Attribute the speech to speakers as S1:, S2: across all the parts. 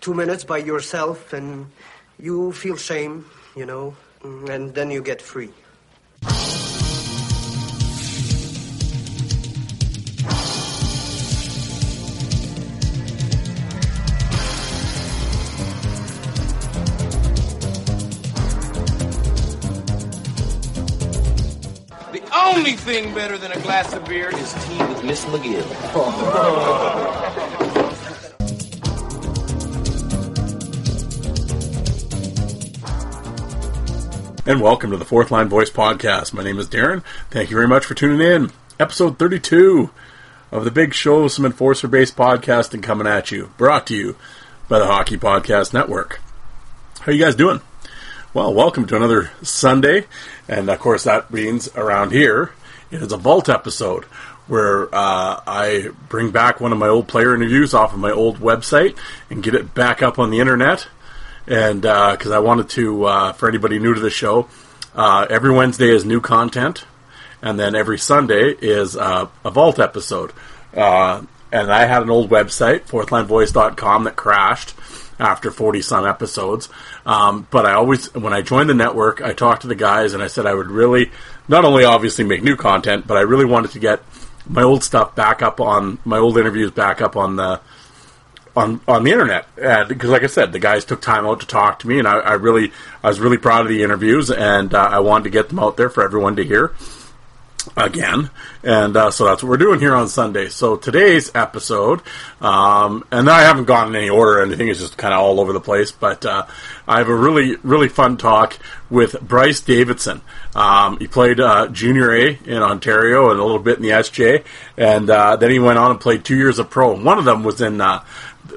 S1: Two minutes by yourself and you feel shame, you know, and then you get free.
S2: The only thing better than a glass of beer is tea with Miss McGill.
S3: And welcome to the Fourth Line Voice Podcast. My name is Darren. Thank you very much for tuning in. Episode 32 of the big show, some enforcer based podcasting coming at you. Brought to you by the Hockey Podcast Network. How are you guys doing? Well, welcome to another Sunday. And of course, that means around here, it is a Vault episode where uh, I bring back one of my old player interviews off of my old website and get it back up on the internet and because I wanted to, uh, for anybody new to the show, uh, every Wednesday is new content, and then every Sunday is uh, a Vault episode. Uh, and I had an old website, fourthlinevoice.com, that crashed after 40 some episodes. Um, but I always, when I joined the network, I talked to the guys and I said I would really, not only obviously make new content, but I really wanted to get my old stuff back up on, my old interviews back up on the, on on the internet. Because like I said the guys took time out to talk to me and I, I really I was really proud of the interviews and uh, I wanted to get them out there for everyone to hear again. And uh, so that's what we're doing here on Sunday. So today's episode um, and I haven't gone in any order or anything it's just kind of all over the place but uh, I have a really really fun talk with Bryce Davidson. Um, he played uh, junior A in Ontario and a little bit in the SJ and uh, then he went on and played two years of pro. One of them was in uh,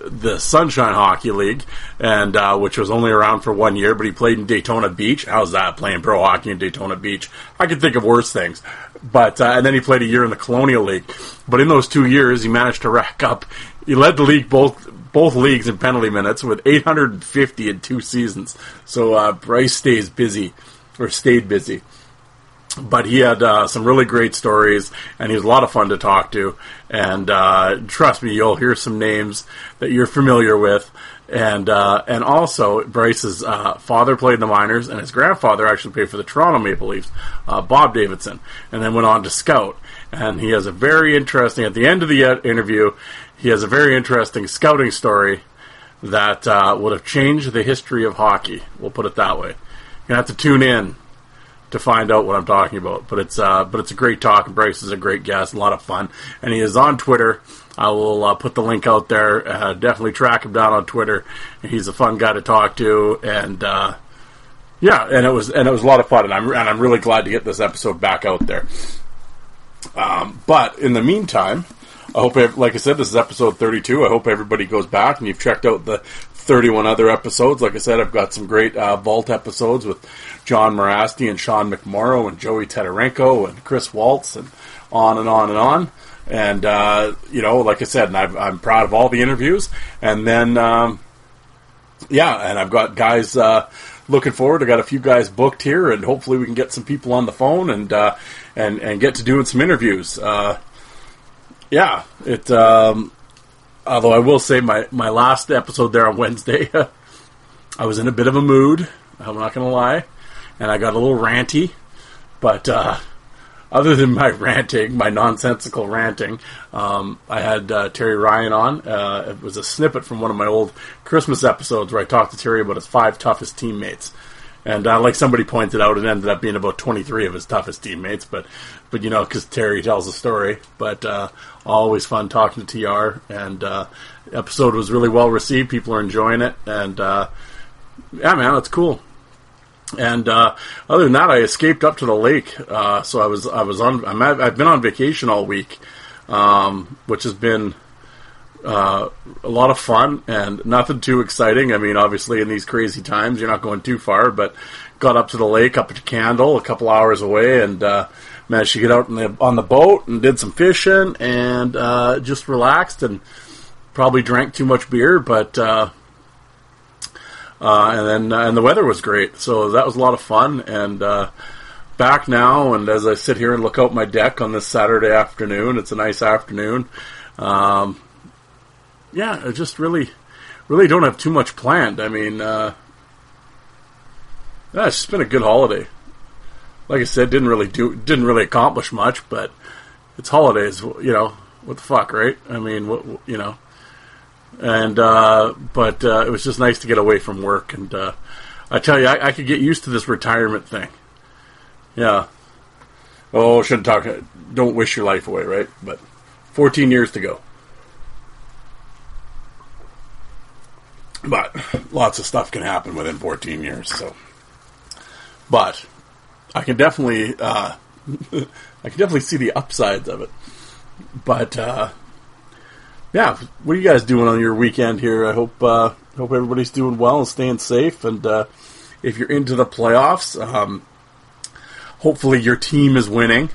S3: the Sunshine Hockey League, and uh, which was only around for one year, but he played in Daytona Beach. How's that playing pro hockey in Daytona Beach? I could think of worse things. But uh, and then he played a year in the Colonial League. But in those two years, he managed to rack up. He led the league both both leagues in penalty minutes with 850 in two seasons. So uh, Bryce stays busy or stayed busy but he had uh, some really great stories, and he was a lot of fun to talk to. And uh, trust me, you'll hear some names that you're familiar with. And uh, and also, Bryce's uh, father played in the minors, and his grandfather actually played for the Toronto Maple Leafs, uh, Bob Davidson, and then went on to scout. And he has a very interesting. At the end of the uh, interview, he has a very interesting scouting story that would have changed the history of hockey. We'll put it that way. You're gonna have to tune in to find out what I'm talking about. But it's uh, but it's a great talk. and Bryce is a great guest, a lot of fun, and he is on Twitter. I will uh, put the link out there. Uh, definitely track him down on Twitter. He's a fun guy to talk to, and uh, yeah, and it was and it was a lot of fun, and I'm and I'm really glad to get this episode back out there. Um, but in the meantime, I hope, like I said, this is episode 32. I hope everybody goes back and you've checked out the 31 other episodes. Like I said, I've got some great uh, Vault episodes with John Mirasty and Sean McMorrow and Joey Tetarenko and Chris Waltz and on and on and on. And, uh, you know, like I said, and I've, I'm proud of all the interviews. And then, um, yeah, and I've got guys uh, looking forward. I got a few guys booked here, and hopefully we can get some people on the phone and uh, and and get to doing some interviews. Uh, yeah, it. Um, although I will say my my last episode there on Wednesday, I was in a bit of a mood. I'm not going to lie, and I got a little ranty. But uh, other than my ranting, my nonsensical ranting, um, I had uh, Terry Ryan on. Uh, it was a snippet from one of my old Christmas episodes where I talked to Terry about his five toughest teammates. And uh, like somebody pointed out, it ended up being about 23 of his toughest teammates. But, but you know, because Terry tells a story. But uh, always fun talking to TR. And uh, episode was really well received. People are enjoying it. And uh, yeah, man, it's cool. And uh, other than that, I escaped up to the lake. Uh, so I was I was on I'm, I've been on vacation all week, um, which has been uh, a lot of fun and nothing too exciting. I mean, obviously in these crazy times, you're not going too far, but got up to the lake, up at Candle, a couple hours away, and uh, managed to get out the, on the boat and did some fishing and uh, just relaxed and probably drank too much beer, but. Uh, uh, and then and the weather was great, so that was a lot of fun. And back now, and as I sit here and look out my deck on this Saturday afternoon, it's a nice afternoon. Um, yeah, I just really, really don't have too much planned. I mean, uh, yeah, it's just been a good holiday. Like I said, didn't really do, didn't really accomplish much, but it's holidays. You know, what the fuck, right? I mean, what you know, and uh, but uh, it was just nice to get away from work. And uh, I tell you, I, I could get used to this retirement thing. Yeah. Oh, shouldn't talk. Don't wish your life away, right? But 14 years to go. But lots of stuff can happen within 14 years. So, but I can definitely, uh, I can definitely see the upsides of it. But uh, yeah, what are you guys doing on your weekend here? I hope uh, hope everybody's doing well and staying safe. And uh, if you're into the playoffs, um, hopefully your team is winning.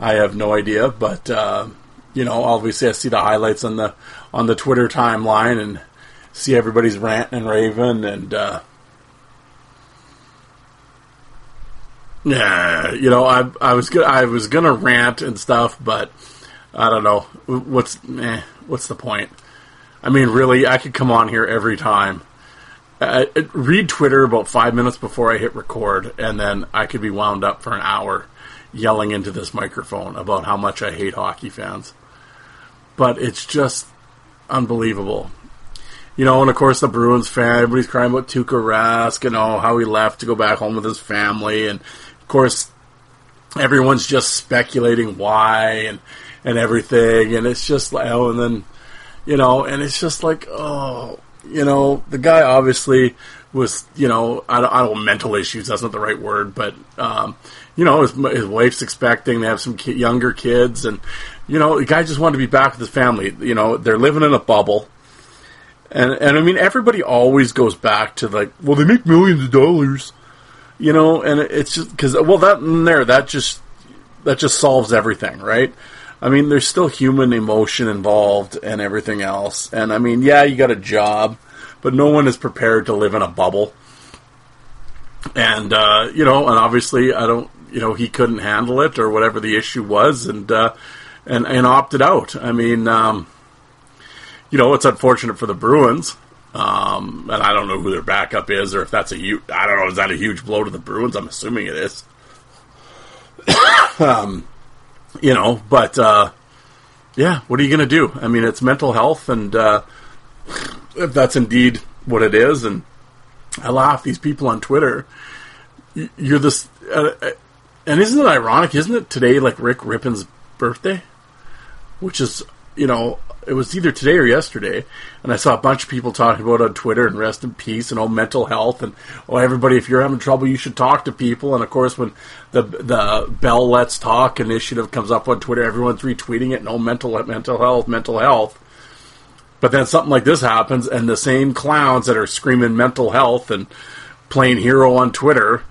S3: I have no idea, but uh, you know, obviously I see the highlights on the on the Twitter timeline and see everybody's ranting and raving and uh, yeah, you know, I I was go- I was gonna rant and stuff, but I don't know what's eh, what's the point. I mean, really, I could come on here every time. Read Twitter about five minutes before I hit record, and then I could be wound up for an hour yelling into this microphone about how much I hate hockey fans. But it's just unbelievable. You know, and of course the Bruins fan, everybody's crying about Tuukka Rask and oh how he left to go back home with his family, and of course everyone's just speculating why and and everything, and it's just like oh, and then you know, and it's just like oh, you know, the guy obviously was you know I don't, I don't mental issues that's not the right word, but um, you know his, his wife's expecting they have some ki- younger kids, and you know the guy just wanted to be back with his family. You know they're living in a bubble and and I mean, everybody always goes back to like, well, they make millions of dollars, you know, and it's just because well, that there that just that just solves everything, right? I mean, there's still human emotion involved and everything else, and I mean, yeah, you got a job, but no one is prepared to live in a bubble, and uh, you know, and obviously, I don't, you know, he couldn't handle it or whatever the issue was, and uh, and and opted out. I mean. Um, you know, it's unfortunate for the Bruins. Um, and I don't know who their backup is, or if that's a huge. I don't know. Is that a huge blow to the Bruins? I'm assuming it is. um, you know, but uh, yeah, what are you going to do? I mean, it's mental health, and uh, if that's indeed what it is, and I laugh these people on Twitter. You're this, uh, uh, and isn't it ironic? Isn't it today like Rick Rypien's birthday, which is you know it was either today or yesterday, and I saw a bunch of people talking about on Twitter and rest in peace and oh mental health and oh everybody if you're having trouble you should talk to people and of course when the the Bell Let's Talk initiative comes up on Twitter everyone's retweeting it and oh mental mental health mental health. But then something like this happens and the same clowns that are screaming mental health and playing hero on Twitter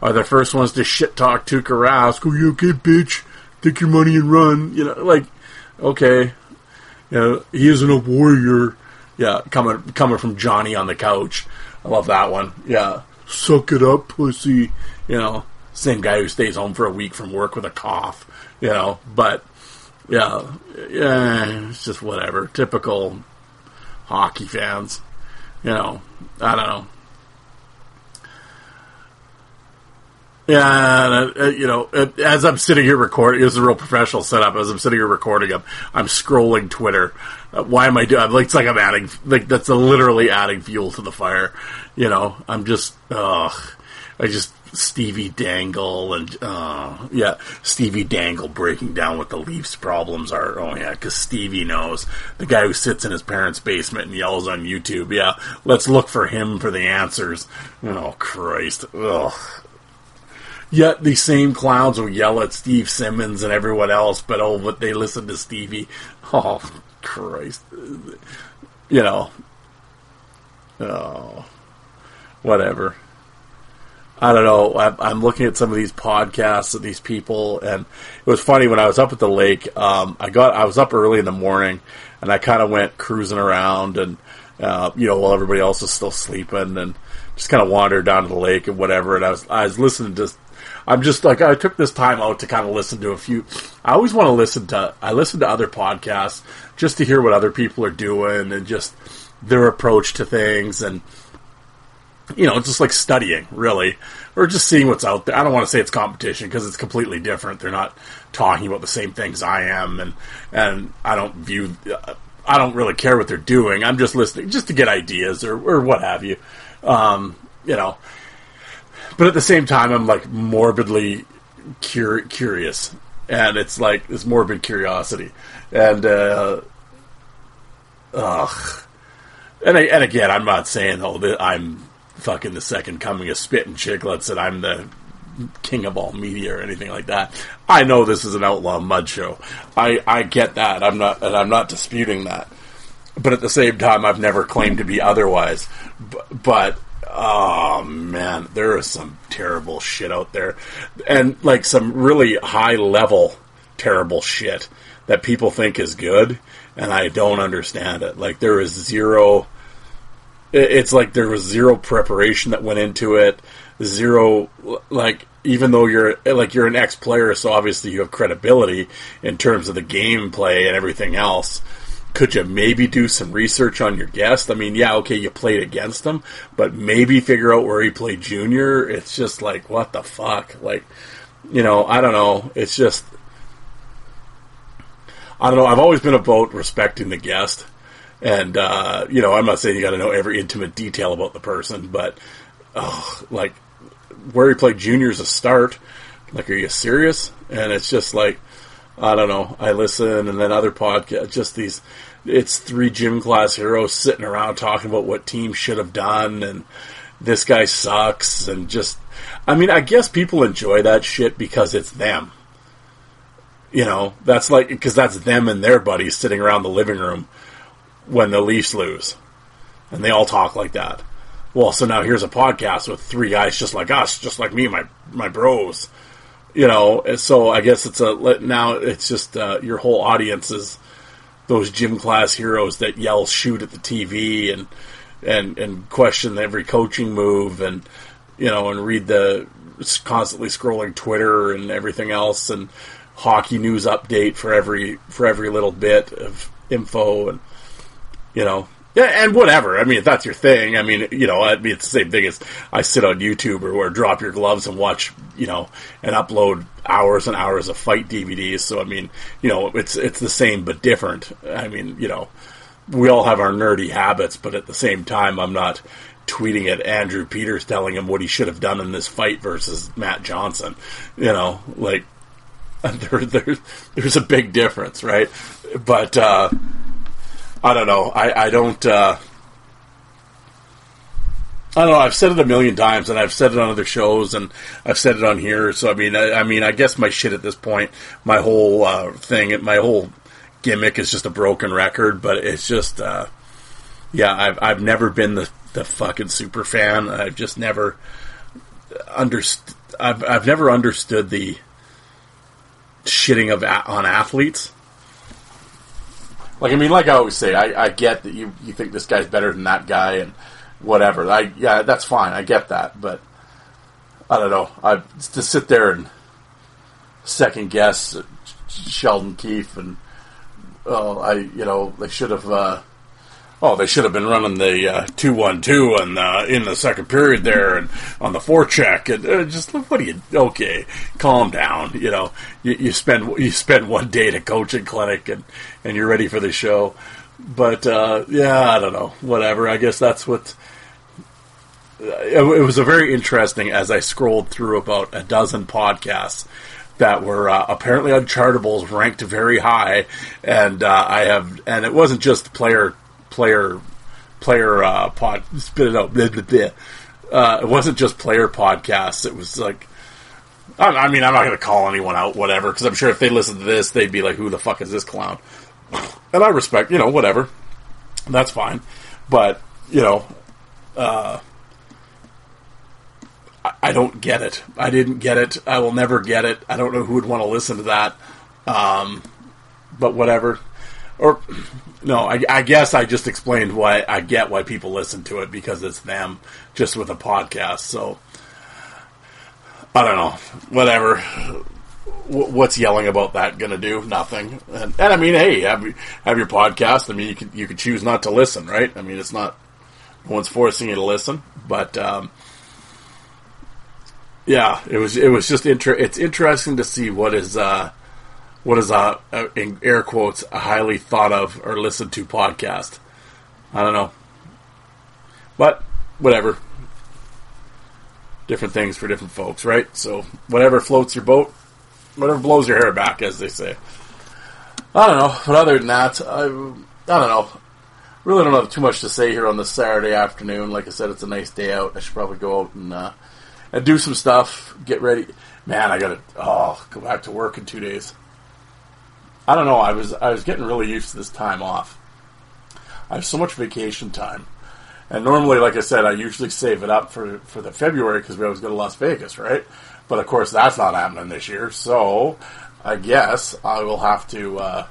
S3: are the first ones to shit talk Tuukka Rask. Oh, you okay, bitch? Take your money and run. You know, like, okay, know, he isn't a warrior. Yeah, coming coming from Johnny on the couch. I love that one. Yeah, suck it up, pussy. You know, same guy who stays home for a week from work with a cough. You know, but yeah, yeah, it's just whatever. Typical hockey fans. You know, I don't know. Yeah, and, uh, you know, uh, as I'm sitting here recording, is a real professional setup. As I'm sitting here recording, I'm, I'm scrolling Twitter. Uh, why am I doing? It's like I'm adding, like that's literally adding fuel to the fire. You know, I'm just, ugh, I just Stevie Dangle and uh, yeah, Stevie Dangle breaking down what the Leafs' problems are. Oh yeah, because Stevie knows the guy who sits in his parents' basement and yells on YouTube. Yeah, let's look for him for the answers. Oh Christ, ugh. Yet these same clowns will yell at Steve Simmons and everyone else, but oh, but they listen to Stevie. Oh Christ, you know. Oh, whatever. I don't know. I'm looking at some of these podcasts of these people, and it was funny when I was up at the lake. Um, I got I was up early in the morning, and I kind of went cruising around, and uh, you know, while everybody else was still sleeping, and just kind of wandered down to the lake and whatever. And I was I was listening to. I'm just like I took this time out to kind of listen to a few. I always want to listen to. I listen to other podcasts just to hear what other people are doing and just their approach to things and you know, just like studying, really, or just seeing what's out there. I don't want to say it's competition because it's completely different. They're not talking about the same things I am, and and I don't view, I don't really care what they're doing. I'm just listening just to get ideas or or what have you, um, you know. But at the same time, I'm like morbidly cur- curious, and it's like this morbid curiosity, and uh, ugh. And, I, and again, I'm not saying oh that I'm fucking the second coming of Spittin' Chicklets and I'm the king of all media or anything like that. I know this is an outlaw mud show. I, I get that. I'm not and I'm not disputing that. But at the same time, I've never claimed to be otherwise. But, but oh man, there is some terrible shit out there, and like some really high level terrible shit that people think is good, and I don't understand it. Like there is zero it's like there was zero preparation that went into it. Zero, like even though you're like you're an ex player, so obviously you have credibility in terms of the gameplay and everything else. Could you maybe do some research on your guest? I mean, yeah, okay, you played against him, but maybe figure out where he played junior. It's just like what the fuck, like you know, I don't know. It's just I don't know. I've always been about respecting the guest and uh, you know, I'm not saying you got to know every intimate detail about the person, but oh, like where he played junior is a start. Like, are you serious? And it's just like I don't know. I listen, and then other podcasts, just these. It's three gym class heroes sitting around talking about what teams should have done, and this guy sucks, and just. I mean, I guess people enjoy that shit because it's them. You know, that's like because that's them and their buddies sitting around the living room when the Leafs lose. And they all talk like that. Well, so now here's a podcast with three guys just like us, just like me, my my bros. You know, so I guess it's a now it's just uh, your whole audience is those gym class heroes that yell shoot at the TV and and and question every coaching move and you know and read the constantly scrolling Twitter and everything else and hockey news update for every for every little bit of info and you know. Yeah, and whatever. I mean, if that's your thing, I mean, you know, I mean, it's the same thing as I sit on YouTube or, or drop your gloves and watch, you know, and upload hours and hours of fight DVDs. So, I mean, you know, it's it's the same but different. I mean, you know, we all have our nerdy habits, but at the same time, I'm not tweeting at Andrew Peters telling him what he should have done in this fight versus Matt Johnson. You know, like there, there there's a big difference, right? But uh, I don't know. I, I don't. Uh, I don't know. I've said it a million times, and I've said it on other shows, and I've said it on here. So I mean, I, I mean, I guess my shit at this point, my whole uh, thing, my whole gimmick is just a broken record. But it's just, uh, yeah, I've I've never been the the fucking super fan. I've just never understood. I've I've never understood the shitting of on athletes. Like I mean, like I always say, I, I get that you you think this guy's better than that guy and whatever. I yeah, that's fine. I get that, but I don't know. I to sit there and second guess Sheldon Keefe and oh, I you know they should have. Uh, oh, they should have been running the uh, two one two and uh, in the second period there and on the forecheck and uh, just what do you? Okay, calm down. You know, you, you spend you spend one day at a coaching clinic and and you're ready for the show. But uh, yeah, I don't know. Whatever. I guess that's what. It, it was a very interesting as I scrolled through about a dozen podcasts that were uh, apparently Unchartables ranked very high, and uh, I have, and it wasn't just player player player uh, pod spit it out. Blah, blah, blah. Uh, it wasn't just player podcasts. It was like, I, I mean, I'm not going to call anyone out, whatever, because I'm sure if they listen to this, they'd be like, "Who the fuck is this clown?" And I respect, you know, whatever. That's fine, but you know, uh, I, I don't get it. I didn't get it. I will never get it. I don't know who would want to listen to that. Um, but whatever. Or no, I, I, guess I just explained why I get why people listen to it because it's them, just with a podcast. So I don't know, whatever. what's yelling about that going to do? Nothing. And, and, I mean, hey, have have your podcast. I mean, you could you could choose not to listen, right? I mean, it's not no one's forcing you to listen, but um, yeah, it was it was just inter- It's interesting to see what is. Uh, what is a, a, in air quotes a highly thought of or listened to podcast. I don't know, but whatever. Different things for different folks, right? So whatever floats your boat, whatever blows your hair back, as they say. I don't know, but other than that, I, I don't know. Really don't have too much to say here on this Saturday afternoon. Like I said, it's a nice day out. I should probably go out and uh, and do some stuff. Get ready. Man, I gotta oh go back to work in two days. I don't know. I was I was getting really used to this time off. I have so much vacation time, and normally, like I said, I usually save it up for for the February because we always go to Las Vegas, right? But of course, that's not happening this year. So I guess I will have to uh,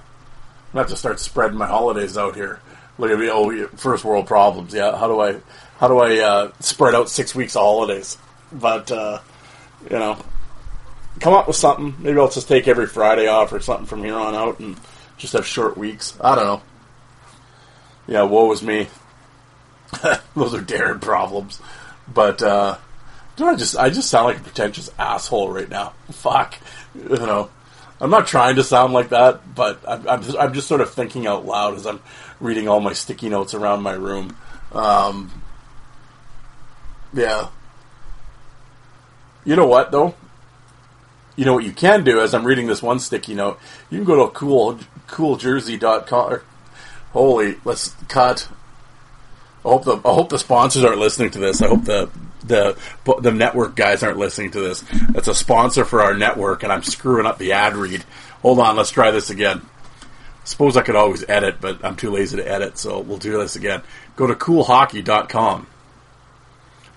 S3: have to start spreading my holidays out here. Look at me, oh, first world problems. Yeah, how do I how do I uh, spread out six weeks of holidays? But uh, you know, come up with something. Maybe I'll just take every Friday off or something from here on out and just have short weeks. I don't know. Yeah, woe is me. Those are Darren problems. But uh do I just I just sound like a pretentious asshole right now. Fuck. You know. I'm not trying to sound like that, but I'm, I'm, just, I'm just sort of thinking out loud as I'm reading all my sticky notes around my room. Um, yeah. You know what, though? You know what you can do as I'm reading this one sticky note, you can go to cool cooljersey.com. Holy, let's cut. I hope the I hope the sponsors aren't listening to this. I hope the the the network guys aren't listening to this. That's a sponsor for our network, and I'm screwing up the ad read. Hold on, let's try this again. Suppose I could always edit, but I'm too lazy to edit, so we'll do this again. Go to coolhockey.com.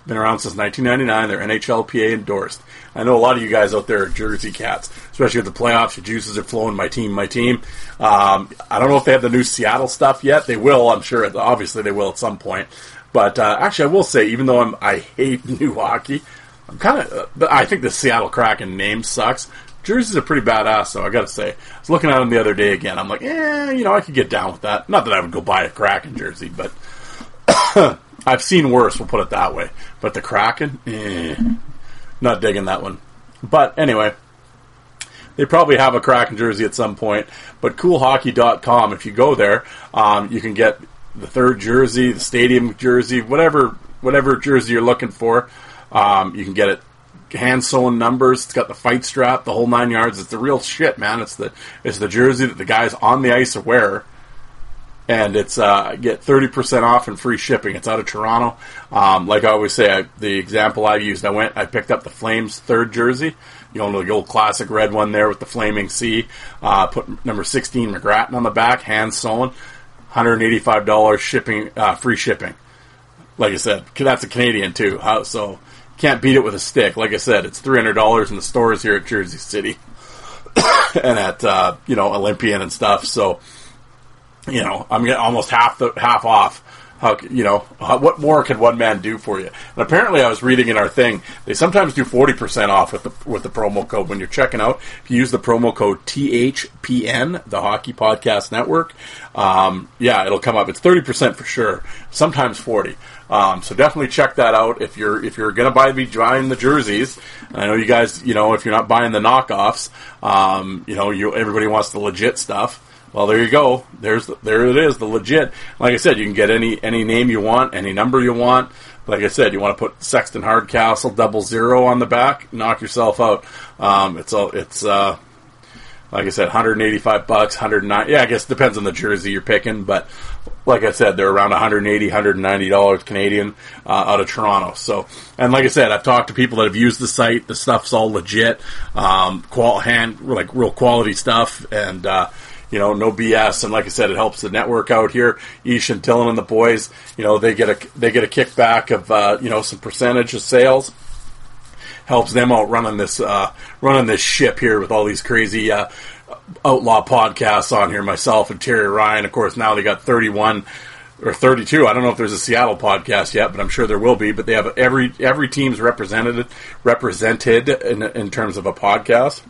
S3: Been around since 1999. They're NHLPA endorsed. I know a lot of you guys out there are Jersey Cats, especially with the playoffs. Your juices are flowing. My team, my team. Um, I don't know if they have the new Seattle stuff yet. They will, I'm sure. Obviously, they will at some point. But uh, actually, I will say, even though I'm, I hate new hockey, I'm kind of. Uh, I think the Seattle Kraken name sucks. Jerseys are pretty badass, though. I got to say, I was looking at them the other day again. I'm like, eh, you know, I could get down with that. Not that I would go buy a Kraken jersey, but I've seen worse. We'll put it that way. But the Kraken, eh, not digging that one. But anyway, they probably have a Kraken jersey at some point. But coolhockey.com, if you go there, um, you can get the third jersey, the stadium jersey, whatever whatever jersey you're looking for. Um, you can get it hand sewn numbers. It's got the fight strap, the whole nine yards. It's the real shit, man. It's the it's the jersey that the guys on the ice wear and it's uh, get 30% off and free shipping. It's out of Toronto. Um, like I always say, I, the example I used, I went, I picked up the Flames third jersey, you know, the old classic red one there with the flaming C. Uh, put number 16 McGrattan on the back, hand sewn, $185 shipping, uh, free shipping. Like I said, that's a Canadian too. How, so can't beat it with a stick. Like I said, it's $300 in the stores here at Jersey City and at, uh, you know, Olympian and stuff. So, you know, I'm getting almost half the half off how you know what more can one man do for you? And apparently, I was reading in our thing they sometimes do forty percent off with the with the promo code when you're checking out. If you use the promo code THPN, the Hockey Podcast Network, um, yeah, it'll come up. It's thirty percent for sure. Sometimes forty. Um, so definitely check that out if you're if you're gonna buy be buying the jerseys. I know you guys, you know, if you're not buying the knockoffs, um, you know, you everybody wants the legit stuff. Well, there you go. There's the, there it is, the legit. Like I said, you can get any any name you want, any number you want. Like I said, you want to put Sexton Hardcastle double zero on the back, knock yourself out. Um, it's all it's uh, like I said, 185 bucks, 109. Yeah, I guess it depends on the jersey you're picking, but like I said, they're around 180, 190 dollars Canadian uh, out of Toronto. So, and like I said, I've talked to people that have used the site. The stuff's all legit, um, qual hand like real quality stuff, and uh, you know, no BS. And like I said, it helps the network out here. Ish and Dylan and the boys, you know, they get a they get a kickback of uh, you know some percentage of sales helps them out running this uh, running this ship here with all these crazy uh, outlaw podcasts on here. Myself and Terry Ryan, of course. Now they got thirty one or thirty two. I don't know if there's a Seattle podcast yet, but I'm sure there will be. But they have every every team's represented represented in, in terms of a podcast.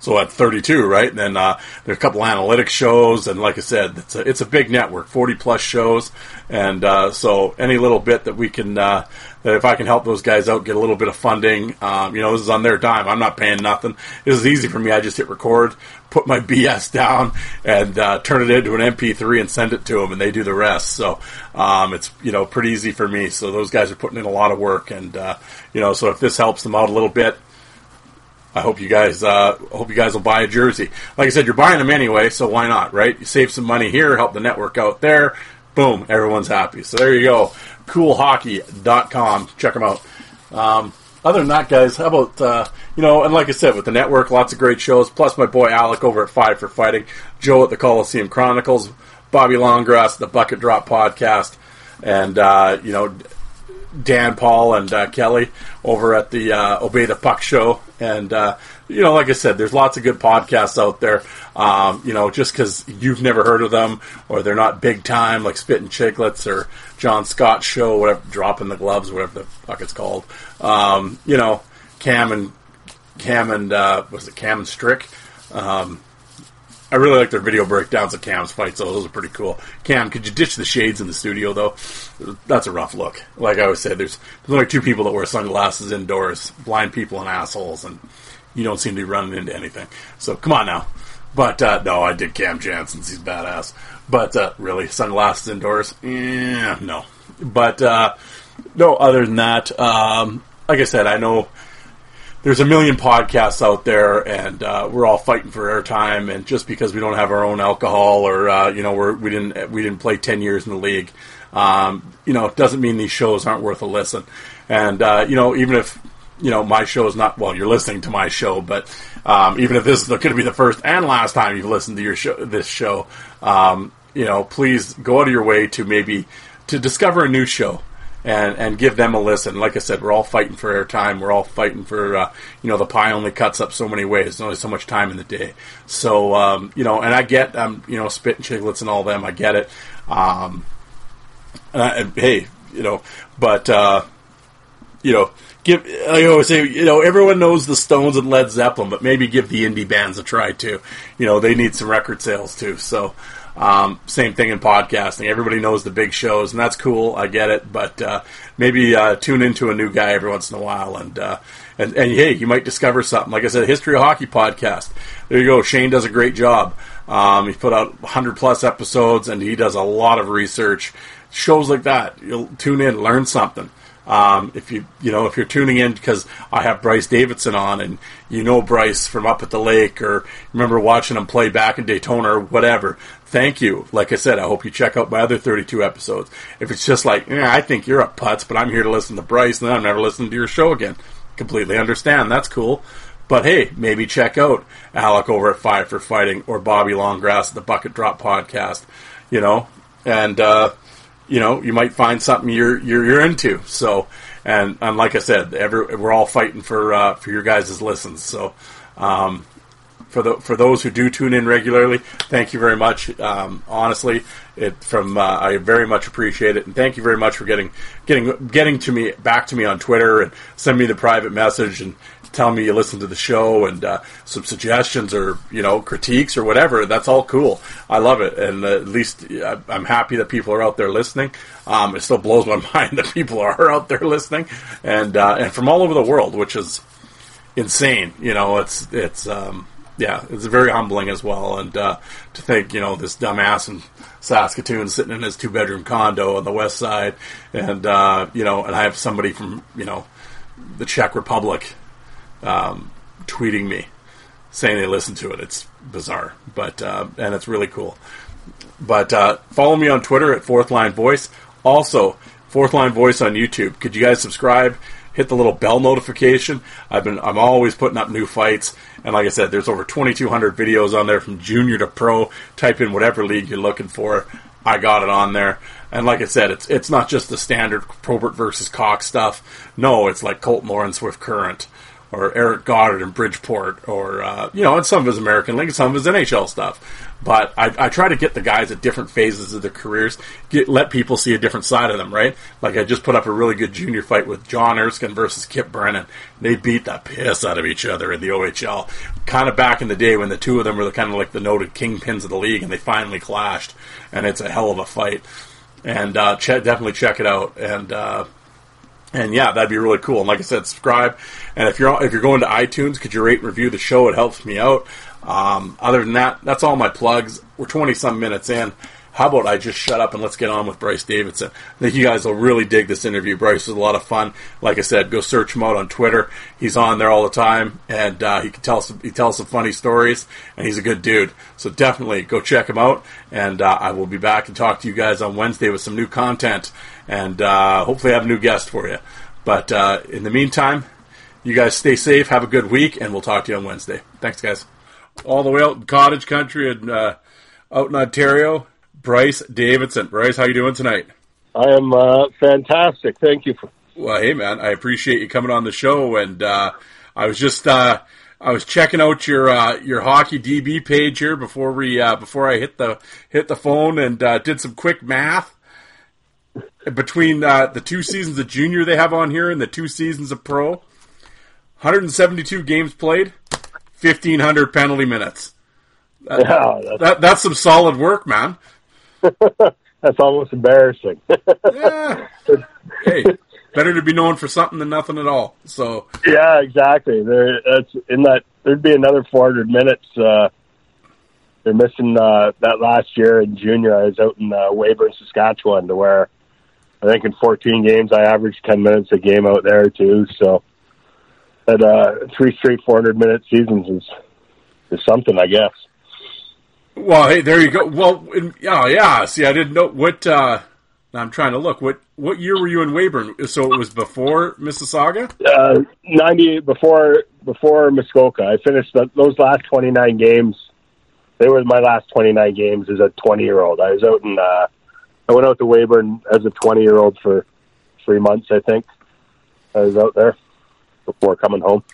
S3: So at 32, right? And then uh, there's a couple analytics shows, and like I said, it's a, it's a big network, 40 plus shows, and uh, so any little bit that we can, uh, that if I can help those guys out, get a little bit of funding, um, you know, this is on their dime. I'm not paying nothing. This is easy for me. I just hit record, put my BS down, and uh, turn it into an MP3 and send it to them, and they do the rest. So um, it's you know pretty easy for me. So those guys are putting in a lot of work, and uh, you know, so if this helps them out a little bit. I hope you guys uh, hope you guys will buy a jersey. Like I said, you're buying them anyway, so why not, right? You save some money here, help the network out there. Boom, everyone's happy. So there you go. Coolhockey.com. Check them out. Um, other than that, guys, how about uh, you know? And like I said, with the network, lots of great shows. Plus, my boy Alec over at Five for Fighting, Joe at the Coliseum Chronicles, Bobby Longgrass, the Bucket Drop Podcast, and uh, you know Dan Paul and uh, Kelly over at the uh, Obey the Puck show. And, uh, you know, like I said, there's lots of good podcasts out there. Um, you know, just because you've never heard of them or they're not big time, like Spittin' Chicklets or John Scott show, whatever, Dropping the Gloves, whatever the fuck it's called. Um, you know, Cam and, Cam and, uh, was it Cam and Strick? Um, I really like their video breakdowns of Cam's fights, so those are pretty cool. Cam, could you ditch the shades in the studio, though? That's a rough look. Like I always say, there's there's only two people that wear sunglasses indoors: blind people and assholes, and you don't seem to be running into anything. So come on now. But uh, no, I did Cam Janssen's. He's badass. But uh, really, sunglasses indoors? Yeah, no. But uh, no. Other than that, um, like I said, I know there's a million podcasts out there, and uh, we're all fighting for airtime. And just because we don't have our own alcohol, or uh, you know, we're, we didn't we didn't play ten years in the league, um, you know, it doesn't mean these shows aren't worth a listen. And uh, you know, even if you know my show is not well, you're listening to my show, but um, even if this is going to be the first and last time you've listened to your show, this show, um, you know, please go out of your way to maybe to discover a new show and and give them a listen. Like I said, we're all fighting for airtime. We're all fighting for uh, you know the pie only cuts up so many ways. There's only so much time in the day. So um, you know, and I get um, you know Spittin' Chicklets and all them. I get it. Um, and I, hey, you know, but uh, you know, give. I always say, you know, everyone knows the Stones and Led Zeppelin, but maybe give the indie bands a try too. You know, they need some record sales too. So. Um, same thing in podcasting. Everybody knows the big shows, and that's cool. I get it, but uh, maybe uh, tune into a new guy every once in a while, and, uh, and and hey, you might discover something. Like I said, History of Hockey podcast. There you go. Shane does a great job. Um, put out 100 plus episodes, and he does a lot of research. Shows like that, you'll tune in, learn something. Um, if you you know if you're tuning in because I have Bryce Davidson on and you know Bryce from up at the lake or remember watching him play back in Daytona or whatever, thank you. Like I said, I hope you check out my other 32 episodes. If it's just like, I think you're a putz, but I'm here to listen to Bryce, then I'm never listening to your show again. Completely understand. That's cool. But hey, maybe check out Alec over at Five for Fighting or Bobby Longgrass at the Bucket Drop Podcast. You know, and uh, you know you might find something you're you're, you're into. So, and and like I said, every, we're all fighting for uh, for your guys' listens. So, um, for the for those who do tune in regularly, thank you very much. Um, honestly, it from uh, I very much appreciate it, and thank you very much for getting getting getting to me back to me on Twitter and send me the private message and tell me you listen to the show and uh, some suggestions or you know critiques or whatever. That's all cool. I love it, and uh, at least uh, I'm happy that people are out there listening. Um, it still blows my mind that people are out there listening, and uh, and from all over the world, which is insane. You know, it's it's um, yeah, it's very humbling as well. And uh, to think, you know, this dumbass in Saskatoon sitting in his two bedroom condo on the west side, and you know, and I have somebody from you know the Czech Republic um, tweeting me saying they listen to it. It's bizarre, but uh, and it's really cool. But uh, follow me on Twitter at Fourth Line Voice. Also, Fourth Line Voice on YouTube. Could you guys subscribe? Hit the little bell notification. I've been I'm always putting up new fights, and like I said, there's over 2,200 videos on there from junior to pro. Type in whatever league you're looking for. I got it on there. And like I said, it's it's not just the standard Probert versus Coxe stuff. No, it's like Colt Lawrence with Current or Eric Godard in Bridgeport, or uh, you know, and some of his American League, some of his NHL stuff. But I, I, try to get the guys at different phases of their careers, get let people see a different side of them, right? Like I just put up a really good junior fight with John Erskine versus Kip Brennan. They beat the piss out of each other in the OHL, kind of back in the day when the two of them were kind of like the noted kingpins of the league, and they finally clashed, and it's a hell of a fight. And uh, ch- definitely check it out. And uh, and yeah, that'd be really cool. And like I said, subscribe. And if you're if you're going to iTunes, could you rate and review the show? It helps me out. Um, other than that, that's all my plugs. We're twenty some minutes in. How about I just shut up and let's get on with Bryce Davidson? I think you guys will really dig this interview. Bryce is a lot of fun. Like I said, go search him out on Twitter. He's on there all the time, and uh, he can tell some, he tells some funny stories, and he's a good dude. So definitely go check him out. And uh, I will be back and talk to you guys on Wednesday with some new content, and uh, hopefully have a new guest for you. But uh, in the meantime, you guys stay safe, have a good week, and we'll talk to you on Wednesday. Thanks, guys. All the way out in cottage country and uh, out in Ontario. Bryce Davidson. Bryce, how you doing tonight?
S4: I am uh, fantastic. Thank you. For-
S3: well, hey man, I appreciate you coming on the show, and uh, I was just uh, I was checking out your uh, your hockey DB page here before we uh, before I hit the hit the phone and uh, did some quick math between the two seasons of junior they have on here and the two seasons of pro. 172 games played, 1500 penalty minutes. That, yeah, that's, that, that's some solid work, man.
S4: That's almost embarrassing.
S3: yeah. Hey, better to be known for something than nothing at all. So
S4: yeah, exactly. There, that's in that. There'd be another 400 minutes. Uh, they're missing uh, that last year in junior. I was out in uh, Weyburn, Saskatchewan, to where I think in 14 games I averaged 10 minutes a game out there too. So that uh, three straight 400 minute seasons is is something, I guess.
S3: Well, hey, there you go. Well, yeah, yeah. See, I didn't know what. Uh, I'm trying to look. What what year were you in Weyburn? So it was before Mississauga.
S4: Uh, Ninety before before Muskoka. I finished the, those last 29 games. They were my last 29 games as a 20 year old. I was out in. Uh, I went out to Weyburn as a 20 year old for three months. I think I was out there before coming home.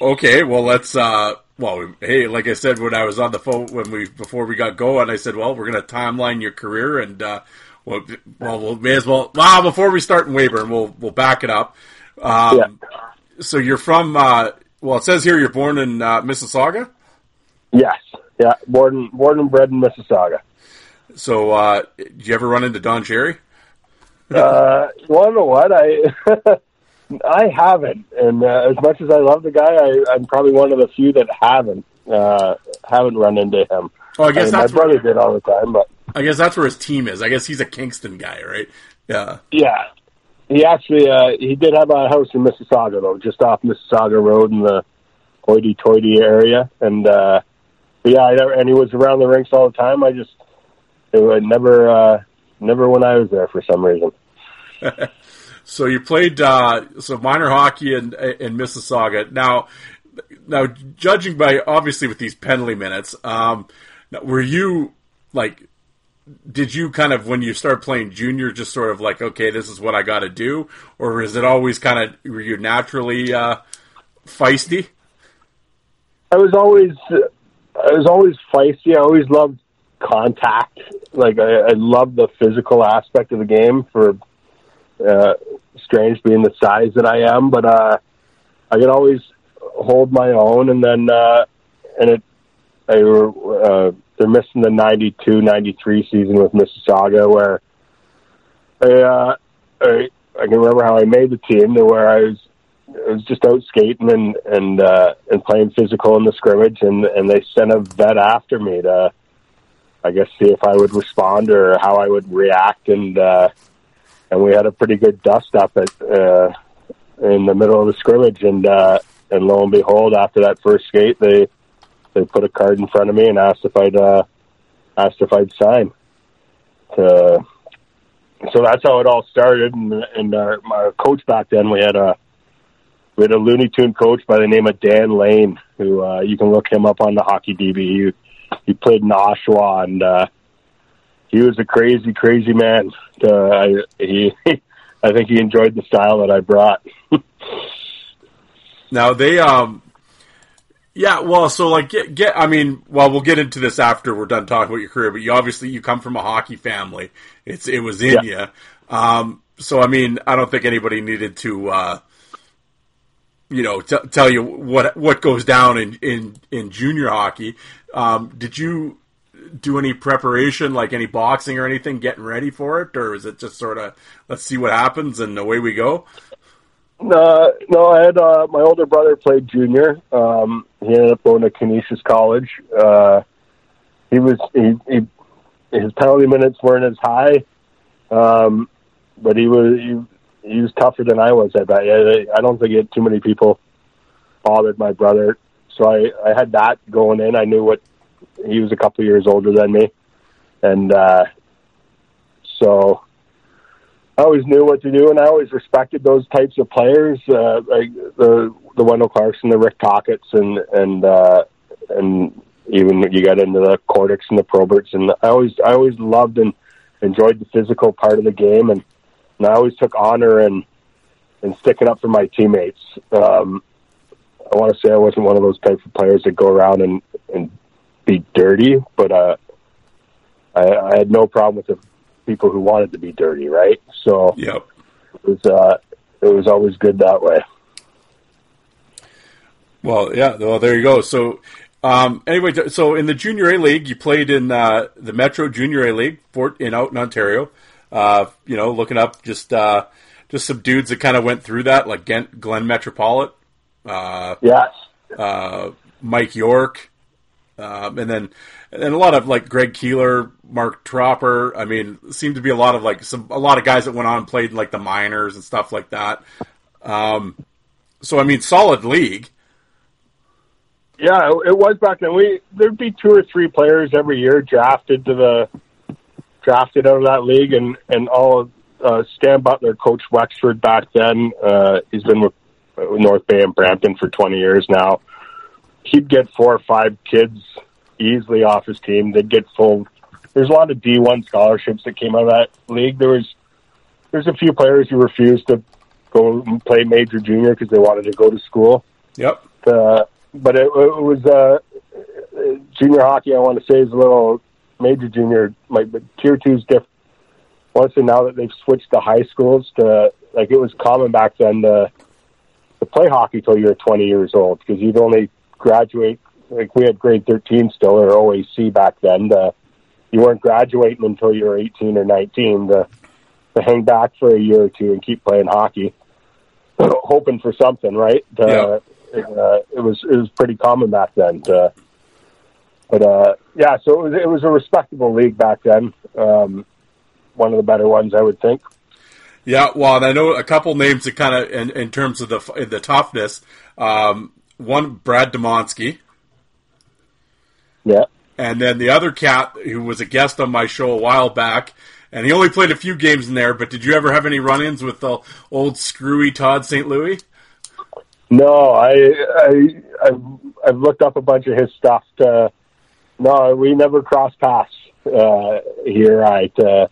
S3: Okay, well let's. Uh, well, hey, like I said when I was on the phone when we before we got going, I said, well, we're going to timeline your career and. Uh, well, well, we may as well. Well, before we start in Weyburn, we'll we'll back it up. Um, yeah. So you're from. Uh, well, it says here you're born in uh, Mississauga.
S4: Yes. Yeah. Born born and bred in Mississauga.
S3: So, uh, did you ever run into Don Cherry?
S4: uh, you know what I. I haven't, and uh, as much as I love the guy, I, I'm probably one of the few that haven't uh, haven't run into him.
S3: Well, I guess
S4: I
S3: mean, that's
S4: my brother
S3: where,
S4: did all the time, but
S3: I guess that's where his team is. I guess he's a Kingston guy, right? Yeah.
S4: Yeah. He actually uh, he did have a house in Mississauga though, just off Mississauga Road in the hoity-toity area, and uh, yeah, I never, and he was around the rinks all the time. I just it would never uh, never when I was there for some reason.
S3: So you played uh, so minor hockey in in Mississauga. Now, now judging by obviously with these penalty minutes, um, were you like? Did you kind of when you started playing junior, just sort of like, okay, this is what I got to do, or is it always kind of were you naturally uh, feisty?
S4: I was always I was always feisty. I always loved contact. Like I, I love the physical aspect of the game. For uh, strange being the size that I am, but uh, I could always hold my own. And then uh, and it, I were uh, they're missing the 92-93 season with Mississauga, where I, uh, I I can remember how I made the team to where I was I was just out skating and and uh, and playing physical in the scrimmage, and and they sent a vet after me to, I guess, see if I would respond or how I would react, and uh, and we had a pretty good dust up at uh, in the middle of the scrimmage, and uh, and lo and behold, after that first skate, they they put a card in front of me and asked if I'd uh, asked if I'd sign. To, so that's how it all started, and, and our, our coach back then, we had a we had a Looney Tune coach by the name of Dan Lane, who uh, you can look him up on the Hockey DB. He, played in Oshawa, and uh, he was a crazy, crazy man. Uh, I, he, I think he enjoyed the style that I brought.
S3: now they, um, yeah, well, so like get get. I mean, well, we'll get into this after we're done talking about your career. But you obviously you come from a hockey family. It's it was in yeah. you. Um, so I mean, I don't think anybody needed to. Uh, you know, t- tell you what what goes down in in, in junior hockey. Um, did you do any preparation, like any boxing or anything, getting ready for it, or is it just sort of let's see what happens and away we go?
S4: No, no. I had uh, my older brother played junior. Um, he ended up going to Canisius College. Uh, he was he, he his penalty minutes weren't as high, um, but he was he, he was tougher than I was. I bet. I, don't think had too many people bothered my brother. So I, I had that going in. I knew what he was a couple years older than me, and uh, so I always knew what to do, and I always respected those types of players, uh, like the the Wendel Clarkson, the Rick Tocchets, and and uh, and even you got into the Kordics and the Proberts, and I always I always loved and enjoyed the physical part of the game, and and I always took honor in in sticking up for my teammates. Um, I want to say I wasn't one of those types of players that go around and and be dirty, but uh, I, I had no problem with the people who wanted to be dirty, right? So
S3: yep.
S4: it was uh, it was always good that way.
S3: Well, yeah. Well, there you go. So, um, anyway, so in the Junior A League, you played in uh, the Metro Junior A League Fort in out in Ontario. Uh, you know, looking up just uh, just some dudes that kind of went through that, like Glenn Metropolitan, uh,
S4: yes,
S3: uh, Mike York, um, and then and a lot of like Greg Keeler, Mark Tropper. I mean, seemed to be a lot of like some a lot of guys that went on and played like the minors and stuff like that. Um, so I mean, solid league.
S4: Yeah, it was back then. We there'd be two or three players every year drafted to the drafted out of that league, and and all uh, Stan Butler, Coach Wexford back then. Uh, he's been with North Bay and Brampton for 20 years now. He'd get four or five kids easily off his team. They'd get full. There's a lot of D1 scholarships that came out of that league. There was there's a few players who refused to go and play major junior because they wanted to go to school.
S3: Yep.
S4: Uh, but it, it was uh, junior hockey. I want to say is a little major junior, like but tier is different. Once and now that they've switched to high schools to like it was common back then to to play hockey till you're 20 years old because you'd only graduate like we had grade 13 still or OAC back then. To, you weren't graduating until you were 18 or 19 to to hang back for a year or two and keep playing hockey, hoping for something, right? To,
S3: yeah.
S4: it, uh, it was it was pretty common back then. To, but uh, yeah, so it was, it was a respectable league back then. Um, one of the better ones, I would think.
S3: Yeah, well, I know a couple names that kind of, in, in terms of the the toughness. Um, one, Brad Demonsky.
S4: Yeah.
S3: And then the other cat who was a guest on my show a while back, and he only played a few games in there. But did you ever have any run-ins with the old screwy Todd St. Louis?
S4: No, I, I I've, I've looked up a bunch of his stuff. To, no, we never crossed paths uh, here, right? Uh,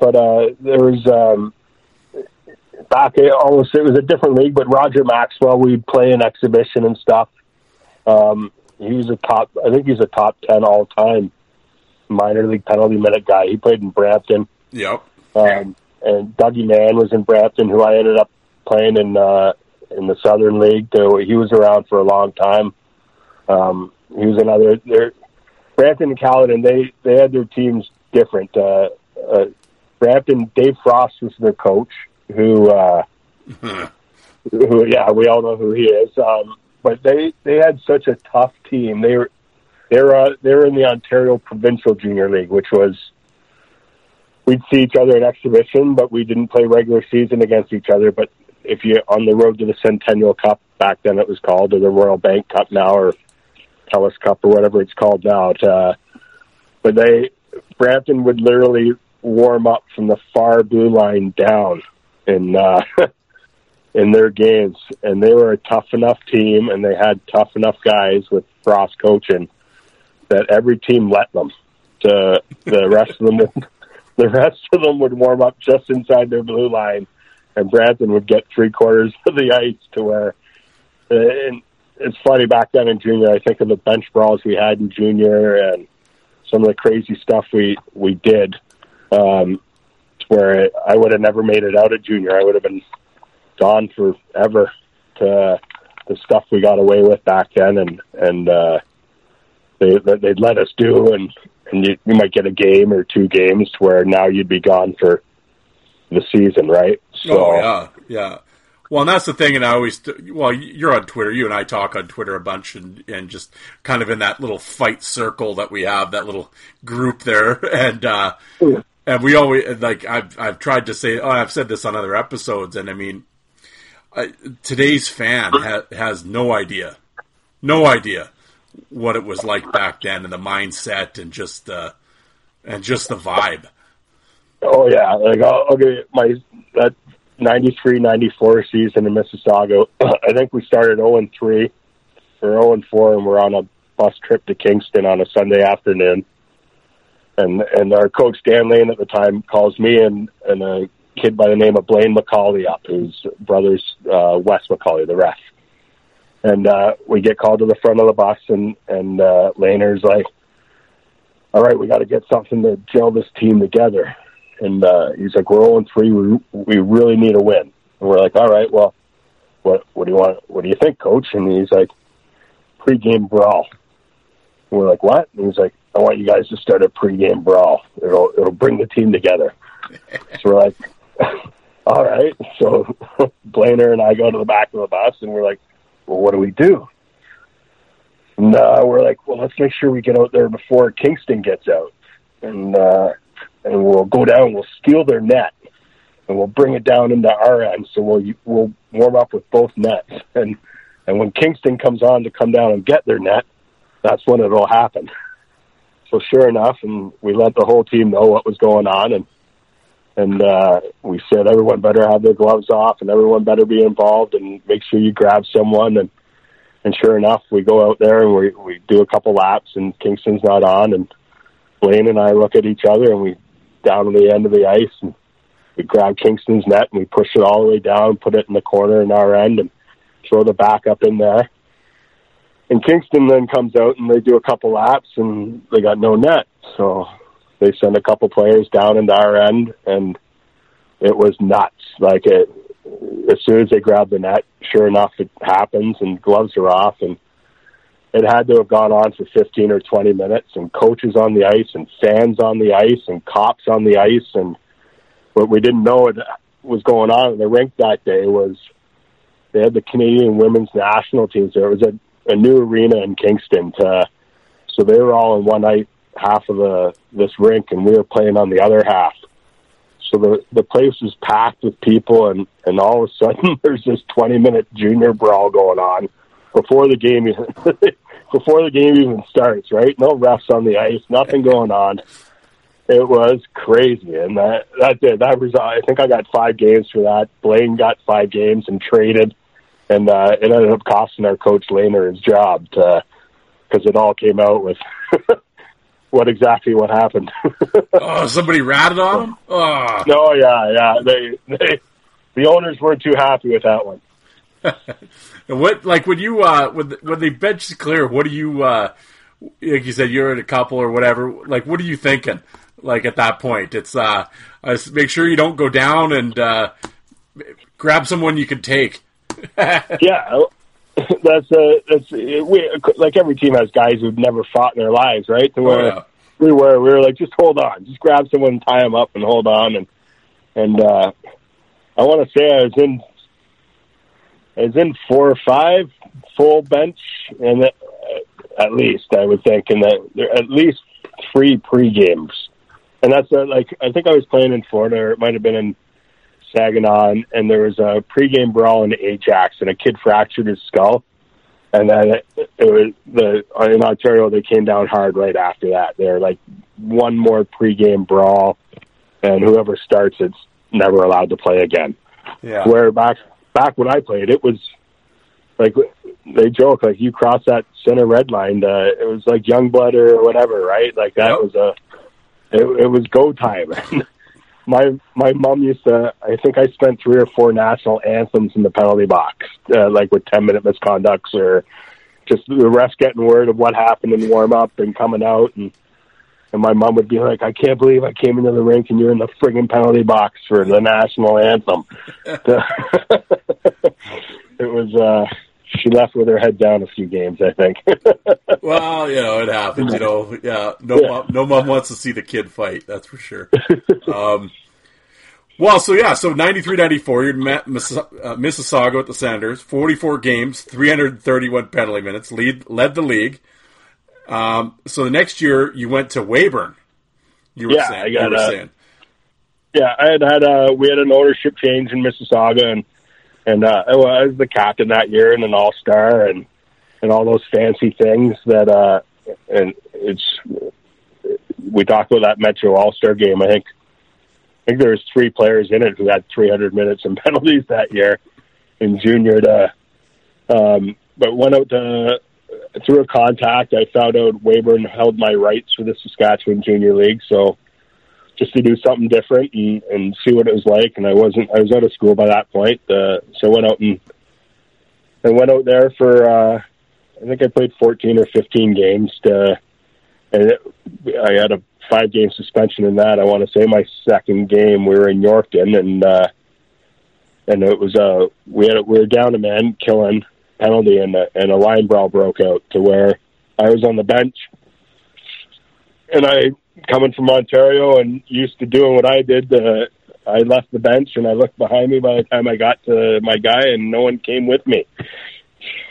S4: but uh, there was um, back almost it was a different league, but Roger Maxwell we'd play an exhibition and stuff. Um, he was a top. I think he's a top ten all time minor league penalty minute guy. He played in Brampton.
S3: Yep.
S4: Um, and Dougie Mann was in Brampton, who I ended up playing in uh, in the Southern League. So he was around for a long time. Um, he was another. There, Brampton and Caledon, they they had their teams different. Uh, uh, Brampton, Dave Frost was their coach, who, uh, who yeah, we all know who he is. Um, but they they had such a tough team. They were they were uh, they were in the Ontario Provincial Junior League, which was we'd see each other in exhibition, but we didn't play regular season against each other. But if you on the road to the Centennial Cup back then, it was called, or the Royal Bank Cup now, or Telus Cup, or whatever it's called now. Uh, but they Brampton would literally warm up from the far blue line down in uh, in their games, and they were a tough enough team, and they had tough enough guys with Frost coaching that every team let them. To the rest of them, the rest of them would warm up just inside their blue line, and Brampton would get three quarters of the ice to where. And it's funny back then in junior. I think of the bench brawls we had in junior and some of the crazy stuff we we did. Um, where I would have never made it out of junior. I would have been gone forever to the stuff we got away with back then, and and uh, they they'd let us do, and and you, you might get a game or two games where now you'd be gone for the season, right?
S3: So, oh yeah, yeah. Well, and that's the thing, and I always, well, you're on Twitter. You and I talk on Twitter a bunch, and and just kind of in that little fight circle that we have, that little group there, and uh, and we always like I've I've tried to say, oh, I've said this on other episodes, and I mean, I, today's fan ha- has no idea, no idea what it was like back then, and the mindset, and just uh, and just the vibe.
S4: Oh yeah, like I'll, I'll give you my that 93, 94 season in Mississauga. I think we started 0 and 3 or 0 and 4, and we're on a bus trip to Kingston on a Sunday afternoon. And and our coach Dan Lane at the time calls me and and a kid by the name of Blaine McCauley up, whose brother's uh, Wes McCauley, the ref. And uh, we get called to the front of the bus, and and uh, Laner's like, "All right, we got to get something to gel this team together." And uh, he's like, "We're 0 3. We we really need a win." And we're like, "All right, well, what what do you want? What do you think, coach?" And he's like, "Pre-game brawl." And we're like, "What?" And he's like, "I want you guys to start a pre-game brawl. It'll it'll bring the team together." so we're like, "All right." So Blainer and I go to the back of the bus, and we're like, "Well, what do we do?" And uh, we're like, "Well, let's make sure we get out there before Kingston gets out." And uh, and we'll go down, we'll steal their net, and we'll bring it down into our end. So we'll we'll warm up with both nets, and and when Kingston comes on to come down and get their net, that's when it'll happen. So sure enough, and we let the whole team know what was going on, and and uh, we said everyone better have their gloves off, and everyone better be involved, and make sure you grab someone, and and sure enough, we go out there and we we do a couple laps, and Kingston's not on, and Blaine and I look at each other, and we down to the end of the ice and we grab Kingston's net and we push it all the way down, put it in the corner in our end and throw the back up in there. And Kingston then comes out and they do a couple laps and they got no net. So they send a couple players down into our end and it was nuts. Like it, as soon as they grab the net, sure enough, it happens and gloves are off and it had to have gone on for 15 or 20 minutes and coaches on the ice and fans on the ice and cops on the ice and what we didn't know it was going on in the rink that day was they had the Canadian women's national teams there. It was a, a new arena in Kingston to, so they were all in one night half of the this rink and we were playing on the other half. So the the place was packed with people and and all of a sudden there's this 20 minute junior brawl going on before the game before the game even starts, right? No refs on the ice, nothing going on. It was crazy, and that that did that result. I think I got five games for that. Blaine got five games and traded, and uh, it ended up costing our coach Laner his job because it all came out with what exactly what happened.
S3: oh, somebody ratted on him. Oh.
S4: No, yeah, yeah. They they the owners weren't too happy with that one.
S3: What like when you uh when the, when the bench is clear, what do you uh like you said you're in a couple or whatever, like what are you thinking? Like at that point, it's uh, uh make sure you don't go down and uh grab someone you can take.
S4: yeah, that's uh, that's we like every team has guys who've never fought in their lives, right? To where
S3: Oh, yeah.
S4: we were, we were like, just hold on, just grab someone, tie them up, and hold on. And and uh, I want to say I was in, I was in four or five full bench, and that, at least I would think, and that there at least three pre games, and that's uh, like I think I was playing in Florida, or it might have been in Saginaw, and, and there was a pregame brawl in Ajax, and a kid fractured his skull. And then it, it was the in Ontario they came down hard right after that. They're like one more pregame brawl, and whoever starts it's never allowed to play again.
S3: Yeah.
S4: Where back back when I played, it was like they joke like you cross that center red line, uh, it was like young blood or whatever, right? Like that
S3: Yep.
S4: was a it, it was go time. my my mom used to. I think I spent three or four national anthems in the penalty box, uh, like with ten minute misconducts or just the refs getting word of what happened in warm up and coming out and. And my mom would be like, "I can't believe I came into the rink and you're in the friggin' penalty box for the national anthem." it was. uh She left with her head down a few games, I think.
S3: Well, you know, it happens. You know, yeah. No,
S4: Yeah.
S3: Mom, no mom wants to see the kid fight. That's for sure. um, well, so yeah, so 93-94, you're in Miss- uh, Mississauga with the Senators, 44 games, 331 penalty minutes, lead led the league. Um, so the next year you went to Weyburn. You were
S4: Yeah,
S3: saying.
S4: I got,
S3: you were
S4: uh,
S3: saying.
S4: yeah, I had had a we had an ownership change in Mississauga, and and uh, I was the captain that year and an all star, and and all those fancy things that uh, and it's we talked about that Metro All Star game. I think I think there was three players in it who had 300 minutes and penalties that year in junior to, um, but went out to through a contact. I found out Weyburn held my rights for the Saskatchewan Junior League, so just to do something different and, and see what it was like. And I wasn't, I was out of school by that point. Uh, so I went out and, and went out there for, uh, I think I played 14 or 15 games to, and it, I had a five game suspension in that. I want to say my second game, we were in Yorkton and, uh, and it was, uh, we had, we were down a man killing penalty and a, and a line brawl broke out to where I was on the bench and I coming from Ontario and used to doing what I did. Uh, I left the bench and I looked behind me by the time I got to my guy, and no one came with me.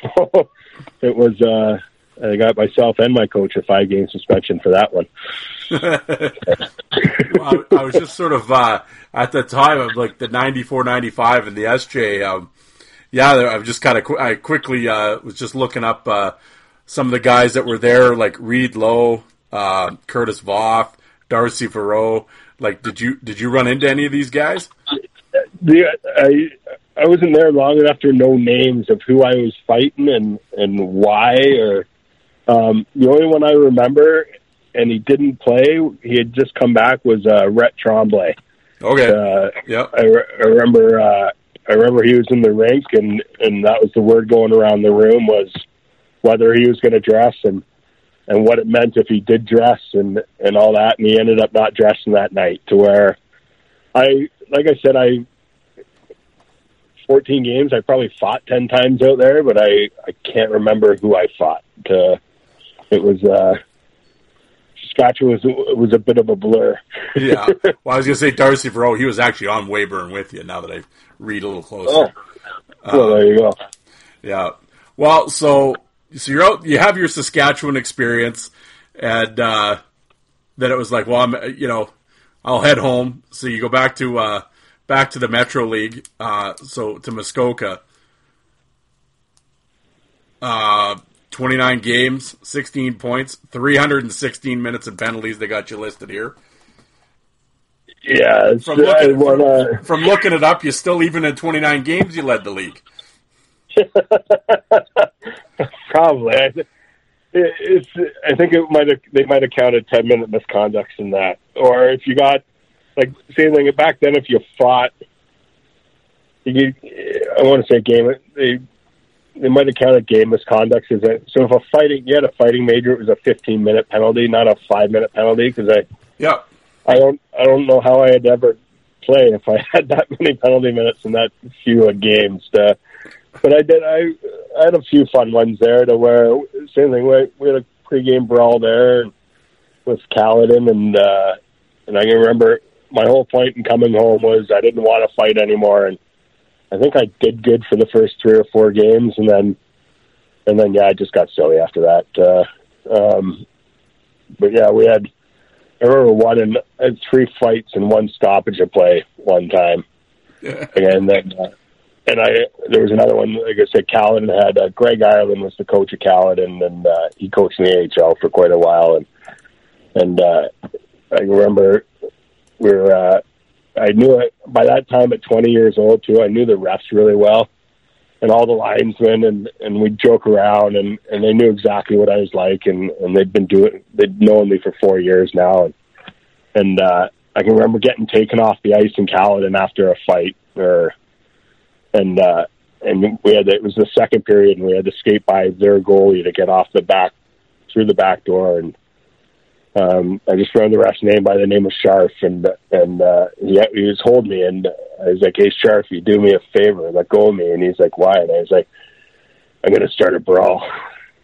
S4: So it was uh, I got myself and my coach a five game suspension for that one.
S3: Well, I, I was just sort of uh, at the time of like the 94, 95 and the SJ. Um, yeah, I was just kind of qu- I quickly uh, was just looking up uh, some of the guys that were there, like Reed Lowe, uh, Curtis Voth, Darcy Farrow. Like, did you did you run into any of these guys?
S4: The I I wasn't there long enough to know names of who I was fighting and and why or um, the only one I remember and he didn't play. He had just come back was uh, Rhett Trombley.
S3: Okay,
S4: Uh,
S3: yep.
S4: I, re- I remember uh, I remember he was in the rink and and that was the word going around the room was whether he was going to dress and and what it meant if he did dress and and all that and he ended up not dressing that night to where I like I said I 14 games I probably fought 10 times out there but I I can't remember who I fought to it was uh Saskatchewan was was a bit of a blur
S3: yeah. Well, I was gonna say Darcy Farrow. He was actually on Weyburn with you. Now that I read a little closer.
S4: oh well there you go
S3: Yeah. Well, so so you're out. You have your Saskatchewan experience, and uh, then it was like, well, I'm you know, I'll head home. So you go back to uh, back to the Metro League. Uh, so to Muskoka. Uh, 29 games, 16 points, 316 minutes of penalties. They got you listed here.
S4: Yeah,
S3: From looking,
S4: wanna,
S3: from, uh, from looking it up, you still even in 29 games, you led the league.
S4: probably. I, th- it's. I think it might have. They might have counted ten minute misconducts in that, or if you got like same thing back then. If you fought, you, I want to say game. They they might have counted game misconduct. Cause I, so if a fighting, you had a fighting major, it was a 15 minute penalty, not a five minute penalty. Because I
S3: Yeah.
S4: I don't I don't know how I had ever play if I had that many penalty minutes in that few games. To, but I did. I I had a few fun ones there to where same thing. We, we had a pregame brawl there with Caledon, and uh, and I can remember my whole point in coming home was I didn't want to fight anymore, and I think I did good for the first three or four games, and then and then yeah, I just got silly after that. Uh, um, but yeah, we had I remember one and had three fights and one stoppage of play one time, and then uh, and I there was another one. Like I said, Callan had uh, Greg Ireland was the coach of Caledon, and uh, he coached in the AHL for quite a while, and and uh, I remember we were. Uh, I knew it by that time at 20 years old too. I knew the refs really well, and all the linesmen, and and we'd joke around, and and they knew exactly what I was like, and and they'd been doing, they'd known me for four years now, and and uh, I can remember getting taken off the ice in Caledon after a fight, or and uh, and we had it was the second period, and we had to skate by their goalie to get off the back through the back door, and um, I just remember the ref's name by the name of Sharf, and and uh, he, he was holding me, and I was like, "Hey, Sharf, you do me a favor, let go of me." And he's like, "Why?" And I was like, "I'm going to start a brawl."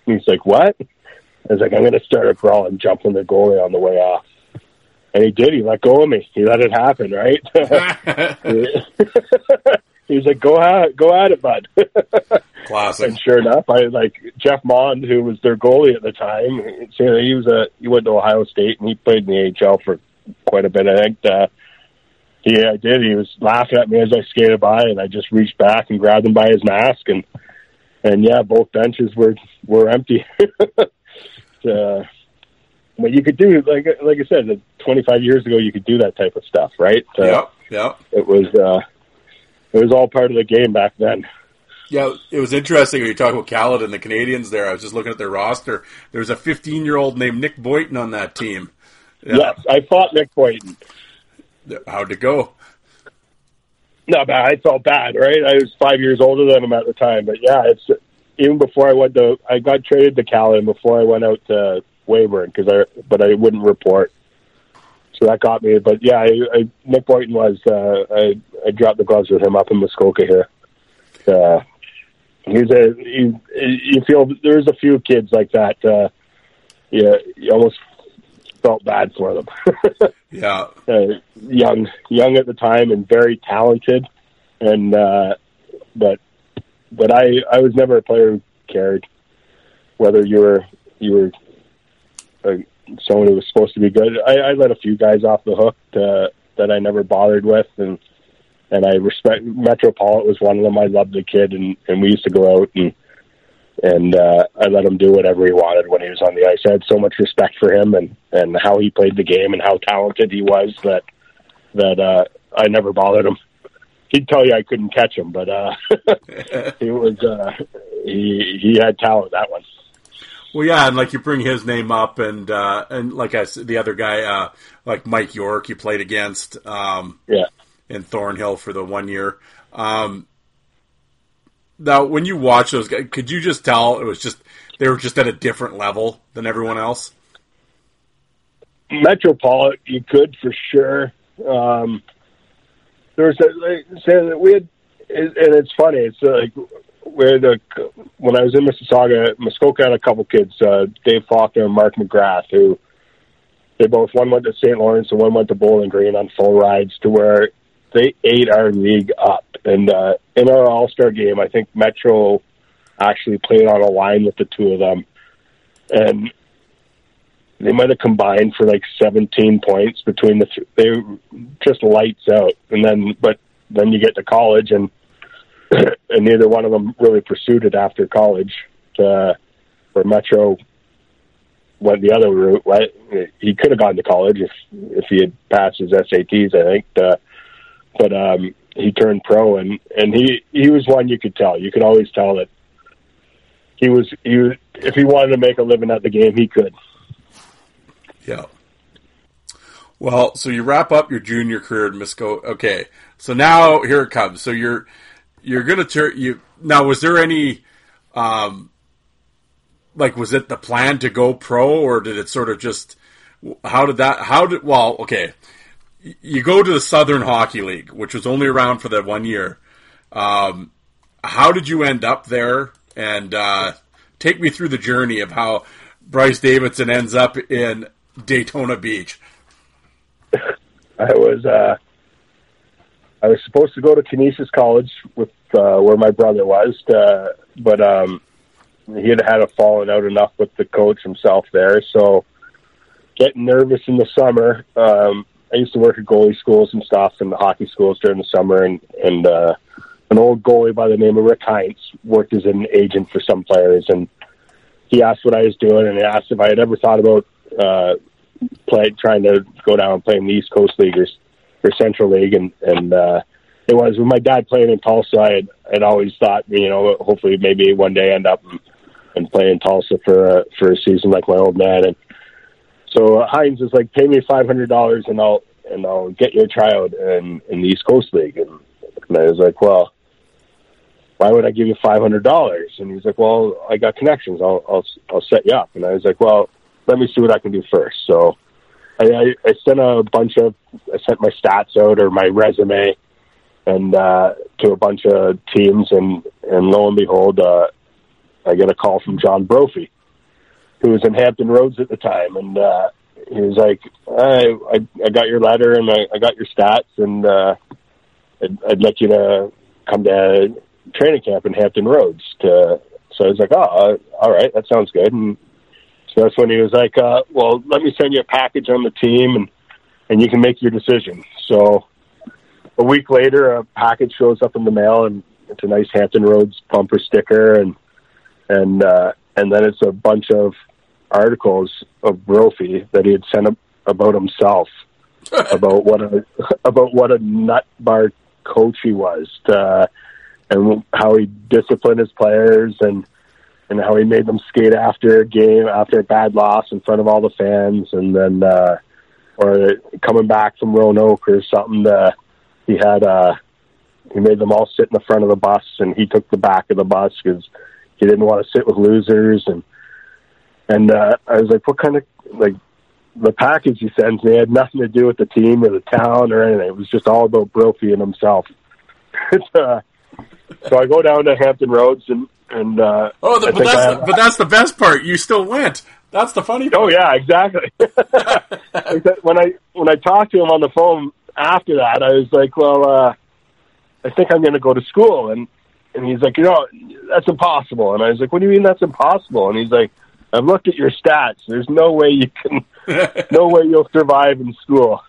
S4: And he's like, "What?" I was like, "I'm going to start a brawl and jump on the goalie on the way off." And he did. He let go of me. He let it happen, right? he was like, "Go at, go at it, bud."
S3: Classic.
S4: And sure enough, I like Jeff Maund, who was their goalie at the time. He was a he went to Ohio State and he played in the AHL for quite a bit. I think uh, he I did. He was laughing at me as I skated by, and I just reached back and grabbed him by his mask, and and yeah, both benches were were empty. uh, but you could do like like I said, 25 years ago, you could do that type of stuff, right? Uh,
S3: Yep. Yep.
S4: It was uh, it was all part of the game back then.
S3: Yeah, it was interesting when you talk about Caledon and the Canadians there. I was just looking at their roster. There was a 15 year old named Nick Boynton on that team. Yeah.
S4: Yes, I fought Nick Boynton.
S3: How'd it go?
S4: No, but I felt bad, right? I was five years older than him at the time, but yeah, it's even before I went to, I got traded to Caledon before I went out to Weyburn because I, but I wouldn't report, so that got me. But yeah, I, I, Nick Boynton was, uh, I, I dropped the gloves with him up in Muskoka here. Uh, he's a, he, you feel there's a few kids like that. Uh, yeah, you almost felt bad for them.
S3: Yeah.
S4: uh, young, young at the time, and very talented. And uh, but but I I was never a player who cared whether you were you were uh, someone who was supposed to be good. I, I let a few guys off the hook to, that I never bothered with, and and I respect Metropolitan was one of them. I loved the kid, and and we used to go out and and uh, I let him do whatever he wanted when he was on the ice. I had so much respect for him and and how he played the game and how talented he was that that uh, I never bothered him. He'd tell you I couldn't catch him, but uh, he was uh, he he had talent. That one.
S3: Well, yeah, and like you bring his name up, and uh, and like I said, the other guy, uh, like Mike York, you played against um,
S4: Yeah.
S3: in Thornhill for the one year. Um, now, when you watch those guys, could you just tell it was just they were just at a different level than everyone else?
S4: Metropolitan, you could for sure. Um, there was a, like, we had, and it's funny. It's like where the when I was in Mississauga, Muskoka had a couple kids, uh, Dave Faulkner and Mark McGrath, who they both one went to St. Lawrence and one went to Bowling Green on full rides to where they ate our league up. And uh, in our All Star game, I think Metro actually played on a line with the two of them, and they might have combined for like 17 points between the th- they just lights out and then but then you get to college and and neither one of them really pursued it after college uh where metro went the other route right he could have gone to college if if he had passed his SATs I think uh, but um he turned pro and and he he was one you could tell you could always tell that he was he was if he wanted to make a living at the game he could
S3: Yeah. Well, so you wrap up your junior career at Misco. Okay, so now here it comes. So you're you're gonna turn you now. Was there any, um, like, was it the plan to go pro, or did it sort of just? How did that? How did? Well, okay, you go to the Southern Hockey League, which was only around for that one year. Um, how did you end up there? And uh, take me through the journey of how Bryce Davidson ends up in Daytona Beach.
S4: I was uh, I was supposed to go to Canisius College with uh, where my brother was, uh, but um, he had had a falling out enough with the coach himself there. So getting nervous in the summer. Um, I used to work at goalie schools and stuff and the hockey schools during the summer, and and uh, an old goalie by the name of Rick Heinz worked as an agent for some players, and he asked what I was doing, and he asked if I had ever thought about uh, play trying to go down and play in the East Coast League or, or Central League, and and uh, it was with my dad playing in Tulsa. I had, I'd always thought, you know, hopefully maybe one day end up and, play in Tulsa for a, for a season like my old man, and so Heinz is like, pay me five hundred dollars and I'll and I'll get you a tryout in in the East Coast League, and, and I was like, well. Why would I give you five hundred dollars? And he's like, "Well, I got connections. I'll, I'll I'll set you up." And I was like, "Well, let me see what I can do first. So I, I, I sent a bunch of, I sent my stats out or my resume and, uh, to a bunch of teams and, and lo and behold, uh, I get a call from John Brophy, who was in Hampton Roads at the time. And, uh, he was like, I, I, I got your letter and I, I got your stats and, uh, I'd, I'd like you to come to training camp in Hampton Roads to, so I was like, oh, all right, that sounds good. And so that's when he was like, uh, well, let me send you a package on the team and, and you can make your decision. So a week later, a package shows up in the mail and it's a nice Hampton Roads bumper sticker. And, and, uh, and then it's a bunch of articles of Brophy that he had sent up about himself, about what a, about what a nut bar coach he was, to, and how he disciplined his players and, and how he made them skate after a game, after a bad loss in front of all the fans, and then uh, or coming back from Roanoke or something. To, he had uh, he made them all sit in the front of the bus, and he took the back of the bus because he didn't want to sit with losers. And and uh, I was like, what kind of like the package he sends me had nothing to do with the team or the town or anything. It was just all about Brophy and himself. uh, so I go down to Hampton Roads and and uh,
S3: oh, the, but that's the, but that's the best part. You still went. That's the funny. Part.
S4: Oh yeah, exactly. when I when I talked to him on the phone after that, I was like, well, uh, I think I'm going to go to school, and and he's like, you know, that's impossible. And I was like, what do you mean that's impossible? And he's like, I've looked at your stats. There's no way you can, no way you'll survive in school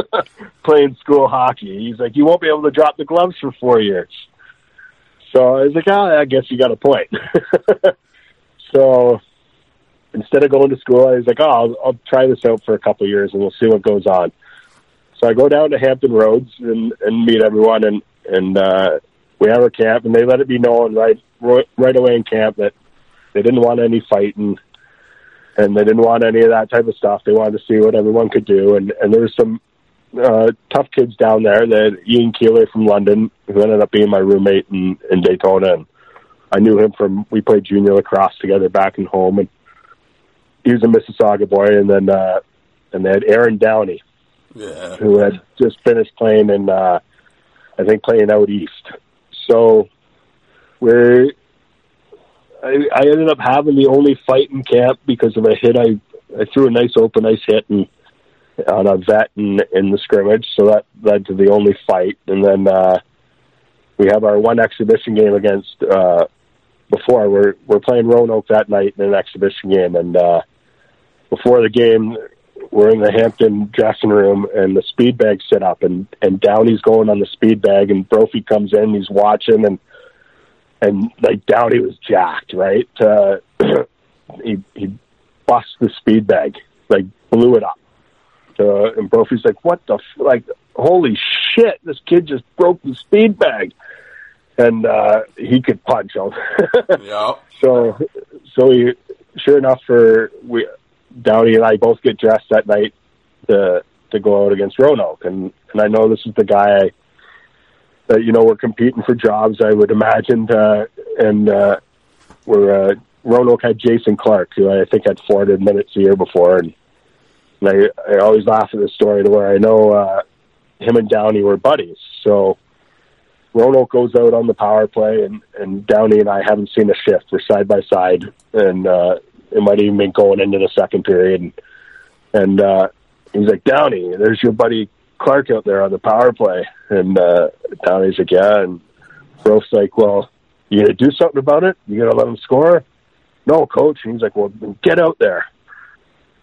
S4: playing school hockey. He's like, you won't be able to drop the gloves for four years. So I was like, oh, I guess you got a point. so instead of going to school, I was like, oh, I'll, I'll try this out for a couple of years and we'll see what goes on. So I go down to Hampton Roads and, and meet everyone and, and, uh, we have our camp and they let it be known right, right away in camp that they didn't want any fighting and they didn't want any of that type of stuff. They wanted to see what everyone could do. And, and there was some uh, tough kids down there. That Ian Keeler from London, who ended up being my roommate in, in Daytona, and I knew him from we played junior lacrosse together back in home, and he was a Mississauga boy. And then uh, and they had Aaron Downey,
S3: yeah.
S4: who had just finished playing in uh, I think playing out east. So we're I, I ended up having the only fight in camp because of a hit I I threw a nice open ice hit and on a vet in, in the scrimmage, so that led to the only fight. And then uh, we have our one exhibition game against uh, before. We're we're playing Roanoke that night in an exhibition game, and uh, before the game, we're in the Hampton dressing room, and the speed bag set up, and and Downey's going on the speed bag, and Brophy comes in, he's watching, and and like Downey was jacked, right? Uh, he he busts the speed bag, like blew it up uh, and Brophy's like, "What the f-? like? Holy shit! This kid just broke the speed bag." And uh, he could punch. Him.
S3: yeah.
S4: So, so he, sure enough, for we Downey and I both get dressed that night to to go out against Roanoke, and and I know this is the guy I that you know we're competing for jobs. I would imagine, uh, and uh, where uh, Roanoke had Jason Clark, who I think had 400 minutes a year before, and, and I, I always laugh at the story to where I know uh, him and Downey were buddies. So Roanoke goes out on the power play, and, and Downey and I haven't seen a shift. We're side by side, and uh, it might even be going into the second period. And, and uh, he's like, Downey, there's your buddy Clark out there on the power play. And uh, Downey's like, yeah. And Bro's like, well, you gonna do something about it? You gonna let him score? No, coach. And he's like, well, get out there.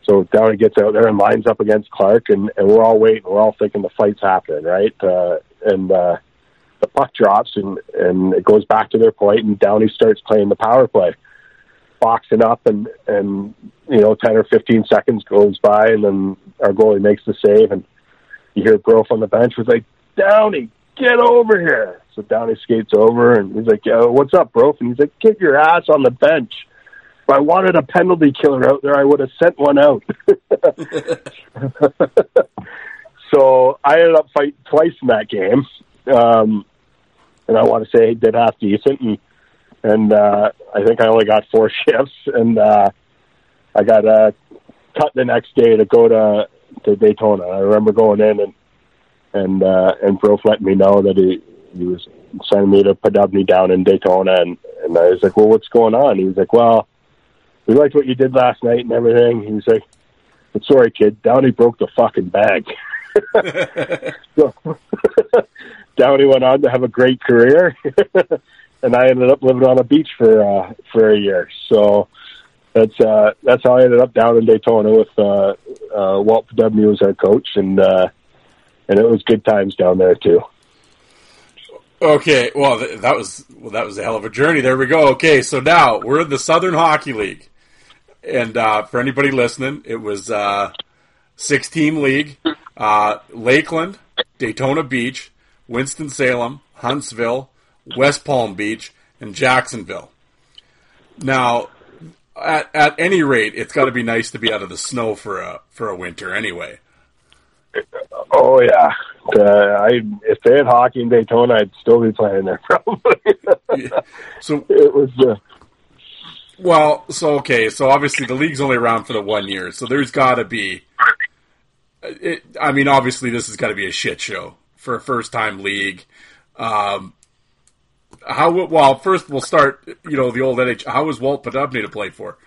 S4: So Downey gets out there and lines up against Clark, and, and we're all waiting. We're all thinking the fight's happening, right? Uh, and uh, the puck drops, and, and it goes back to their point, and Downey starts playing the power play, boxing up, and, and you know, 10 or 15 seconds goes by, and then our goalie makes the save, and you hear Brof on the bench was like, Downey, get over here. So Downey skates over, and he's like, Yo, what's up, Brof? And he's like, get your ass on the bench. I wanted a penalty killer out there, I would have sent one out. so I ended up fighting twice in that game. Um, and I want to say did half decent, and and uh, I think I only got four shifts, and uh, I got uh, cut the next day to go to to Daytona. I remember going in and and uh, and Brof let me know that he he was sending me to Poddubny down in Daytona, and and I was like, well, what's going on? He was like, well, we liked what you did last night and everything. He was like, but sorry, kid, Downey broke the fucking bag. so, Downey went on to have a great career, and I ended up living on a beach for uh, for a year. So that's uh, that's how I ended up down in Daytona with uh, uh, Walt W as our coach, and uh, and it was good times down there too.
S3: Okay, well th- that was well that was a hell of a journey. There we go. Okay, so now we're in the Southern Hockey League, and uh, for anybody listening, it was uh, six team league: uh, Lakeland, Daytona Beach, Winston Salem, Huntsville, West Palm Beach, and Jacksonville. Now, at at any rate, it's got to be nice to be out of the snow for a for a winter anyway.
S4: Oh yeah, uh, I if they had hockey in Daytona, I'd still be playing there probably.
S3: So
S4: it was uh,
S3: Well, so okay, so obviously the league's only around for the one year, so there's got to be. It, I mean, obviously this has got to be a shit show for a first time league. Um, how well? First, we'll start. You know, the old NH. How was Walt Poddubny to play for?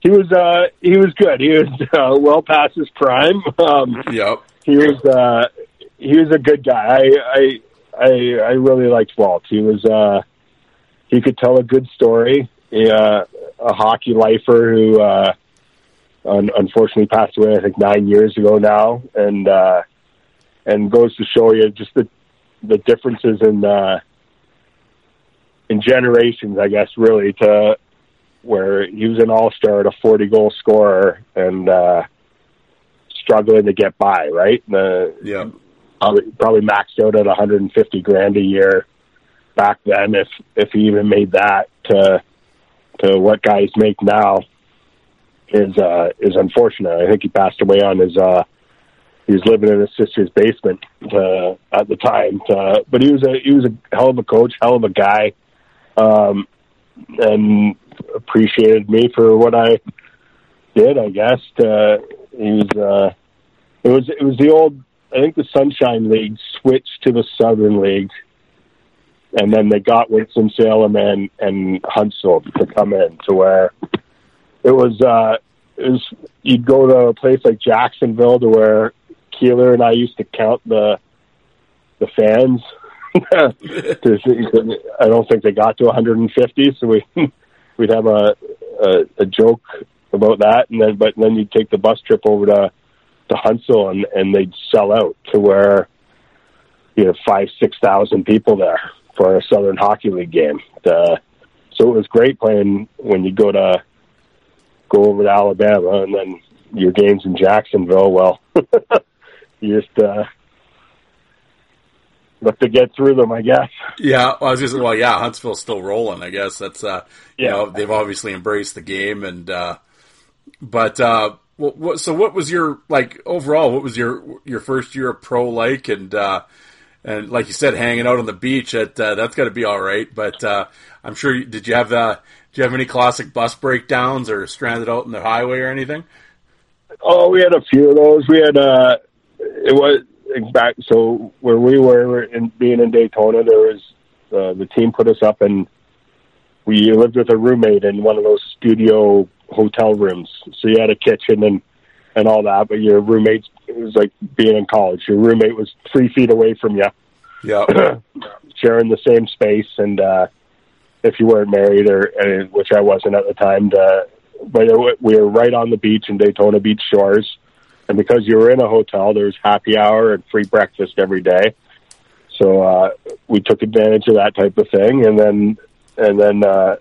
S4: he was uh, he was good. He was uh, well past his prime. Um,
S3: Yep.
S4: he was uh, he was a good guy. I I I, I really liked Walt. He was uh, he could tell a good story. He, uh, a hockey lifer who uh, un- unfortunately passed away. I think nine years ago now, and uh, and goes to show you just the the differences in uh, in generations. I guess really to where he was an all star at a forty goal scorer and uh, struggling to get by. Right. The,
S3: Yep.
S4: probably, probably maxed out at 150 grand a year back then, if if he even made that to to what guys make now is uh, is unfortunate. I think he passed away on his. Uh, he was living in his sister's basement uh, at the time, uh, but he was a he was a hell of a coach, hell of a guy, um, and appreciated me for what I did. I guess uh, he was. Uh, it was it was the old I think the Sunshine League switched to the Southern League, and then they got Winston Salem and and Huntsville to come in to where it was. Uh, it was you'd go to a place like Jacksonville to where Keeler and I used to count the the fans. I don't think they got to 150, so we we'd have a, a a joke about that, and then but then you'd take the bus trip over to to Huntsville and, and they'd sell out to where you know five six thousand people there for a Southern Hockey League game. Uh, so it was great playing when you go to go over to Alabama and then your games in Jacksonville. Well, you just uh, look to get through them, I guess.
S3: Yeah, well, I was just well, yeah, Huntsville's still rolling. I guess that's uh, you know, they've obviously embraced the game, and uh, but uh, what, what, so what was your like overall? What was your your first year of pro like, and uh, and like you said, hanging out on the beach. At, uh, that's got to be all right. But uh, I'm sure. Did you have uh, Did you have any classic bus breakdowns or stranded out in the highway or anything?
S4: Oh, we had a few of those. We had uh, it was back so where we were in being in Daytona. There was uh, the team put us up and we lived with a roommate in one of those studio hotel rooms. So you had a kitchen and and all that, but your roommate it was like being in college. Your roommate was three feet away from you,
S3: Yeah.
S4: sharing the same space. And uh, if you weren't married, or uh, which I wasn't at the time, to, but we were right on the beach in Daytona Beach shores. And because you were in a hotel, there was happy hour and free breakfast every day. So uh, we took advantage of that type of thing, and then and then uh,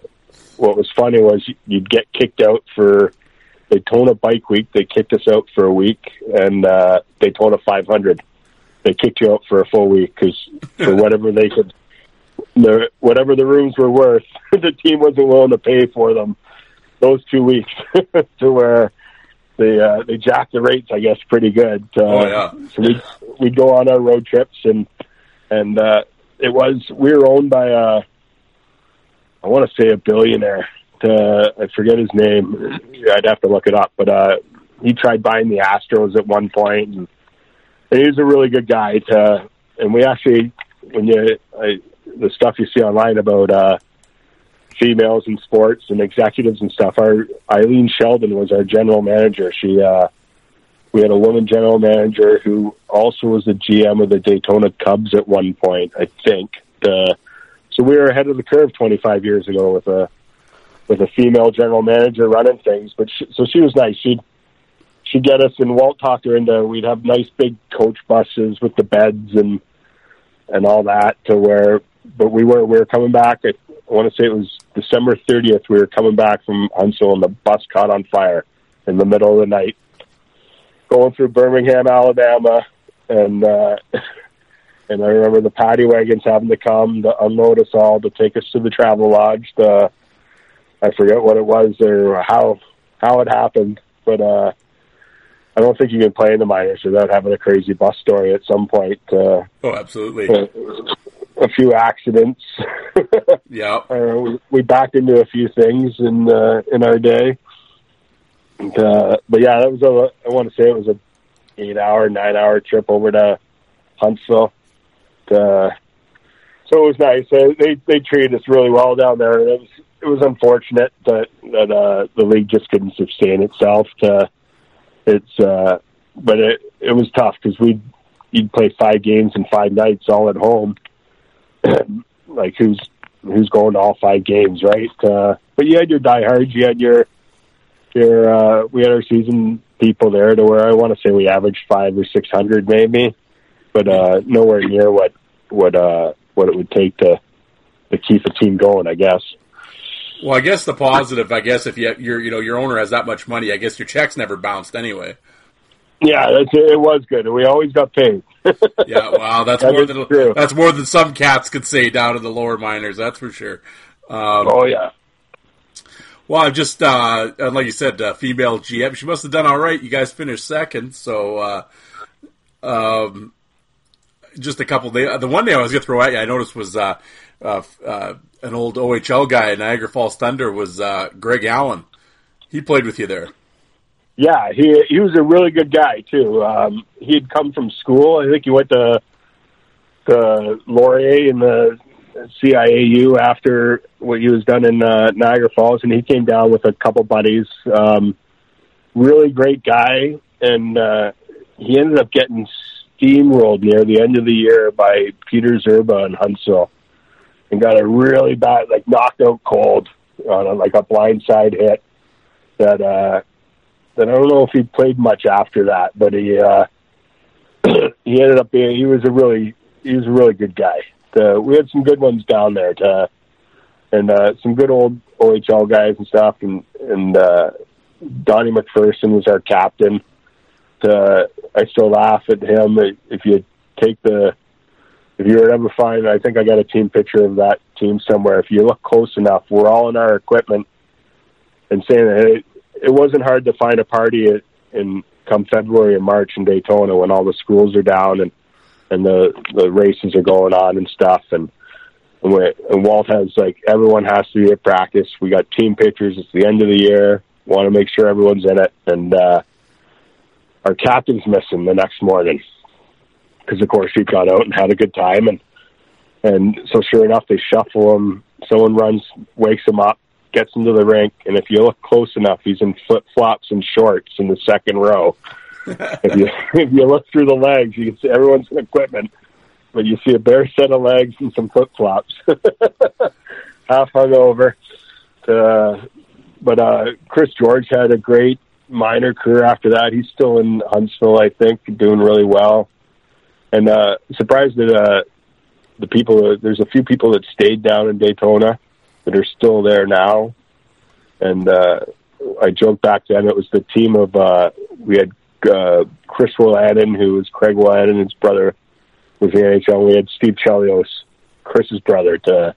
S4: what was funny was you'd get kicked out for Daytona Bike Week. They kicked us out for a week, and uh, Daytona 500. They kicked you out for a full week because for whatever they could, the, whatever the rooms were worth, the team wasn't willing to pay for them those two weeks to where they uh, they jacked the rates, I guess, pretty good. Uh,
S3: Oh, yeah.
S4: So we we'd go on our road trips and and uh, it was we were owned by a I want to say a billionaire. Uh, I forget his name. I'd have to look it up, but uh, he tried buying the Astros at one point, and, and he was a really good guy. To and we actually when you I, the stuff you see online about uh, females in sports and executives and stuff. Our Eileen Sheldon was our general manager. She uh, we had a woman general manager who also was the GM of the Daytona Cubs at one point, I think. Uh, so we were ahead of the curve 25 years ago with a with a female general manager running things. But she, so she was nice. She'd she'd get us and Walt talked her into. We'd have nice big coach buses with the beds and and all that to where. But we were we were coming back. At, I want to say it was December 30th. We were coming back from Huntsville and the bus caught on fire in the middle of the night, going through Birmingham, Alabama, and. uh And I remember the paddy wagons having to come to unload us all to take us to the travel lodge. The I forget what it was or how how it happened, but uh, I don't think you can play in the minors without having a crazy bus story at some point. Uh,
S3: Oh, absolutely.
S4: a few accidents.
S3: Yeah.
S4: uh, we, we backed into a few things in uh, in our day. And, uh, but yeah, that was a. I want to say it was a eight hour, nine hour trip over to Huntsville. Uh, so it was nice. Uh, they they treated us really well down there. It was it was unfortunate that that uh, the league just couldn't sustain itself. To it's uh, but it it was tough because we you'd play five games in five nights all at home. like who's who's going to all five games, right? Uh, but you had your diehards, you had your your uh, we had our season people there to where I want to say we averaged five or six hundred maybe, but uh, nowhere near what what uh, what it would take to to keep a team going. I guess.
S3: Well, I guess the positive, I guess, if you your you know your owner has that much money, I guess your checks never bounced anyway.
S4: Yeah, it was good. We always got paid.
S3: Yeah, wow, that's
S4: That
S3: more than
S4: true.
S3: that's more than some cats could say down in the lower minors. That's for sure. Um,
S4: oh yeah.
S3: Well, I've just uh, like you said, uh, female GM. She must have done all right. You guys finished second, so uh, um, just a couple days. The one day I was gonna throw at you, I noticed was uh, uh, an old OHL guy at Niagara Falls Thunder was uh, Greg Allen. He played with you there.
S4: Yeah, he he was a really good guy too. Um, he had come from school. I think he went to the Laurier in the CIAU after what he was done in uh, Niagara Falls, and he came down with a couple buddies. Um, really great guy, and uh, he ended up getting steamrolled near the end of the year by Peter Zerba in Huntsville, and got a really bad, like knocked out cold on a, like a blindside hit that. uh that I don't know if he played much after that, but he uh, he ended up being he was a really he was a really good guy. Uh, we had some good ones down there, to, and uh, some good old OHL guys and stuff, and and uh, Donnie McPherson was our captain. Uh, I still laugh at him if you take the if you were ever find. I think I got a team picture of that team somewhere. If you look close enough, we're all in our equipment and saying that hey, it wasn't hard to find a party at, in come February and March in Daytona when all the schools are down and and the the races are going on and stuff, and and, and Walt has like everyone has to be at practice. We got team pictures. It's the end of the year. Want to make sure everyone's in it, and uh, our captain's missing the next morning because of course he got out and had a good time, and and so sure enough they shuffle him. Someone runs, wakes him up, gets into the rink, and if you look close enough, he's in flip flops and shorts in the second row. if you if you look through the legs, you can see everyone's in equipment, but you see a bare set of legs and some flip flops, half hung over. Uh, but uh, Chris George had a great minor career after that. He's still in Huntsville, I think, doing really well. And uh, surprised that uh, the people, there's a few people that stayed down in Daytona that are still there now. And uh, I joked back then it was the team of, uh, we had uh, Chris Wolanin, who was Craig Wolanin, his brother was the NHL. We had Steve Chelios, Chris's brother, to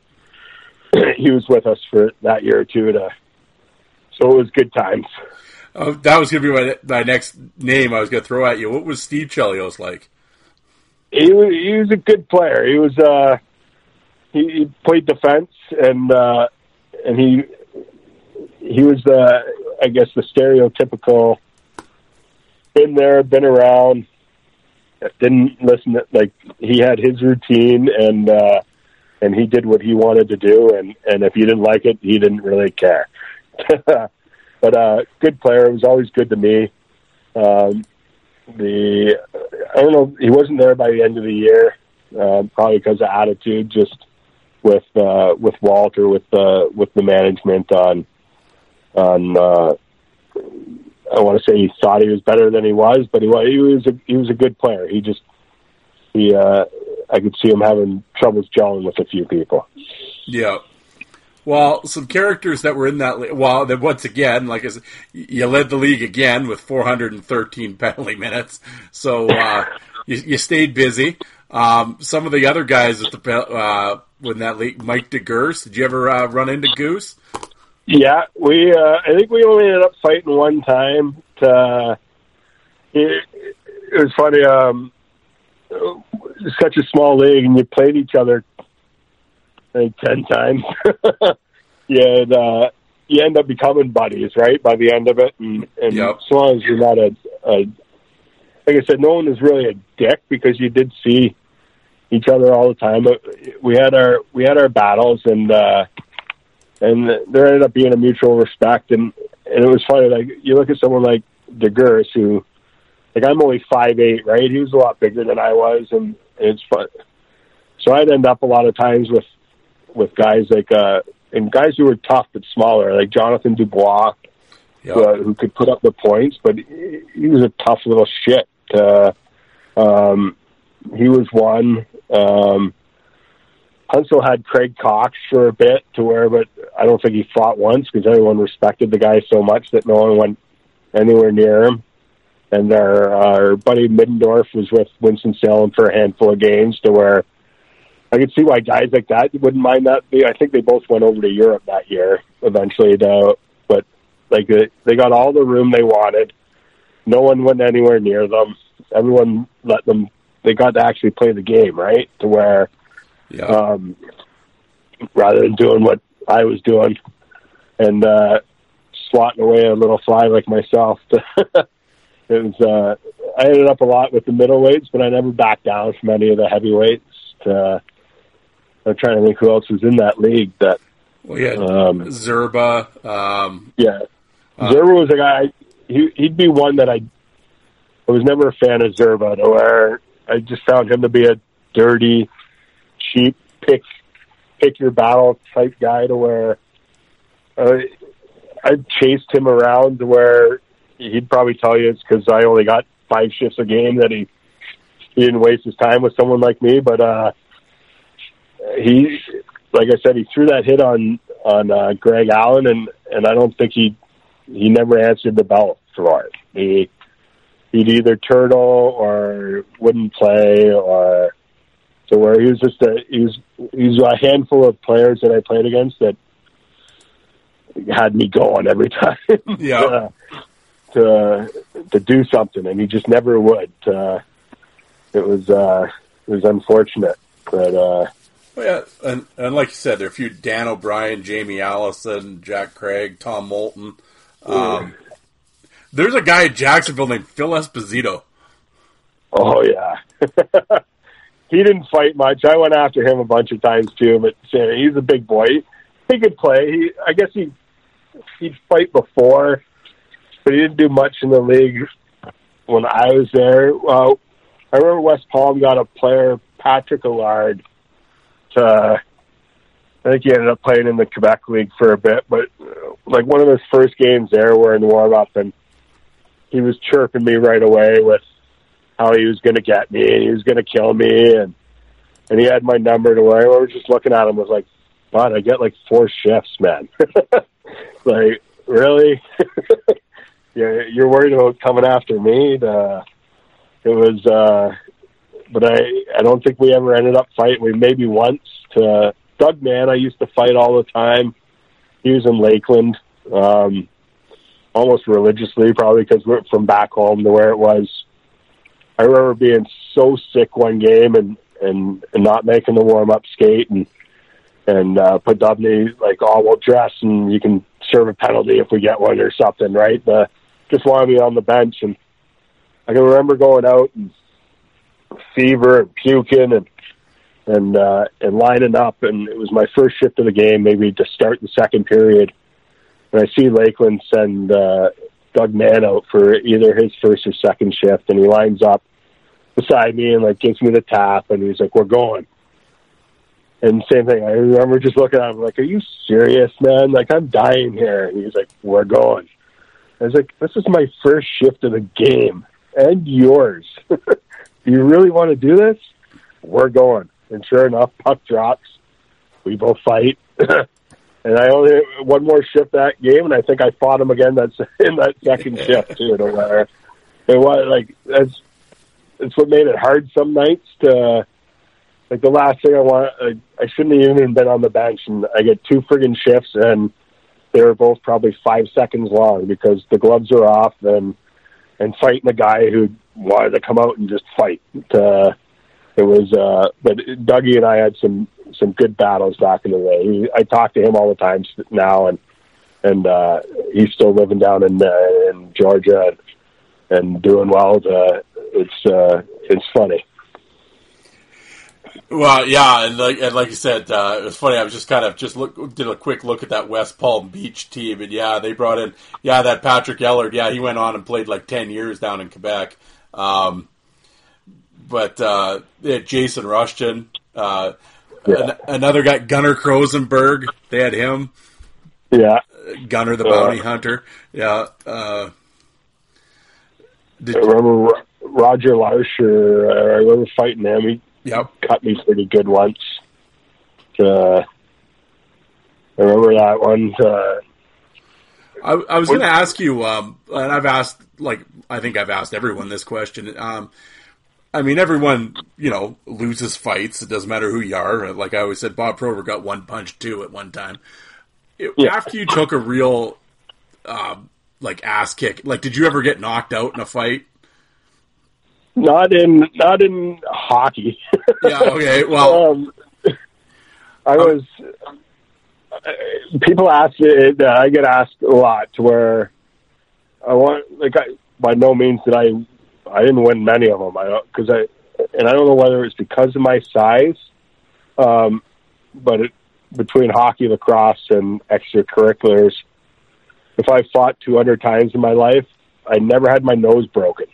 S4: he was with us for that year or two. To so it was good times.
S3: Oh, that was going to be my, my next name I was going to throw at you. What was Steve Chelios like?
S4: He was he was a good player. He was uh he, he played defense and uh and he he was the I guess the stereotypical been there, been around, didn't listen to, like he had his routine and uh and he did what he wanted to do and and if you didn't like it, he didn't really care. but uh good player, it was always good to me. Um the I don't know he wasn't there by the end of the year, uh, probably because of attitude, just with uh, with Walter, with uh, with the management on on. Uh, I want to say he thought he was better than he was, but he was he was a he was a good player. He just he uh, I could see him having troubles gelling with a few people.
S3: Yeah. Well, some characters that were in that. Le- well, then once again, like I said, you led the league again with 413 penalty minutes, so uh, you, you stayed busy. Um, some of the other guys at the uh, when that league, Mike DeGoose. Did you ever uh, run into Goose?
S4: Yeah, we. Uh, I think we only ended up fighting one time. To, it, it was funny. Um, such a small league, and you played each other Ten times. yeah, and, uh, you end up becoming buddies, right? By the end of it, and, and
S3: Yep.
S4: as long as you're not a, a, like I said, no one is really a dick because you did see each other all the time. But we had our we had our battles, and uh, and there ended up being a mutual respect, and and it was funny. Like you look at someone like DeGers, who like I'm only five eight, right? He was a lot bigger than I was, and, and it's fun. So I'd end up a lot of times with with guys like uh and guys who were tough but smaller, like Jonathan Dubois,
S3: Yeah.
S4: who, uh, who could put up the points, but he, he was a tough little shit. Uh, um, he was one. Um, Huntsville had Craig Coxe for a bit to where, but I don't think he fought once because everyone respected the guy so much that no one went anywhere near him. And our, our buddy Middendorf was with Winston Salem for a handful of games to where I could see why guys like that wouldn't mind that. They, I think they both went over to Europe that year eventually, though. But like they, they got all the room they wanted. No one went anywhere near them. Everyone let them. They got to actually play the game, right? To where
S3: Yeah.
S4: um, rather than doing what I was doing and uh, swatting away a little fly like myself. it was. Uh, I ended up a lot with the middleweights, but I never backed down from any of the heavyweights. Uh, I'm trying to think who else was in that league. That
S3: well, yeah.
S4: um,
S3: Zerba. Um,
S4: yeah,
S3: Uh,
S4: Zerba was a guy. He, he'd be one that I. I was never a fan of Zerba, to where I just found him to be a dirty, cheap, pick pick your battle type guy. To where uh, I chased him around to where he'd probably tell you it's because I only got five shifts a game that he he didn't waste his time with someone like me. But uh, he, like I said, he threw that hit on on uh, Greg Allen, and and I don't think he he never answered the bell for it. He he'd either turtle or wouldn't play or to where he was just a he was he was a handful of players that I played against that had me going every time.
S3: Yeah.
S4: to, to to do something, and he just never would. Uh, it was uh, it was unfortunate. But uh,
S3: Well, yeah, and, and like you said, there are a few Dan O'Brien, Jamie Allison, Jack Craig, Tom Moulton. Um, there's a guy at Jacksonville named Phil Esposito.
S4: oh yeah, he didn't fight much. I went after him a bunch of times too, but he's a big boy. He could play. He, I guess he he'd fight before, but he didn't do much in the league when I was there. Well, I remember West Palm got a player, Patrick Allard, to. I think he ended up playing in the Quebec League for a bit, but uh, like one of his first games there, we're in warm up, and he was chirping me right away with how he was going to get me and he was going to kill me, and and he had my number to where I remember just looking at him was like, "Bud, I get like four shifts, man. like, really? you're, you're worried about coming after me?" To, it was, uh, but I I don't think we ever ended up fighting. We maybe once to Doug Mann. I used to fight all the time. He was in Lakeland, um, almost religiously, probably because we're from back home to where it was. I remember being so sick one game and and, and not making the warm up skate and and uh, put Dubney like, oh, we'll dress and you can serve a penalty if we get one or something, right? The, just wanted me on the bench and I can remember going out and fever and puking and and uh, and lining up, and it was my first shift of the game, maybe to start the second period. And I see Lakeland send uh, Doug Mann out for either his first or second shift, and he lines up beside me and like gives me the tap, and he's like, "We're going." And same thing. I remember just looking at him like, "Are you serious, man? Like I'm dying here." And he's like, "We're going." I was like, "This is my first shift of the game and yours. you really want to do this? We're going." And sure enough, puck drops. We both fight. and I only one more shift that game, and I think I fought him again. That's in that second shift too. To where it was like that's it's what made it hard some nights to like the last thing I want. I, I shouldn't have even been on the bench, and I get two friggin' shifts, and they were both probably five seconds long because the gloves are off, and and fighting a guy who wanted to come out and just fight. To, it was, uh, but Dougie and I had some some good battles back in the day. He, I talk to him all the time now, and and uh, he's still living down in uh, in Georgia and, and doing well. Uh, it's uh, it's funny.
S3: Well, yeah, and like and like you said, uh, it was funny. I was just kind of just look did a quick look at that West Palm Beach team, and yeah, they brought in yeah that Patrick Ellard. Yeah, he went on and played like ten years down in Quebec. Um, but uh, they had Jason Rushton, uh,
S4: Yeah.
S3: an, another guy, Gunnar Krosenberg. They had him,
S4: Yeah,
S3: Gunnar the
S4: Uh,
S3: bounty hunter. Yeah. Uh, did,
S4: I remember Ro- Roger Larsher. Uh, I remember fighting him. He
S3: yep.
S4: cut me pretty good once. Uh, I remember that one. Uh,
S3: I, I was going to ask you, um, and I've asked, like, I think I've asked everyone this question. Um, I mean, everyone, you know, loses fights. It doesn't matter who you are. Like I always said, Bob Probert got one punch too at one time. It-
S4: Yeah.
S3: After you took a real, um, like ass kick, like, did you ever get knocked out in a fight?
S4: Not in not in hockey.
S3: Yeah. Okay. Well,
S4: um, I was. uh, People ask me. Uh, I get asked a lot to where I want. Like, I, by no means did I. I didn't win many of them. I don't because I, and I don't know whether it's because of my size, um, but it, between hockey, lacrosse, and extracurriculars, if I fought 200 times in my life, I never had my nose broken.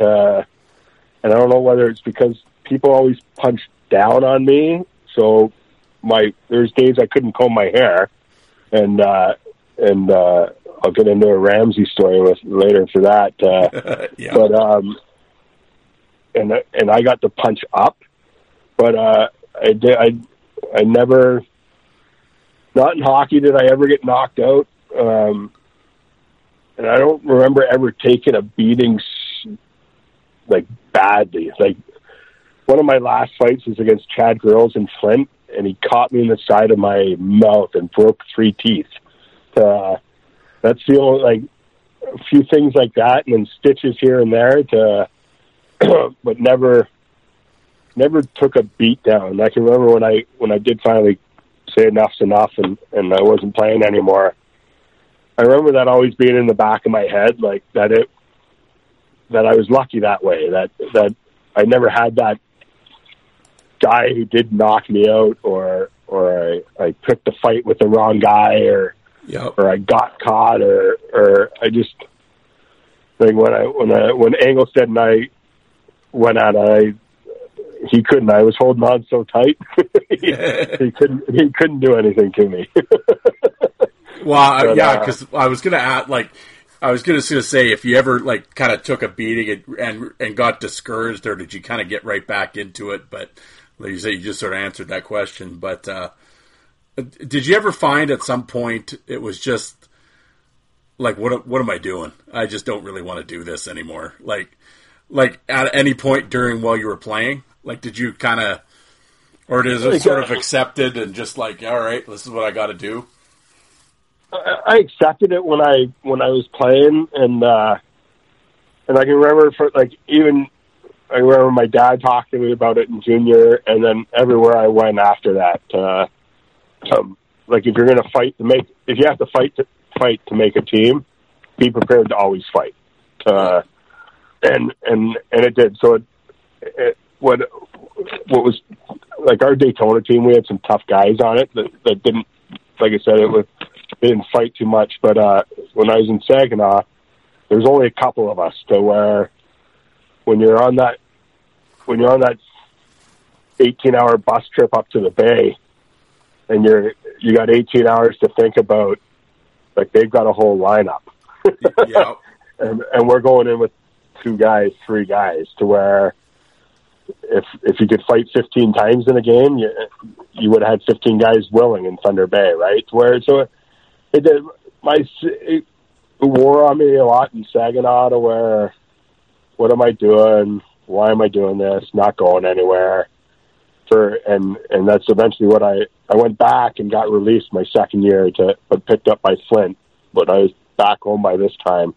S4: Uh, and I don't know whether it's because people always punch down on me. So my there's days I couldn't comb my hair, and uh, and uh, I'll get into a Ramsay story with later for that. Uh,
S3: yeah.
S4: but um, and and I got to punch up, but uh, I did I I never. Not in hockey did I ever get knocked out, um, and I don't remember ever taking a beating like badly. Like one of my last fights was against Chad Grills in Flint, and he caught me in the side of my mouth and broke three teeth. Uh, that's the only like a few things like that, and then stitches here and there. To, but never, never took a beat down. I can remember when I when I did finally say enough's enough and and I wasn't playing anymore. I remember that always being in the back of my head, like that it that I was lucky that way. That that I never had that guy who did knock me out, or or I, I picked a fight with the wrong guy, or
S3: Yep.
S4: or I got caught, or or I just like when I when I when Engelstad and I went at it, I he couldn't. I was holding on so tight. he, he couldn't. He couldn't do anything to me.
S3: Well,
S4: But,
S3: yeah,
S4: uh,
S3: because I was gonna add, like, I was gonna gonna say, if you ever like kind of took a beating and, and and got discouraged, or did you kind of get right back into it? But like you say, you just sort of answered that question. But uh, did you ever find at some point it was just like, what what am I doing? I just don't really want to do this anymore. Like, like at any point during while you were playing, like, did you kind of, or is it sort of accepted and just like, all right, this is what I got to do?
S4: I accepted it when I when I was playing, and uh, and I can remember for like even I remember my dad talking to me about it in junior, and then everywhere I went after that. Uh, um, like if you're going to fight to make, if you have to fight to fight to make a team, be prepared to always fight. Uh, and and and it did. So it, it what what was like our Daytona team, we had some tough guys on it that, that didn't, like I said, it was they didn't fight too much. But uh, when I was in Saginaw, there was only a couple of us to where when you're on that when you're on that 18 hour bus trip up to the bay and you're you got 18 hours to think about like they've got a whole lineup
S3: Yeah,
S4: and and we're going in with two guys, three guys, to where if if you could fight 15 times in a game, you you would have had 15 guys willing in Thunder Bay, right? Where so it, did my it wore on me a lot in Saginaw, to where what am I doing? Why am I doing this? Not going anywhere. For and and that's eventually what I I went back and got released my second year to but picked up by Flint, but I was back home by this time.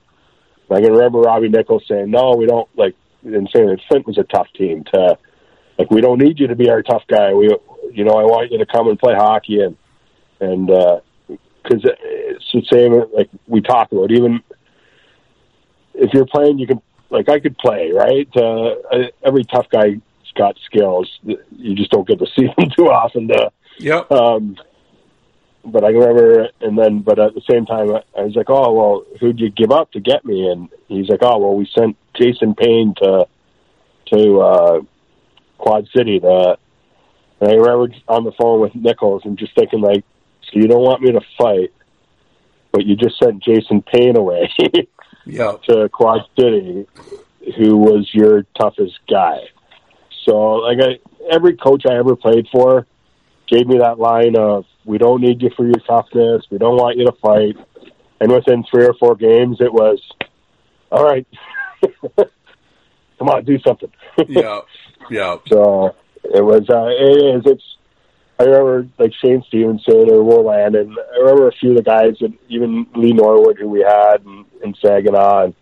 S4: And I can remember Robbie Nichols saying, "No, we don't like," and saying that Flint was a tough team. To like, we don't need you to be our tough guy. We, you know, I want you to come and play hockey and and uh, because it's the same. Like we talk about, even if you're playing, you can like I could play, right? Uh, every tough guy's got skills. You just don't get to see them too often. To
S3: yep.
S4: um, but I remember, and then, but at the same time, I, I was like, "Oh, well, who'd you give up to get me?" And he's like, "Oh, well, we sent Jason Payne to to uh, Quad City." To, and I remember on the phone with Nichols and just thinking, like, "So you don't want me to fight, but you just sent Jason Payne away
S3: Yep.
S4: to Quad City, who was your toughest guy." So, like, I, every coach I ever played for gave me that line of, "We don't need you for your toughness. We don't want you to fight." And within three or four games, it was, "All right, come on, do something."
S3: yeah, yeah.
S4: So it was. Uh, it is. It's. I remember like Shayne Stevenson or Will and I remember a few of the guys, and even Lee Norwood, who we had in, in Saginaw, and,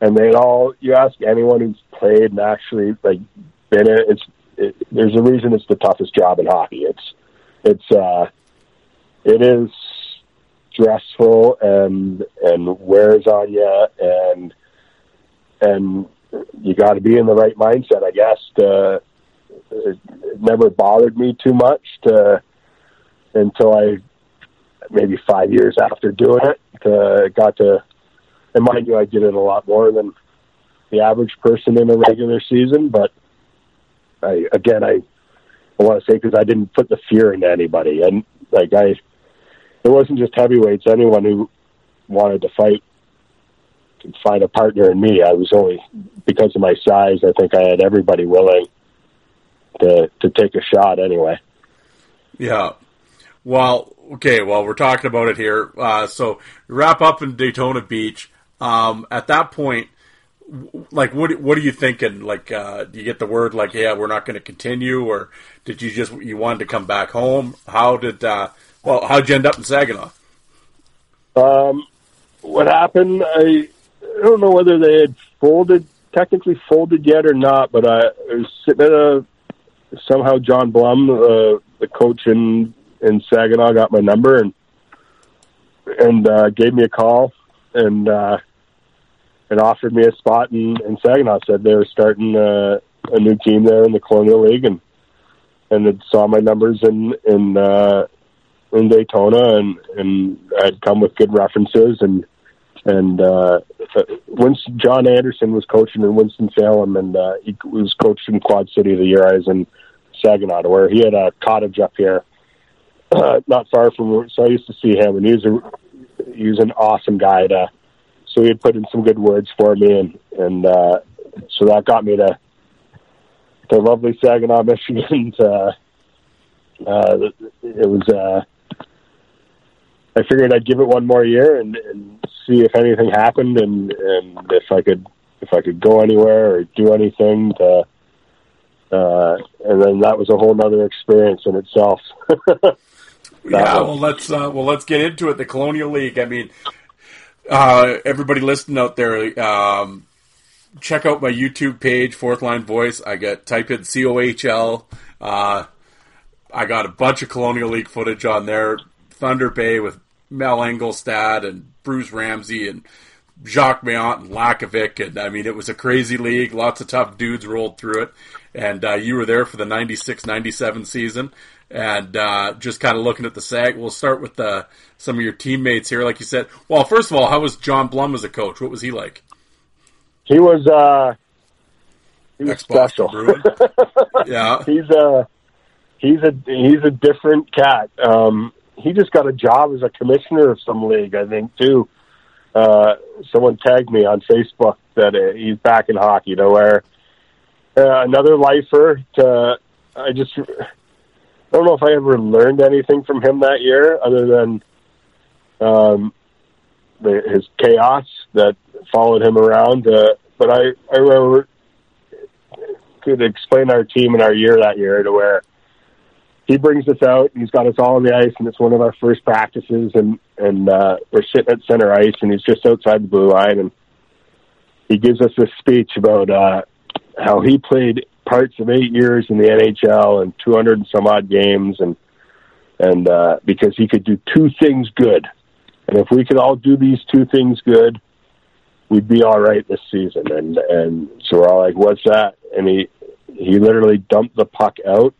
S4: and they all. You ask anyone who's played and actually like been it. It's. It, there's a reason it's the toughest job in hockey. It's. It's. uh It is stressful and and wears on you and and you got to be in the right mindset, I guess. To, it, never bothered me too much to until I maybe five years after doing it to, got to. And mind you, I did it a lot more than the average person in a regular season. But I again, I, I want to say because I didn't put the fear into anybody, and like I, it wasn't just heavyweights. Anyone who wanted to fight could find a partner in me. I was only because of my size. I think I had everybody willing to to take a shot anyway.
S3: Yeah. Well, okay. Well, we're talking about it here. Uh, so wrap up in Daytona Beach. Um, at that point, like, what what are you thinking? Like, uh, do you get the word like, yeah, we're not going to continue, or did you just you wanted to come back home? How did uh, well, how'd you end up in Saginaw?
S4: Um, what happened? I, I don't know whether they had folded, technically folded yet or not, but I, I was sitting at a somehow John Blum, uh, the coach in in Saginaw, got my number and and uh, gave me a call and uh, and offered me a spot in, in Saginaw. Said they were starting uh, a new team there in the Colonial League and and it saw my numbers in in uh, in Daytona and and I'd come with good references and and uh, Winston, John Anderson was coaching in Winston Salem and uh, he was coached in Quad City the year I was in Saginaw, where he had a cottage up here, uh, not far from. So I used to see him, and he was a he was an awesome guy. To, so he had put in some good words for me, and and uh, so that got me to to lovely Saginaw, Michigan. To, uh, it was. Uh, I figured I'd give it one more year and, and see if anything happened, and and if I could if I could go anywhere or do anything to uh, and then that was a whole other experience in itself.
S3: yeah, well, let's uh, well let's get into it. The Colonial League. I mean, uh, everybody listening out there, um, check out my YouTube page, Fourth Line Voice. I got type in C O H L. Uh, I got a bunch of Colonial League footage on there. Thunder Bay with Mel Engelstad and Bruce Ramsay and Jacques Mayant and Lakovic, and I mean it was a crazy league. Lots of tough dudes rolled through it, and uh, you were there for the 96-97 season. And uh, just kind of looking at the SAG, we'll start with the, uh, some of your teammates here. Like you said, well, first of all, how was John Blum as a coach? What was he like?
S4: He was uh, he was special.
S3: yeah,
S4: he's a he's a he's a different cat. Um, he just got a job as a commissioner of some league, I think, too uh, someone tagged me on Facebook that uh, he's back in hockey. Know, where uh, another lifer. To I just I don't know if I ever learned anything from him that year, other than um, the, his chaos that followed him around. Uh, but I I remember could explain our team and our year that year to where he brings us out. He's got us all on the ice, and it's one of our first practices. And and uh, we're sitting at center ice, and he's just outside the blue line, and he gives us this speech about uh, how he played parts of eight years in the NHL and 200 and some odd games, and and uh, because he could do two things good, and if we could all do these two things good, we'd be all right this season. And and so we're all like, "What's that?" And he he literally dumped the puck out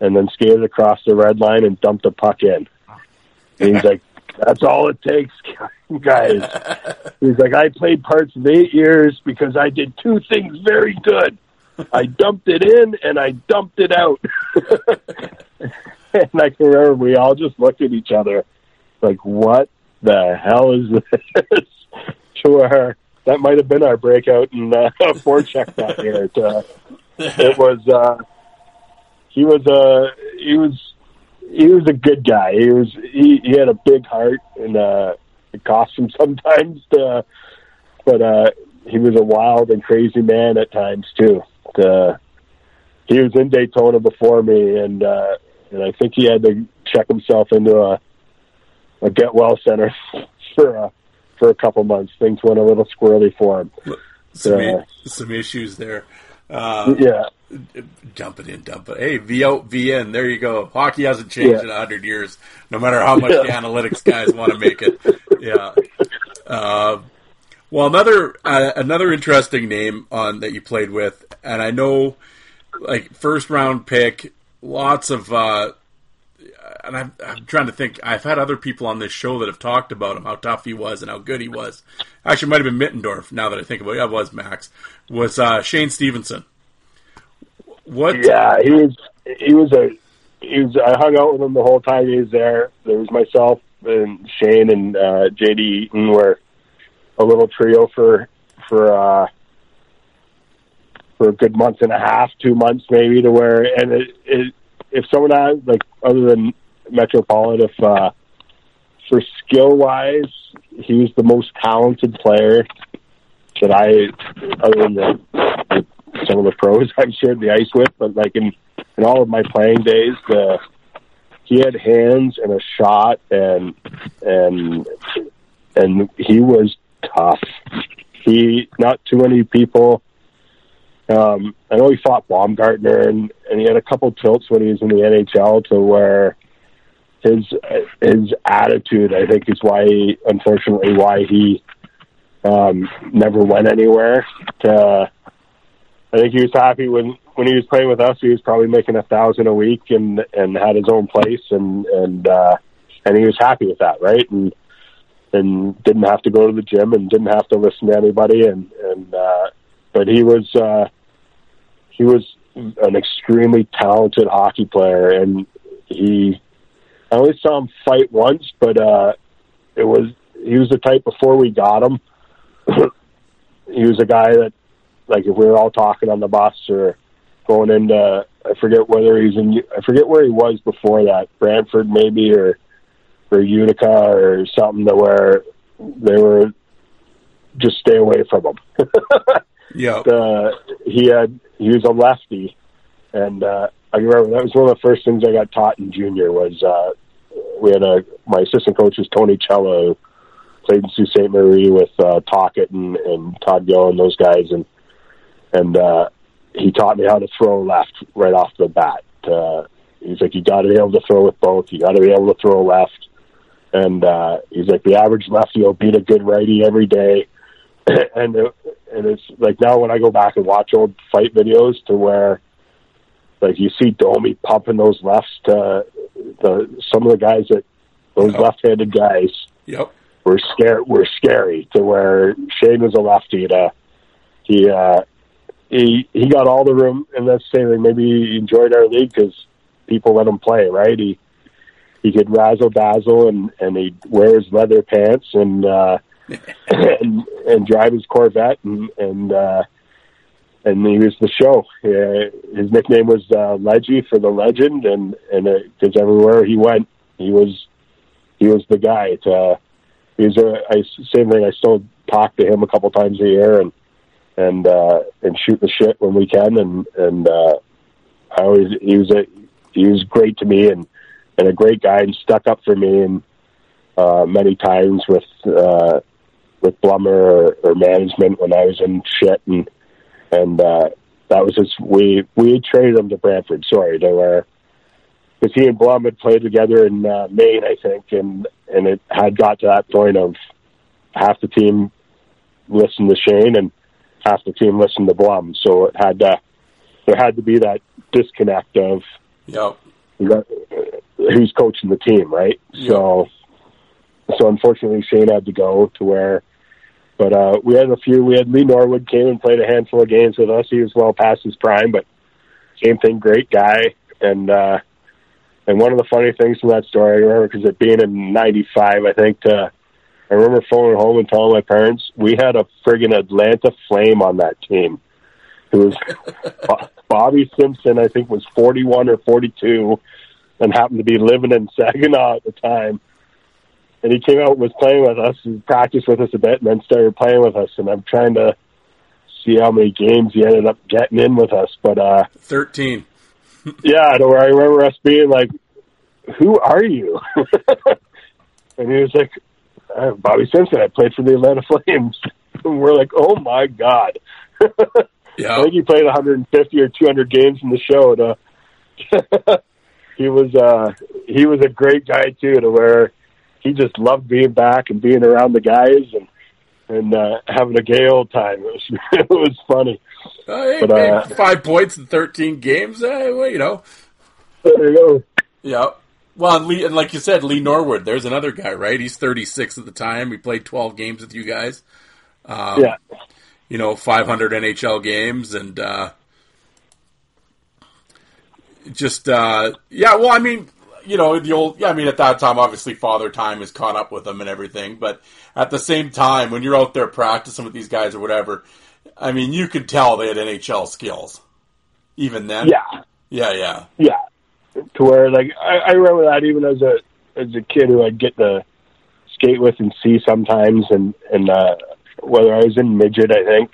S4: and then skated across the red line and dumped the puck in. And he's like, that's all it takes, guys. He's like, I played parts of eight years because I did two things very good. I dumped it in and I dumped it out. and I can remember we all just looked at each other like, what the hell is this? to where that might have been our breakout in uh, forecheck that year. It, uh, it was, uh, he was a he was he was a good guy. He was he, he had a big heart and uh, it cost him sometimes. To, but uh, he was a wild and crazy man at times too. To, he was in Daytona before me, and uh, and I think he had to check himself into a a get well center for a for a couple months. Things went a little squirrely for him.
S3: Some, uh, some issues there. Uh,
S4: yeah,
S3: dump it in, dump it. Hey, V out, V in. There you go. Hockey hasn't changed yeah. in a hundred years, no matter how much yeah. the analytics guys want to make it. Yeah. Uh, well, another uh, another interesting name on that you played with, and I know, like first round pick, lots of. Uh, and I'm, I'm trying to think. I've had other people on this show that have talked about him, how tough he was and how good he was. Actually, might have been Middendorf. Now that I think about it, yeah, it was Max. Was uh, Shayne Stevenson what?
S4: Yeah, he was. He was a. He was. I hung out with him the whole time he was there. There was myself and Shane and uh, JD Eaton were a little trio for for uh, for a good month and a half, two months maybe, to where and it, it if someone had like other than Metropolit, if uh, for skill wise, he was the most talented player that I, other than the some of the pros I've shared the ice with, but like in in all of my playing days, the he had hands and a shot and and and he was tough. He not too many people Um, I know he fought Baumgartner, and and he had a couple tilts when he was in the NHL to where his his attitude, I think, is why he, unfortunately why he um, never went anywhere. To, I think he was happy when when he was playing with us. He was probably making a thousand a week and and had his own place and and uh, and he was happy with that, right? And and didn't have to go to the gym and didn't have to listen to anybody and and uh, but he was uh, he was an extremely talented hockey player and he I only saw him fight once, but uh, it was he was the type before we got him. he was a guy that like if we were all talking on the bus or going into I forget whether he's in I forget where he was before that Brantford maybe or or Utica or something to where they were just stay away from him.
S3: Yeah.
S4: uh, he had he was a lefty, and uh, I remember that was one of the first things I got taught in junior was uh, we had a my assistant coach was Tony Cello, who played in Sault Ste. Marie with uh, Tocchet and, and Todd Gill and those guys, and and uh, he taught me how to throw left right off the bat. Uh, he's like, you got to be able to throw with both. You got to be able to throw left. And uh, he's like, the average lefty will beat a good righty every day. and it, and it's like now when I go back and watch old fight videos to where like you see Domi pumping those lefts to the some of the guys that those
S3: Yep.
S4: left-handed guys
S3: Yep.
S4: were scare were scary to where Shane was a lefty to he uh he he got all the room and that's the same maybe he enjoyed our league because people let him play right he he could razzle dazzle and and he'd wear his leather pants and uh and and drive his Corvette and and uh and he was the show. Uh, his nickname was uh, Leggy for the legend, and and because everywhere he went, he was he was the guy. To, uh, he was a I, same thing. I still talk to him a couple times a year, and and uh, and shoot the shit when we can, and and uh, I always he was a he was great to me, and and a great guy, and stuck up for me, and uh, many times with uh, with Blummer or, or management when I was in shit, and and uh, that was his. We we traded him to Brantford. Sorry, to where because he and Blum had played together in uh, Maine, I think, and and it had got to that point of half the team listened to Shane and half the team listened to Blum. So it had to there had to be that disconnect of
S3: Yep.
S4: who's coaching the team, right? So, so unfortunately, Shane had to go to where. But uh, we had a few. We had Lee Norwood came and played a handful of games with us. He was well past his prime, but same thing, great guy. And uh, and one of the funny things from that story, I remember because it being in '95, I think. To, I remember phoning home and telling my parents we had a friggin' Atlanta Flame on that team. Who was Bobby Simpson? I think was 41 or 42 and happened to be living in Saginaw at the time. And he came out and was playing with us and practiced with us a bit and then started playing with us. And I'm trying to see how many games he ended up getting in with us. But uh,
S3: Thirteen.
S4: yeah, I know where I remember us being like, "Who are you?" and he was like, uh, "Bobby Simpson. I played for the Atlanta Flames." and we're like, "Oh my god!" I think he played 150 or 200 games in the show. To he was uh, he was a great guy too, to where he just loved being back and being around the guys and and uh, having a gay old time. It was it was funny.
S3: Uh,
S4: But, uh,
S3: five points in thirteen games. Uh, well, you know.
S4: There you go.
S3: Yeah. Well, and, Lee, and like you said, Lee Norwood. There's another guy, right? He's 36 at the time. He played 12 games with you guys. Um,
S4: yeah.
S3: You know, 500 NHL games, and uh, just uh, yeah. Well, I mean, you know, the old. Yeah, I mean, at that time, obviously, father time has caught up with them and everything. But at the same time, when you're out there practicing with these guys or whatever, I mean, you could tell they had NHL skills. Even then.
S4: Yeah.
S3: Yeah. Yeah.
S4: yeah, to where like I, I remember that even as a as a kid who I'd get to skate with and see sometimes, and and uh, whether I was in midget, I think.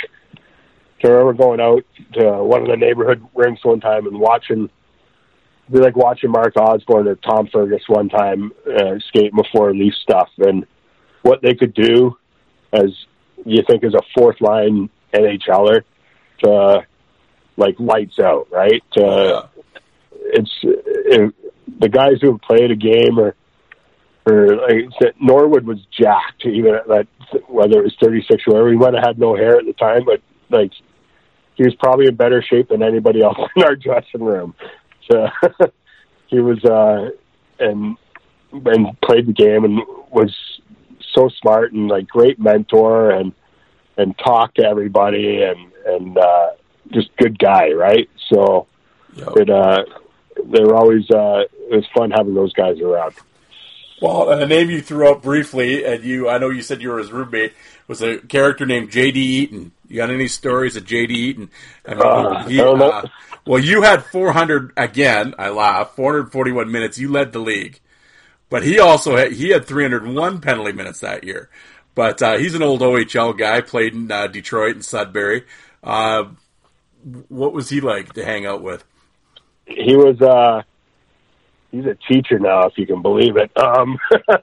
S4: I remember going out to one of the neighborhood rinks one time and watching. Be like watching Mark Osborne or Tom Fergus one time uh, skate before Leaf stuff, and what they could do as you think as a fourth line NHLer to uh, like lights out, right?
S3: Yeah.
S4: It's it, the guys who have played a game or or like Norwood was jacked, even at that whether it was 36 or whatever. He might have had no hair at the time, but like he was probably in better shape than anybody else in our dressing room. So he was uh and and played the game and was so smart and like great mentor and and talked to everybody and and uh just good guy, right? So
S3: Yep.
S4: it uh they were always uh it was fun having those guys around.
S3: Well, and the name you threw up briefly, and you, I know you said you were his roommate, was a character named J.D. Eaton. You got any stories of J.D. Eaton? I mean,
S4: Uh,
S3: he,
S4: I don't know.
S3: uh, well, you had 400 again. I laugh. 441 minutes. You led the league, but he also had, he had 301 penalty minutes that year. But uh, he's an old OHL guy. Played in uh, Detroit and Sudbury. Uh, what was he like to hang out with?
S4: He was uh he's a teacher now, if you can believe it. Um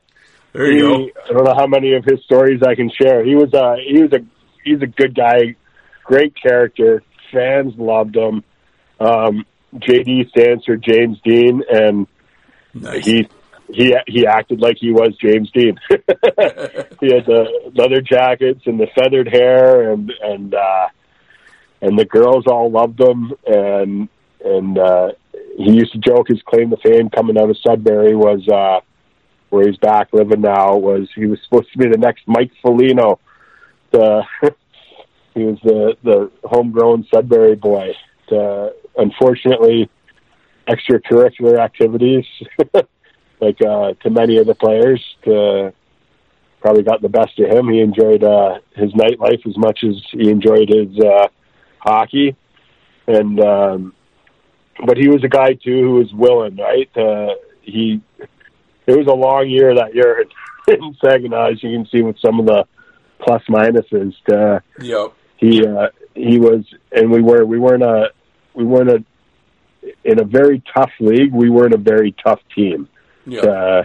S3: There you
S4: he, I don't know how many of his stories I can share. He was uh he was a he's a good guy, great character. Fans loved him. Um JD stands for James Dean and.
S3: Nice.
S4: he he he acted like he was James Dean. he had the leather jackets and the feathered hair and and uh and the girls all loved him and and uh he used to joke his claim to fame coming out of Sudbury was uh where he's back living now was he was supposed to be the next Mike Foligno. The he was the the homegrown Sudbury boy. Unfortunately extracurricular activities like uh, to many of the players. Probably got the best of him. He enjoyed uh, his nightlife as much as he enjoyed his uh, hockey, and um, but he was a guy too who was willing. Right, uh, he it was a long year that year in, in Saginaw, as you can see with some of the plus minuses. To,
S3: Yep.
S4: he uh, he was, and we were we weren't a we weren't a in a very tough league. We weren't a very tough team.
S3: Yep.
S4: Uh,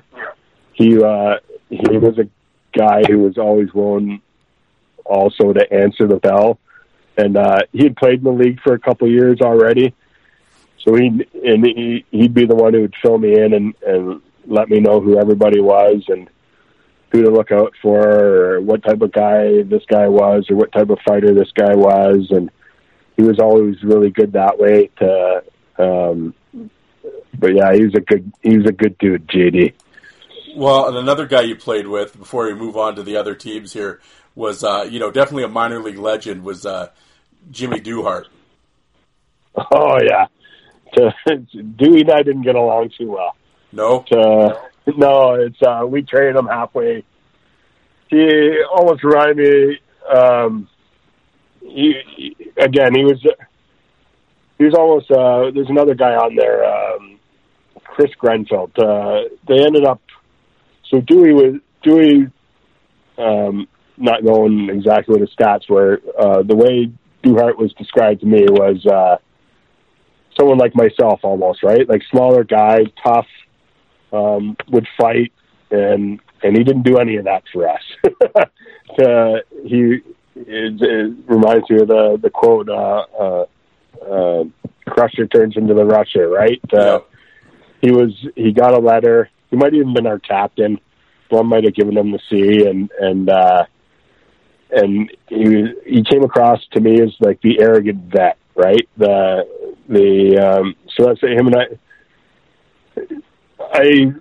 S4: he uh, he was a guy who was always willing also to answer the bell, and uh, he had played in the league for a couple of years already. So he and he he'd be the one who would fill me in and and let me know who everybody was and who to look out for or what type of guy this guy was or what type of fighter this guy was. And he was always really good that way to um but yeah he was a good he was a good dude jd
S3: Well, and another guy you played with before we move on to the other teams here was, uh, you know, definitely a minor league legend was uh, Jimmy Duhart.
S4: oh yeah to, dewey and i didn't get along too well
S3: No,
S4: uh, no, it's uh, we traded him halfway. He almost reminded me. Um, he, he again, he was he was almost. Uh, there's another guy on there, um, Chris Grenfeld. Uh, they ended up. So Dewey was Dewey. Um, not knowing exactly what his stats were, uh, the way Duhart was described to me was uh, someone like myself, almost right, like smaller guy, tough, um, would fight, and and he didn't do any of that for us. uh, he it, it reminds me of the the quote, uh, uh, uh, "Crusher turns into the rusher." Right? Uh, He was he got a letter. He might have even been our captain. One might have given him the C, and and uh, and he he came across to me as like the arrogant vet, right? The the um, so that's him and I. I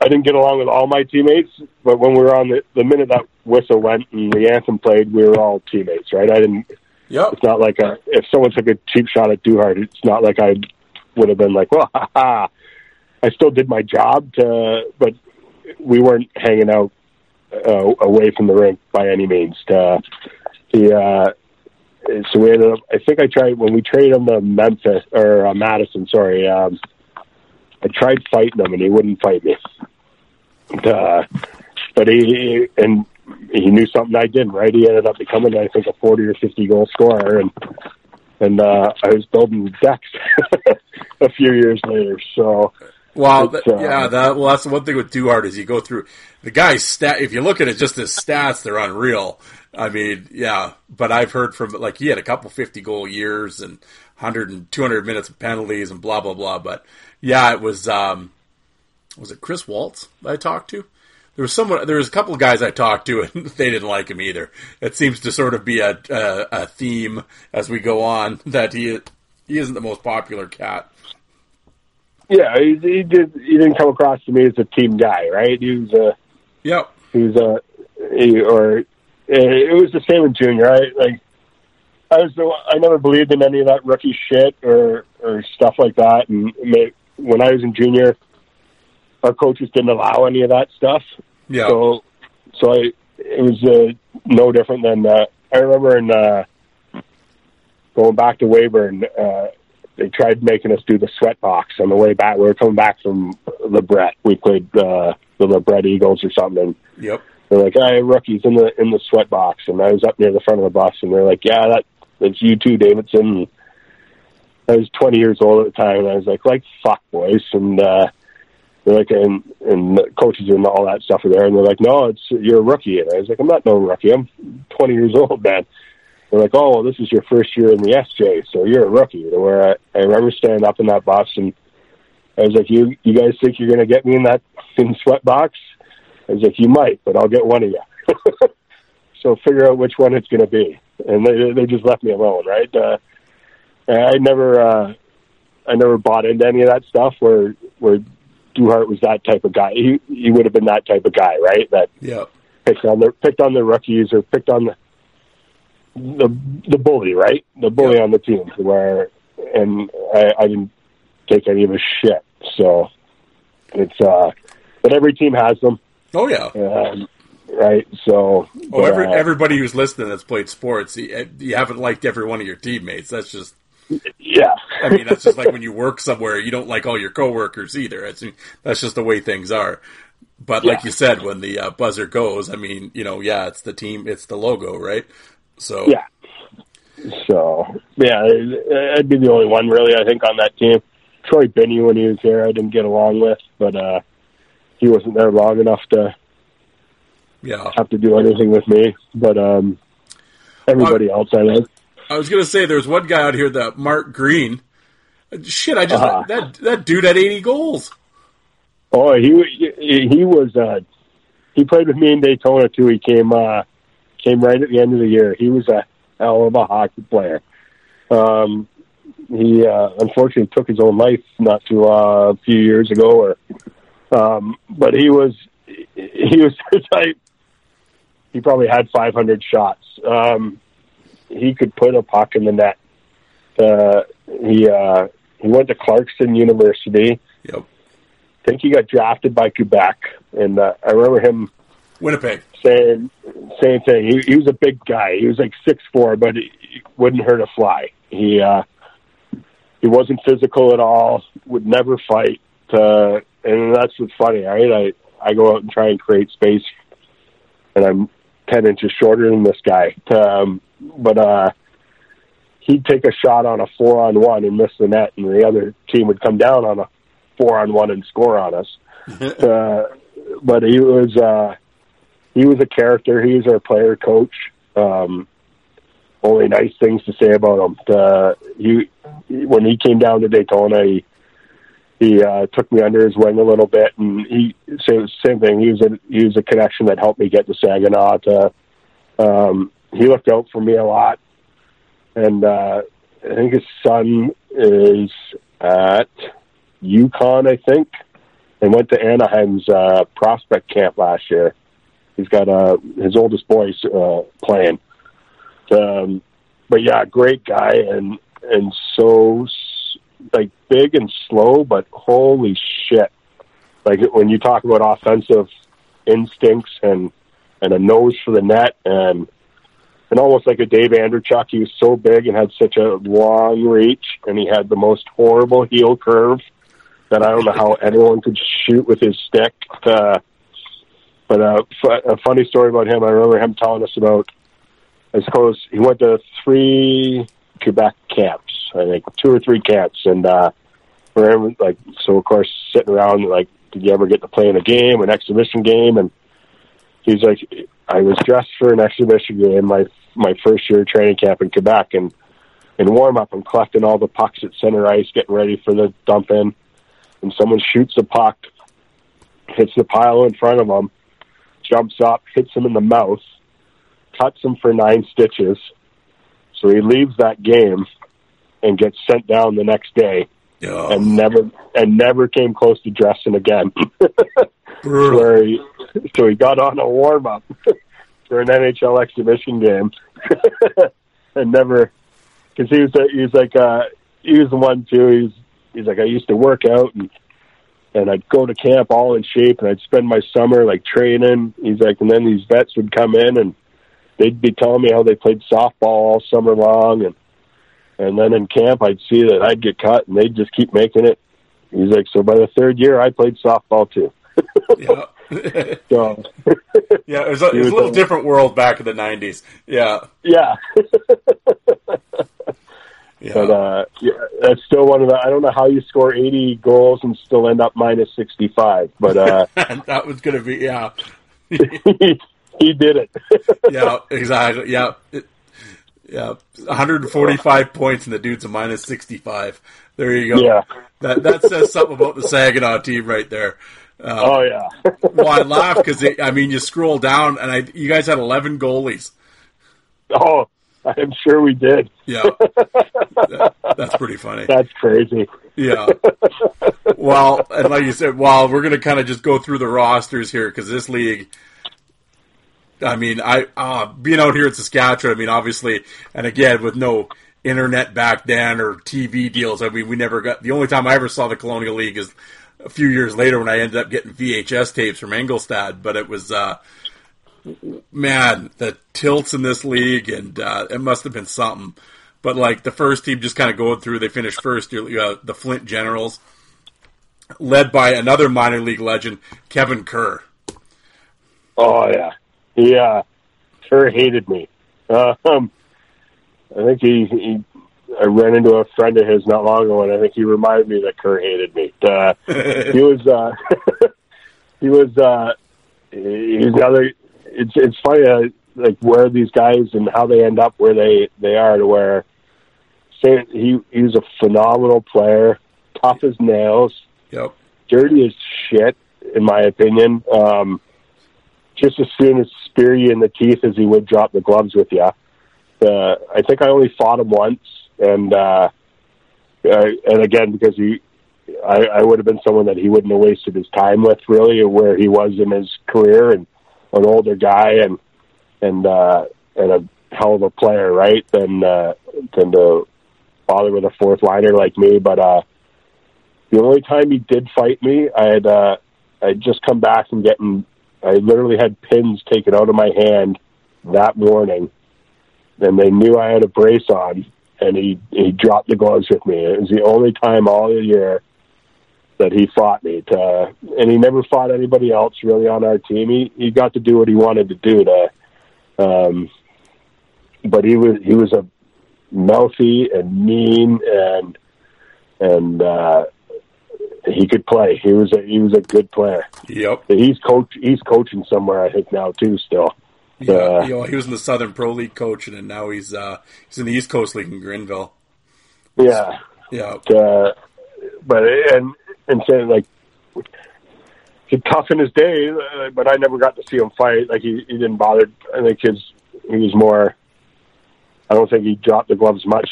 S4: I didn't get along with all my teammates, but when we were on the the minute that whistle went and the anthem played, we were all teammates, right? I didn't.
S3: Yep.
S4: It's not like a, if someone took a cheap shot at Duhart, it's not like I would have been like, well, ha, ha. I still did my job, to, but we weren't hanging out uh, away from the rink by any means. To, he, uh, so we ended up. I think I tried when we traded him to Memphis or uh, Madison. Sorry, um, I tried fighting him and he wouldn't fight me. Uh, but he and he knew something I didn't. Right? He ended up becoming, I think, a forty or fifty goal scorer, and and uh, I was building decks a few years later. So
S3: Well,
S4: It's,
S3: th-
S4: uh,
S3: yeah, that, well, that's the one thing with Duhart is you go through the guy's stat. If you look at it, just his stats, they're unreal. I mean, yeah, but I've heard from like he had a couple 50 goal years and 100 and 200 minutes of penalties and blah blah blah. But yeah, it was um, was it Chris Waltz that I talked to? There was someone. There was a couple of guys I talked to, and they didn't like him either. It seems to sort of be a a, a theme as we go on that he he isn't the most popular cat.
S4: Yeah, he, he did. He didn't come across to me as a team guy, right? He was a.
S3: Yep.
S4: He was a. He, or it was the same in junior. I like I was the, I never believed in any of that rookie shit or or stuff like that. And when I was in junior, our coaches didn't allow any of that stuff.
S3: Yeah.
S4: So so I it was uh, no different than uh, I remember in uh, going back to Weyburn. Uh, they tried making us do the sweat box on the way back. We were coming back from LeBret. We played uh, the LeBret Eagles or something.
S3: Yep.
S4: They're like, "Hey, rookies in the in the sweat box," and I was up near the front of the bus, and they're like, "Yeah, that that's you too, Davidson." I was 20 years old at the time, and I was like, "Like fuck, boys," and uh, they're like, and and the coaches and all that stuff are there, and they're like, "No, it's you're a rookie," and I was like, "I'm not no rookie. I'm 20 years old, man." They're like, "Oh, well, this is your first year in the SJ, so you're a rookie." Where I, I remember standing up in that bus, and I was like, "You you guys think you're going to get me in that in sweat box?" I was like, you might, but I'll get one of you. so figure out which one it's going to be. And they they just left me alone, right? Uh, I never uh, I never bought into any of that stuff. Where where Duhart was that type of guy. He he would have been that type of guy, right? That
S3: yeah
S4: picked on the picked on the rookies or picked on the the the bully, right? The bully on the team. Where and I, I didn't take any of his shit. So it's uh, but every team has them.
S3: Oh yeah.
S4: Um, right. So.
S3: Oh, every, uh, everybody who's listening that's played sports, you, you, haven't liked every one of your teammates. That's just.
S4: Yeah.
S3: I mean, that's just like when you work somewhere, you don't like all your coworkers either. It's, that's just the way things are. But like you said, when the uh, buzzer goes, I mean, you know, yeah, it's the team, it's the logo, right? So.
S4: Yeah. So yeah, I'd be the only one really. I think on that team. Troy Binney when he was there, I didn't get along with, but uh he wasn't there long enough to
S3: yeah
S4: have to do anything with me. But um, everybody else I like.
S3: I was gonna say there's one guy out here that Mark Green. Shit, I just uh-huh. that that dude had 80 goals.
S4: Oh, he he, he was uh, he played with me in Daytona too. He came uh, came right at the end of the year. He was a hell of a hockey player. Um, he uh, unfortunately took his own life not too uh, a few years ago, or um, but he was he was the type. He probably had 500 shots. Um, he could put a puck in the net. Uh, he uh, he went to Clarkson University.
S3: Yep.
S4: I think he got drafted by Quebec, and uh, I remember him
S3: Winnipeg
S4: saying same thing. He, he was a big guy. He was like six four, but he, he wouldn't hurt a fly. He uh, he wasn't physical at all. Would never fight. Uh, and that's what's funny, right? I I go out and try and create space, and I'm ten inches shorter than this guy. Um, but uh, he'd take a shot on a four on one and miss the net, and the other team would come down on a four on one and score on us. uh, but he was uh, he was a character. He was our player coach. Um, only nice things to say about him. Uh, he when he came down to Daytona, he he uh, took me under his wing a little bit, and he same same thing. He was a he was a connection that helped me get to Saginaw. To, um, he looked out for me a lot, and uh, I think his son is at UConn. I think, and went to Anaheim's uh, prospect camp last year. He's got uh, his oldest boys uh, playing. Um, but yeah, great guy, and and so like big and slow, but holy shit! Like when you talk about offensive instincts and and a nose for the net and and almost like a Dave Andreychuk, he was so big and had such a long reach, and he had the most horrible heel curve that I don't know how anyone could shoot with his stick. Uh, but uh, f- a funny story about him, I remember him telling us about. I suppose he went to three Quebec camps I think two or three camps, and uh, remember, like, so of course, sitting around, like, did you ever get to play in a game, an exhibition game? And he's like, I was dressed for an exhibition game my my first year training camp in Quebec, and in warm up, I'm collecting all the pucks at center ice, getting ready for the dump in, and someone shoots a puck, hits the pile in front of him, jumps up, hits him in the mouth, cuts him for nine stitches. So he leaves that game and gets sent down the next day
S3: Oh,
S4: and never and never came close to dressing again. Where he, so he got on a warm up for an NHL exhibition game and never because he was a, he was like uh, he was the one too. He's he's like I used to work out and and I'd go to camp all in shape and I'd spend my summer like training. He's like, and then these vets would come in and they'd be telling me how they played softball all summer long and and then in camp I'd see that I'd get cut and they'd just keep making it. He's like, so by the third year I played softball too.
S3: Yeah.
S4: So
S3: yeah, it was, a, it was a little different world back in the 90s. Yeah.
S4: yeah,
S3: Yeah.
S4: but uh, yeah, that's still one of the. I don't know how you score eighty goals and still end up minus sixty five, but uh,
S3: that was going to be, yeah.
S4: he, he did it.
S3: Yeah, exactly. Yeah. It, yeah. 145 points and the dude's a minus 65. There you go.
S4: Yeah.
S3: That, that says something about the Saginaw team right there.
S4: Um, oh yeah,
S3: Well, I laugh because, I mean, you scroll down and I, you guys had 11 goalies.
S4: oh, I'm sure we did.
S3: Yeah. That- that's pretty funny.
S4: That's crazy.
S3: Yeah. Well, and like you said, well, we're going to kind of just go through the rosters here because this league, I mean, I uh, being out here in Saskatchewan, I mean, obviously, and again with no internet back then or TV deals, I mean, we never got. The only time I ever saw the Colonial League is a few years later when I ended up getting VHS tapes from Engelstad. But it was, uh, man, the tilts in this league, and uh, it must have been something. But like the first team, just kind of going through, they finished first. Uh, the Flint Generals, led by another minor league legend, Kevin Kerr.
S4: Oh yeah, yeah. Kerr hated me. Um, I think he, he. I ran into a friend of his not long ago, and I think he reminded me that Kerr hated me. Uh, he was. Uh, he was. Uh, he's another. It's it's funny, uh, like where these guys and how they end up where they they are. To where, he he was a phenomenal player, tough as nails,
S3: Yep.
S4: dirty as shit, in my opinion. Um, just as soon as spear you in the teeth as he would drop the gloves with you. Uh, I think I only fought him once, and uh, uh, and again because he, I, I would have been someone that he wouldn't have wasted his time with, really, where he was in his career, and an older guy, and and uh, and a hell of a player, right? Than uh, than to bother with a fourth liner like me, but. uh the only time he did fight me, I had uh, I'd just come back and getting I literally had pins taken out of my hand that morning, and they knew I had a brace on, and he he dropped the gloves with me. It was the only time all year that he fought me. To, and he never fought anybody else really on our team. He he got to do what he wanted to do to. Um, but he was he was a mouthy and mean and and uh, he could play. He was a he was a good player.
S3: Yep.
S4: He's coach. He's coaching somewhere, I think now too. Still,
S3: Yeah.
S4: Uh,
S3: you know, he was in the Southern Pro League coaching, and now he's uh, he's in the East Coast League in Greenville.
S4: yeah.
S3: Yeah.
S4: Uh, but and and saying like he's tough in his day, uh, but I never got to see him fight. Like he, he didn't bother. I think his he was more. I don't think he dropped the gloves much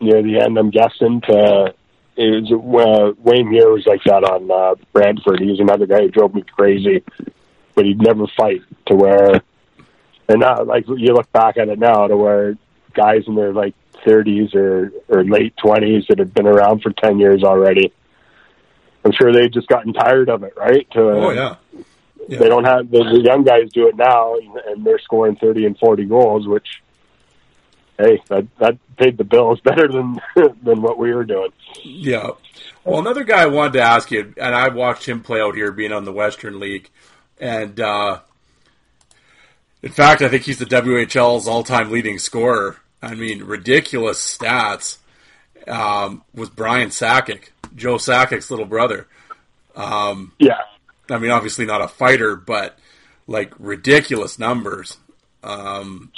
S4: near the end. I'm guessing. To, it was, uh, Wayne Muir was like that on uh, Brantford. He was another guy who drove me crazy, but he'd never fight to where. And now, like you look back at it now, to where guys in their like 30s or or late 20s that have been around for 10 years already. I'm sure they've just gotten tired of it, right? To,
S3: Oh yeah. Yeah.
S4: They don't have the, the young guys do it now, and, and they're scoring 30 and 40 goals, which hey, that that paid the bills better than than what we were doing.
S3: Yeah. Well, another guy I wanted to ask you, and I watched him play out here, being on the Western League, and uh, in fact, I think he's the WHL's all-time leading scorer. I mean, ridiculous stats. Um, was Brian Sakic, Joe Sakic's little brother.
S4: Yeah,
S3: I mean, obviously not a fighter, but like ridiculous numbers. Um,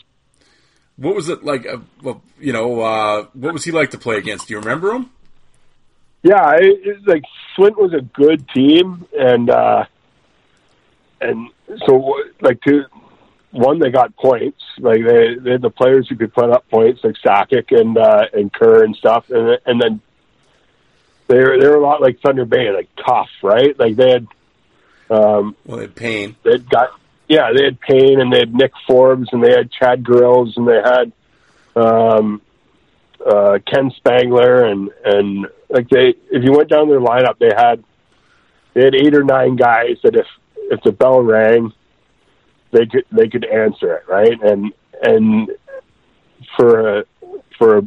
S3: what was it like? Uh, well, you know, uh, what was he like to play against? Do you remember him?
S4: Yeah, it, it, like Flint was a good team, and uh, and so like to one they got points. Like they they had the players who could put up points, like Sakic and uh, and Kerr and stuff, and and then they were they were a lot like Thunder Bay, like tough, right? Like they had um,
S3: well, they had Payne.
S4: They had got yeah, they had Payne and they had Nick Forbes and they had Chad Grills and they had um, uh, Ken Spangler and and like they if you went down their lineup, they had they had eight or nine guys that if if the bell rang, they could they could answer it right? And and for a for a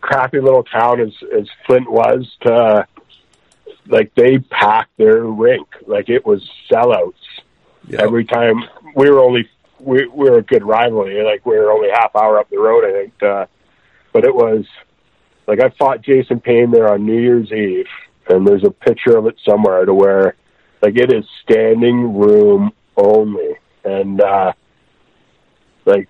S4: crappy little town as as Flint was to like they packed their rink. Like it was sellouts yep. every time we were only we, we were a good rivalry like we were only half hour up the road I think uh, but it was like I fought Jason Payne there on New Year's Eve and there's a picture of it somewhere to where like it is standing room only and uh like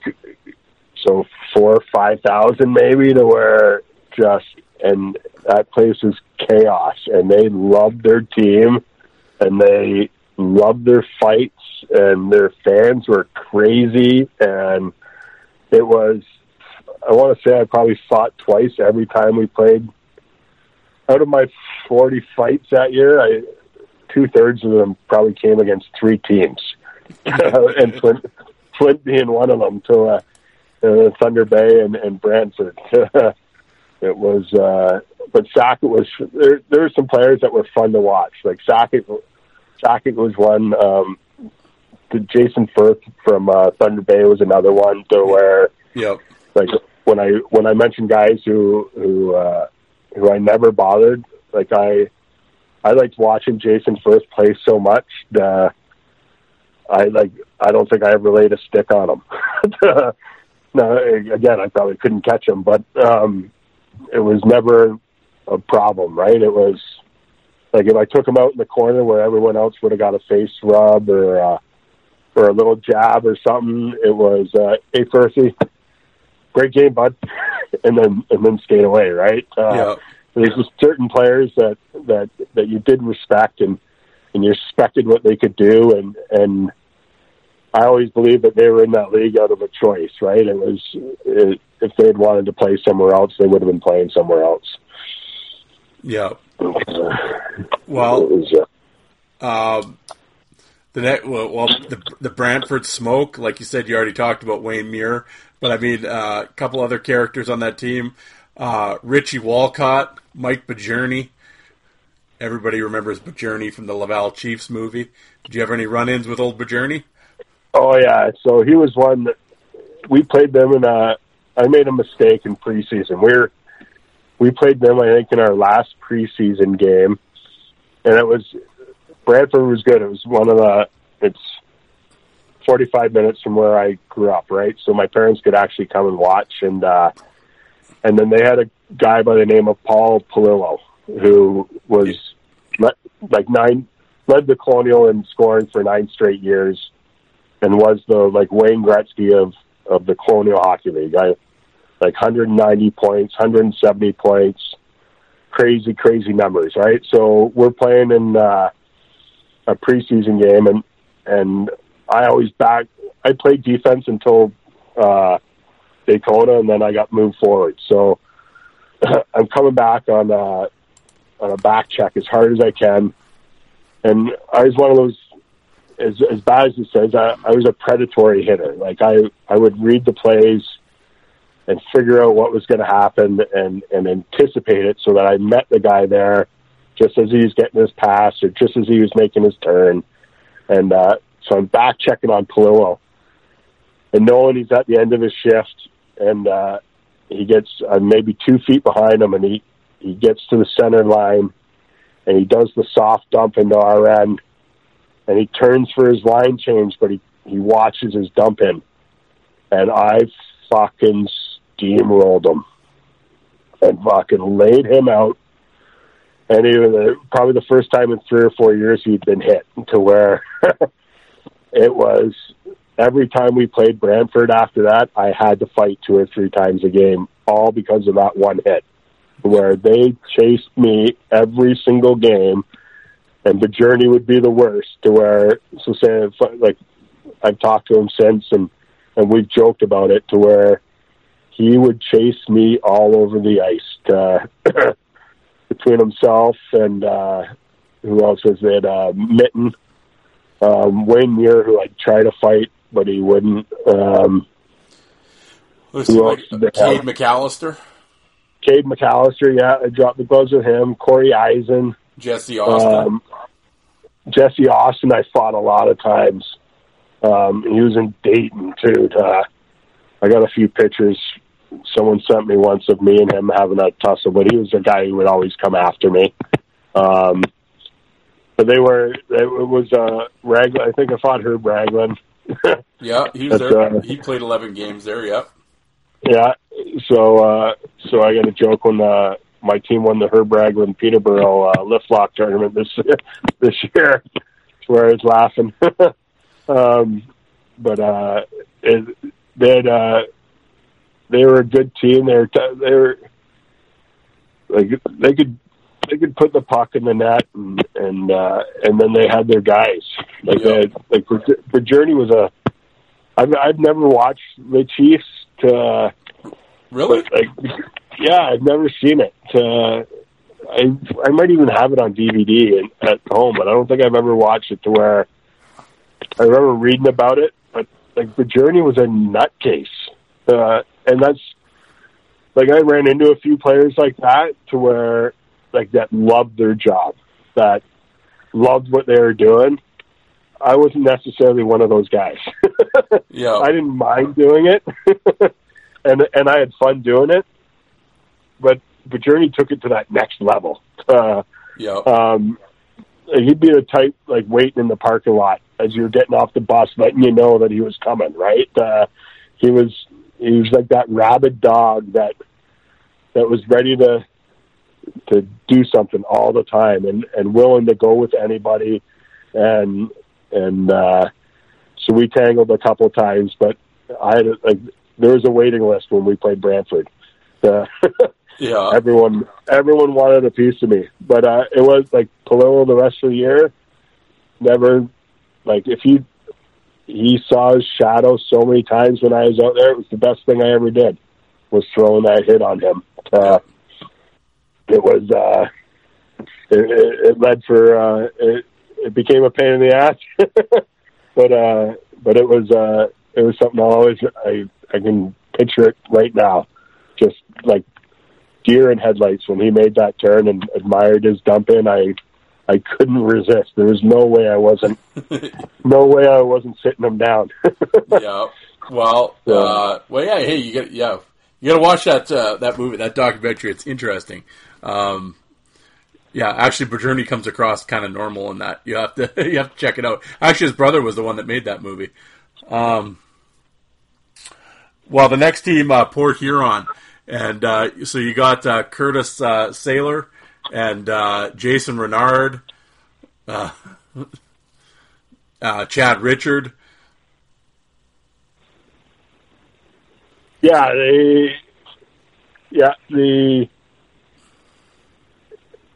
S4: so four or five thousand maybe to where just and that place is chaos and they love their team and they love their fights and their fans were crazy and it was I want to say I probably fought twice every time we played. Out of my 40 fights that year I two thirds of them probably came against three teams. And Flint, Flint being one of them to uh, uh, Thunder Bay and, and Brantford. It was uh but Sakic was there there were some players that were fun to watch. Like Sakic Sakic was one um the Jason Firth from uh Thunder Bay was another one to where
S3: yep.
S4: like when I when I mentioned guys who who uh who I never bothered, like I I liked watching Jason Firth play so much that I like I don't think I ever laid a stick on him. now again I probably couldn't catch him, but um it was never a problem, right? It was like if I took him out in the corner where everyone else would have got a face rub or uh, or a little jab or something, it was uh, hey Percy, great game, bud, and then and then skate away, right? Uh,
S3: yeah.
S4: There's just certain players that that that you did respect and and you respected what they could do and and I always believed that they were in that league out of a choice, right? It was it, if they had wanted to play somewhere else, they would have been playing somewhere else.
S3: Yeah. well, was, uh, um, the net, well, well, the the Brantford smoke, like you said, you already talked about Wayne Muir, but I mean, uh, a couple other characters on that team: uh, Richie Walcott, Mike Bajurny. Everybody remembers Bajurny from the Laval Chiefs movie. Did you have any run-ins with old Bajurny?
S4: Oh yeah, so he was one that we played them in a. I made a mistake in preseason. We're we played them, I think, in our last preseason game, and it was Brantford was good. It was one of the. It's forty five minutes from where I grew up, right? So my parents could actually come and watch, and uh, and then they had a guy by the name of Paul Polillo who was like nine led the Colonial in scoring for nine straight years and was the like Wayne Gretzky of of the Colonial Hockey League. I like 190 points, 170 points, crazy, crazy numbers, right? So we're playing in uh, a preseason game, and and I always back. I played defense until uh, Daytona, and then I got moved forward. So I'm coming back on uh, on a back check as hard as I can, and I was one of those as as bad as it says, I, I was a predatory hitter. Like I I would read the plays and figure out what was going to happen and and anticipate it so that I met the guy there just as he was getting his pass or just as he was making his turn. And uh, so I'm back checking on Polillo and knowing he's at the end of his shift and uh, he gets uh, maybe two feet behind him and he he gets to the center line and he does the soft dump into our end and he turns for his line change, but he, he watches his dump in. And I fucking steamrolled him and fucking laid him out. And he was uh, probably the first time in three or four years he'd been hit to where it was every time we played Brantford after that, I had to fight two or three times a game, all because of that one hit, where they chased me every single game, and Bajurny would be the worst. To where, so say, like, I've talked to him since, and and we've joked about it, to where he would chase me all over the ice. To, between himself and uh, who else was it? Uh, Mitten, um, Wayne Muir, who I'd try to fight, but he wouldn't. Um,
S3: Who's
S4: Who
S3: like, Cade? McAllister,
S4: Cade McAllister, yeah, I dropped the gloves with him. Corey Eisen,
S3: Jesse Austin.
S4: um, Jesse Austin. I fought a lot of times. Um, he was in Dayton too. To, I got a few pictures. Someone sent me once of me and him having a tussle, but he was a guy who would always come after me. Um, but they were. It was uh, Raglan. I think I fought Herb Raglan.
S3: yeah, he was there.
S4: uh,
S3: he played 11 games there. Yep.
S4: Yeah. So uh so I got a joke when uh my team won the Herb Raglan Peterborough uh, lift lock tournament this this year where I was laughing. um but uh it they had, uh they were a good team. They were t- they were like they could they could put the puck in the net and and uh and then they had their guys. Like
S3: Yeah.
S4: they had, like Bajurny was a I've I've never watched the Chiefs to
S3: Really?
S4: but, like, yeah, I've never seen it. Uh, I I might even have it on DVD in, at home, but I don't think I've ever watched it to where I remember reading about it. But like Bajurny was a nutcase, uh, and that's like I ran into a few players like that to where like that loved their job, that loved what they were doing. I wasn't necessarily one of those guys.
S3: Yeah.
S4: I didn't mind doing it, and and I had fun doing it. But Bajurny took it to that next level. Uh,
S3: yeah.
S4: um, he'd be the type like waiting in the parking lot as you're getting off the bus, letting you know that he was coming. Right? Uh, he was he was like that rabid dog that that was ready to to do something all the time and and willing to go with anybody. And and uh so we tangled a couple times but i had like there was a waiting list when we played brantford. Uh,
S3: yeah.
S4: everyone everyone wanted a piece of me. But uh it was like Polillo the rest of the year never like if he he saw his shadow so many times when i was out there it was the best thing i ever did was throwing that hit on him. Uh it was uh it, it, it led for uh it, it became a pain in the ass. But uh but it was uh it was something I'll always I I can picture it right now. Just like deer in headlights when he made that turn and admired his dump in I I couldn't resist there was no way I wasn't no way I wasn't sitting him down
S3: yeah. Well, uh, well, yeah. Hey, you got yeah, you got to watch that uh, that movie, that documentary. It's interesting. Um, yeah, actually, Bajurny comes across kind of normal in that. You have to you have to check it out. Actually, his brother was the one that made that movie. Um, well, the next team, uh, Port Huron, and uh, so you got uh, Curtis uh, Saylor and uh, Jason Renard, uh, uh, Chad Richard.
S4: yeah they yeah the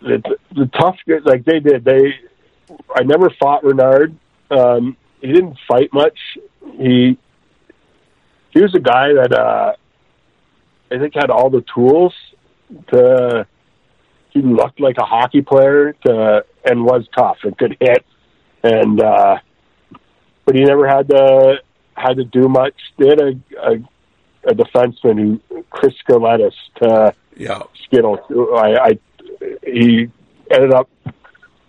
S4: the the tough like they did they I never fought Renard um he didn't fight much he he was a guy that uh I think had all the tools to he looked like a hockey player to and was tough and could hit. And uh but he never had to had to do much. They had a, a a defenseman who Chris Scarlettis to
S3: Yeah,
S4: Skittle. I, I he ended up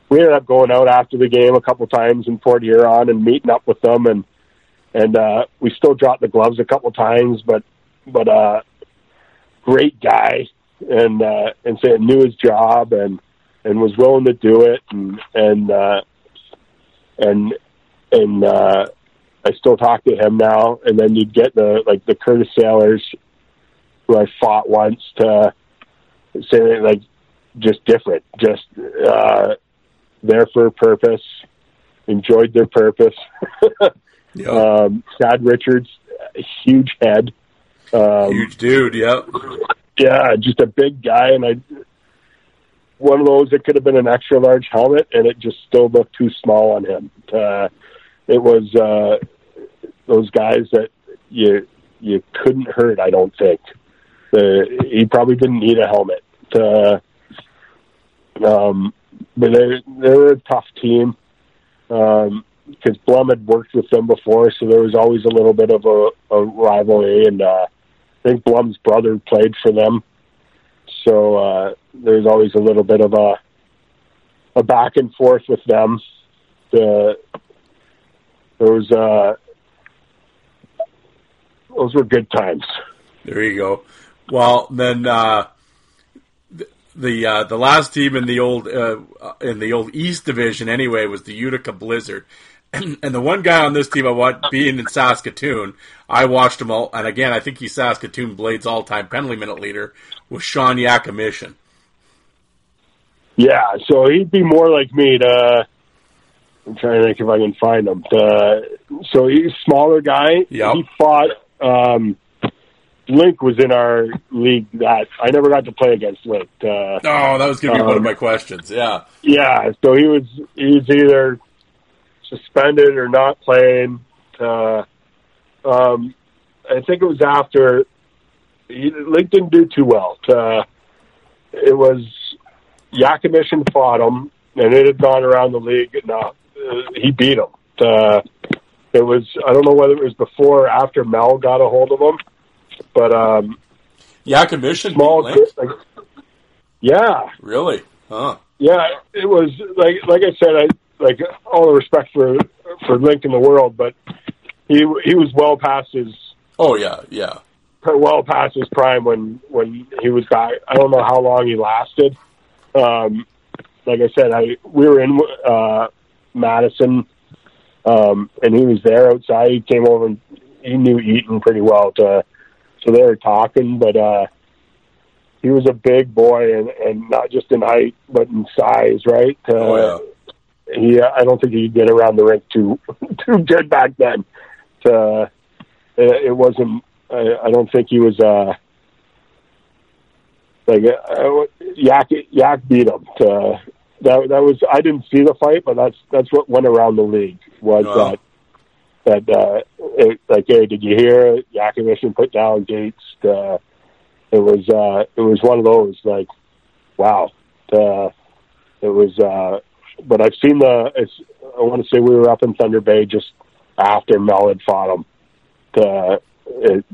S4: we ended up going out after the game a couple times in Port Huron and meeting up with them. And and uh we still dropped the gloves a couple times but but uh great guy and uh and said knew his job and and was willing to do it and and uh and and uh I still talk to him now and then you'd get the like the Curtis Sailors who I fought once to say like just different, just uh, there for a purpose. enjoyed their purpose.
S3: Yeah.
S4: um, Chad Richards, huge head. Um,
S3: Huge dude. Yep.
S4: Yeah, just a big guy, and I one of those that could have been an extra large helmet, and it just still looked too small on him. Uh, it was uh, those guys that you you couldn't hurt. I don't think uh, he probably didn't need a helmet. Uh, um, but they they were a tough team because Blum had worked with them before, so there was always a little bit of a, a rivalry. And uh, think Blum's brother played for them, so uh, there's always a little bit of a a back and forth with them. The those uh, those were good times.
S3: There you go. Well, then uh, the uh, the last team in the old uh, in the old East Division anyway was the Utica Blizzard, and, the one guy on this team I want being in Saskatoon, I watched him all, and again I think he's Saskatoon Blades all time penalty minute leader was Sean Yakimishin.
S4: Yeah, so he'd be more like me. To, I'm trying to think if I can find him. To, so he's a smaller guy.
S3: Yep.
S4: He fought. Um, Link was in our league. That I never got to play against Link. Uh,
S3: Oh, that was going to be one of
S4: Um,
S3: my questions. Yeah,
S4: yeah, so he was he was either suspended or not playing. Uh, um, I think it was after he, Link didn't do too well. Uh, it was Yakimishin fought him, and it had gone around the league. And uh, he beat him. Uh, it was I don't know whether it was before or after Mel got a hold of him, but um,
S3: Yakimishin
S4: small.
S3: beat Link?
S4: Like, yeah,
S3: Really? Huh?
S4: yeah, it was like like I said, I like all the respect for for Link in the world, but he he was well past his
S3: Oh yeah, yeah.
S4: well past his prime when when he was back. I don't know how long he lasted. Um, like I said, I we were in uh, Madison, um, and he was there outside. He came over and he knew Eaton pretty well. To so they were talking, but uh, he was a big boy, and, and not just in height but in size. Right? Uh,
S3: Oh yeah.
S4: He I don't think he could get around the rink too too good back then. Uh, it, it wasn't. I, I don't think he was. Uh, like uh, Yak Yak beat him. To, that that was. I didn't see the fight, but that's that's what went around the league was
S3: Wow.
S4: that that uh, it, like hey, did you hear Yakimishin put down Gaetz? Uh, it was uh, it was one of those like wow. Uh, it was. Uh, but I've seen the. It's, I want to say we were up in Thunder Bay just after Mel had fought him. It,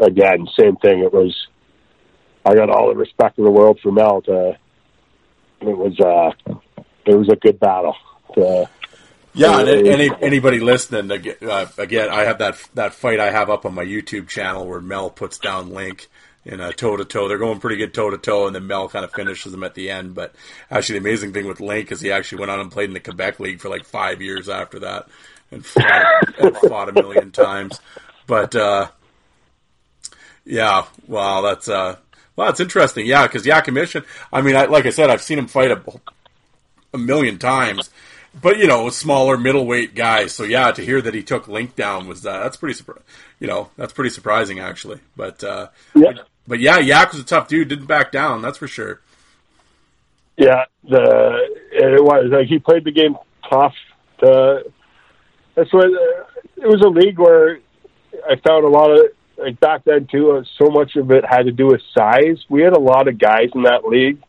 S4: again, same thing. It was. I got all the respect in the world for Mel. To, it was. Uh, it was a good battle. To,
S3: Yeah, and any, anybody listening, again, uh, again, I have that that fight I have up on my YouTube channel where Mel puts down Link in a toe to toe. They're going pretty good toe to toe, and then Mel kind of finishes them at the end. But actually, the amazing thing with Link is he actually went on and played in the Quebec League for like five years after that, and fought, and fought a million times. But uh, yeah, wow, that's uh, well, that's interesting. Yeah, because Yakimishin, I mean, I, like I said, I've seen him fight a, a million times but you know, a smaller middleweight guys. So yeah, to hear that he took Link down was uh, that's pretty surpri- you know that's pretty surprising actually. But uh,
S4: yeah,
S3: but yeah, Yak was a tough dude. Didn't back down. That's for sure.
S4: yeah. The it was like he played the game tough. The, that's what it was a league where I found a lot of like back then too. uh, So much of it had to do with size. We had a lot of guys in that league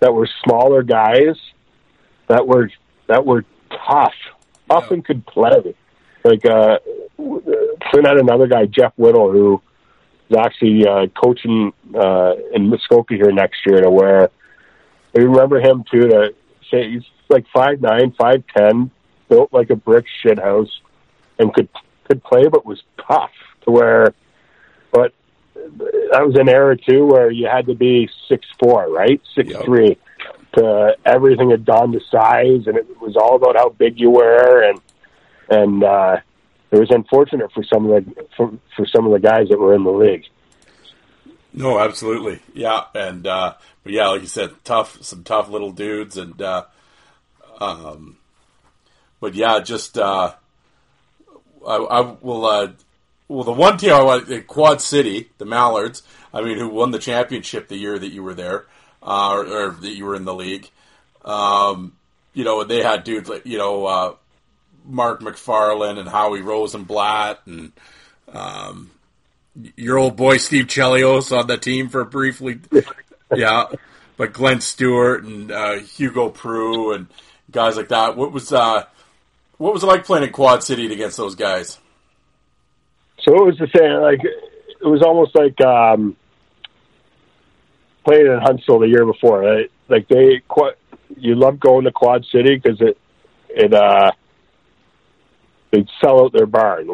S4: that were smaller guys that were that were tough, tough and could play. Like uh, Flint had another guy, Jeff Whittle, who is actually uh, coaching uh, in Muskoka here next year. To where I remember him too. To say he's like five nine, five ten, built like a brick shit house, and could could play, but was tough. To where, but that was an era too where you had to be six four, right, six
S3: Yep.
S4: three. To everything had gone to size, and it was all about how big you were, and and uh, it was unfortunate for some of the for, for some of the guys that were in the league.
S3: No, absolutely. Yeah, and uh, but yeah, like you said, tough, some tough little dudes, and uh, um, but yeah, just uh, I, I will. Uh, well, the one team I want, Quad City, the Mallards. I mean, who won the championship the year that you were there, uh, or, or, that you were in the league. Um, you know, they had dudes like you know uh, Mark McFarland and Howie Rosenblatt and um, your old boy Steve Chelios on the team for briefly. yeah, but Glenn Stewart and uh, Hugo Proulx and guys like that. What was uh, what was it like playing in Quad City against those guys?
S4: So it was the same. Like it was almost like um, playing in Huntsville the year before. Right? Like they, you love going to Quad City because it it uh, they'd sell out their barn.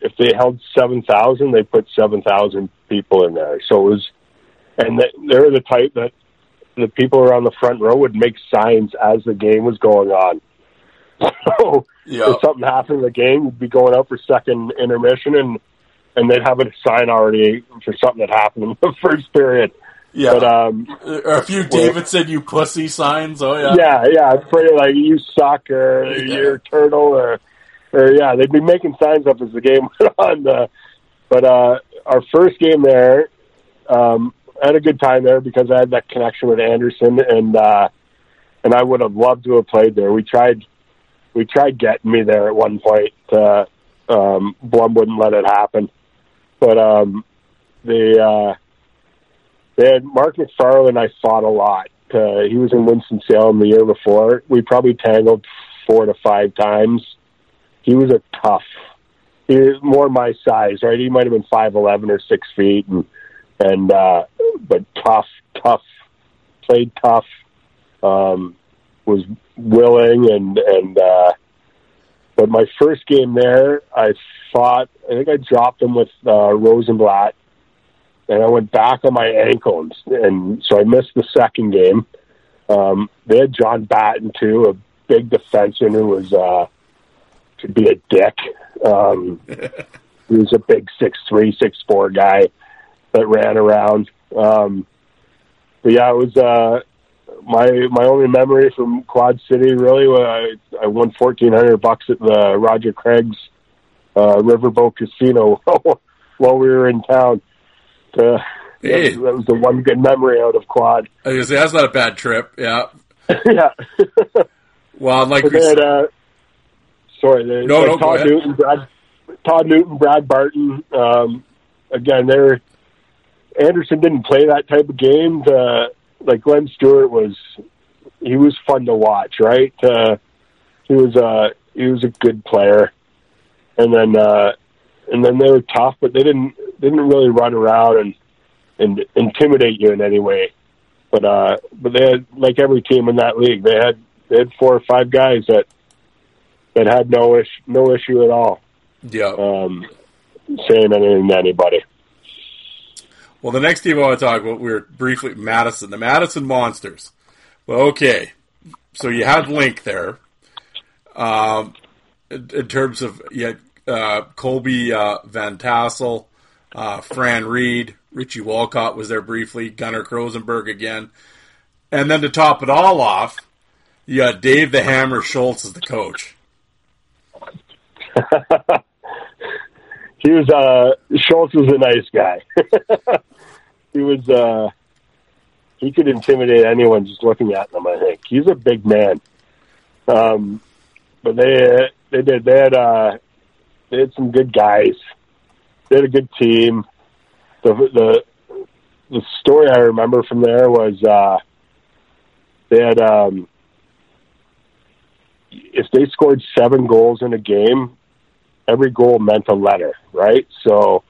S4: If they held seven thousand, they put seven thousand people in there. So it was, and they're the type that the people around the front row would make signs as the game was going on. So yeah. if something happened in the game, we'd be going out for second intermission, and and they'd have a sign already for something that happened in the first period.
S3: Yeah, but, um, a few Davidson, you pussy signs. Oh yeah,
S4: yeah, yeah. Pretty like you suck or yeah. you're turtle or or yeah, they'd be making signs up as the game went on. Uh, but uh, our first game there, um, I had a good time there because I had that connection with Anderson, and uh, and I would have loved to have played there. We tried, we tried getting me there at one point. Uh, um, Blum wouldn't let it happen, but um, they uh, they had Mark McFarland. I fought a lot. Uh, he was in Winston Salem the year before. We probably tangled four to five times. He was a tough. He was more my size, right? He might have been five eleven or six feet, and and uh, but tough, tough, played tough, um, was willing, and and uh, but my first game there, I fought. I think I dropped him with uh, Rosenblatt, and I went back on my ankle, and, and so I missed the second game. Um, they had John Batten too, a big defenseman who was uh, to be a dick. Um, he was a big six three, six four guy that ran around. Um, but yeah, it was uh, my my only memory from Quad City. Really, I, I won fourteen hundred bucks at the Roger Craig's uh, Riverboat Casino while we were in town. Uh, hey. that, that, was the one good memory out of Quad.
S3: I was say, that's not a bad trip. Yeah.
S4: yeah.
S3: well, like
S4: we had, uh, sorry, no, like no, Todd Newton, Brad, Todd Newton, Brad Barton. Um, again, they're Anderson didn't play that type of game. To, like Glenn Stewart was, he was fun to watch. Right, uh, he was a uh, he was a good player, and then uh, and then they were tough, but they didn't they didn't really run around and and intimidate you in any way. But uh, but they had like every team in that league, they had they had four or five guys that that had no issue no issue at all.
S3: Yeah,
S4: um, saying anything to anybody.
S3: Well, the next team I want to talk about, we were briefly Madison, the Madison Monsters. Well, okay, so you had Link there. Um, in, in, terms of you had uh, Colby uh, Van Tassel, uh, Fran Reed, Richie Walcott was there briefly, Gunnar Krosenberg again, and then to top it all off, you had Dave the Hammer Schultz as the coach.
S4: he was uh Schultz was a nice guy. he was uh he could intimidate anyone just looking at him. I think he's a big man. Um, but they they did they had uh they had some good guys. They had a good team. The the the story I remember from there was uh they had um if they scored seven goals in a game, every goal meant a letter, right? So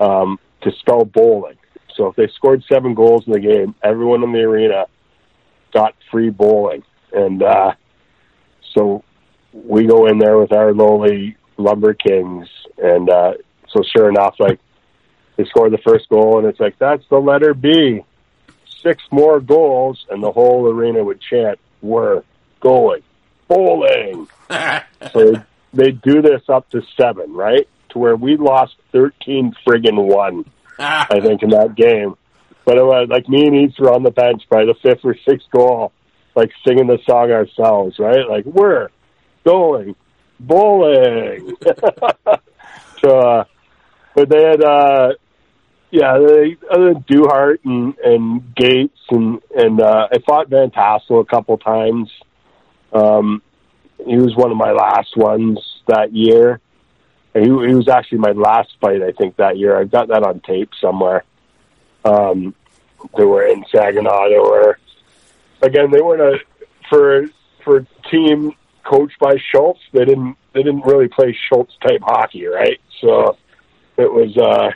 S4: um, to spell bowling. So if they scored seven goals in the game, everyone in the arena got free bowling, and uh, so we go in there with our lowly lumber kings, and uh, so sure enough, like they scored the first goal, and it's like that's the letter B. Six more goals, and the whole arena would chant, "We're going bowling." so they do this up to seven, right? To where we lost thirteen friggin' one, I think, in that game. But it was like me and Eats were on the bench by the fifth or sixth goal, like singing the song ourselves, right? Like we're going, bowling. so, uh, but they had, uh, yeah, they, other than Duhart and, and Gaetz and, and, uh, I fought Van Tassel a couple times. Um, he was one of my last ones that year. He, he was actually my last fight, I think, that year. I've got that on tape somewhere. Um, they were in Saginaw. They were, again, they weren't a, for, for team coached by Schultz, they didn't, they didn't really play Schultz type hockey, right? So it was, uh,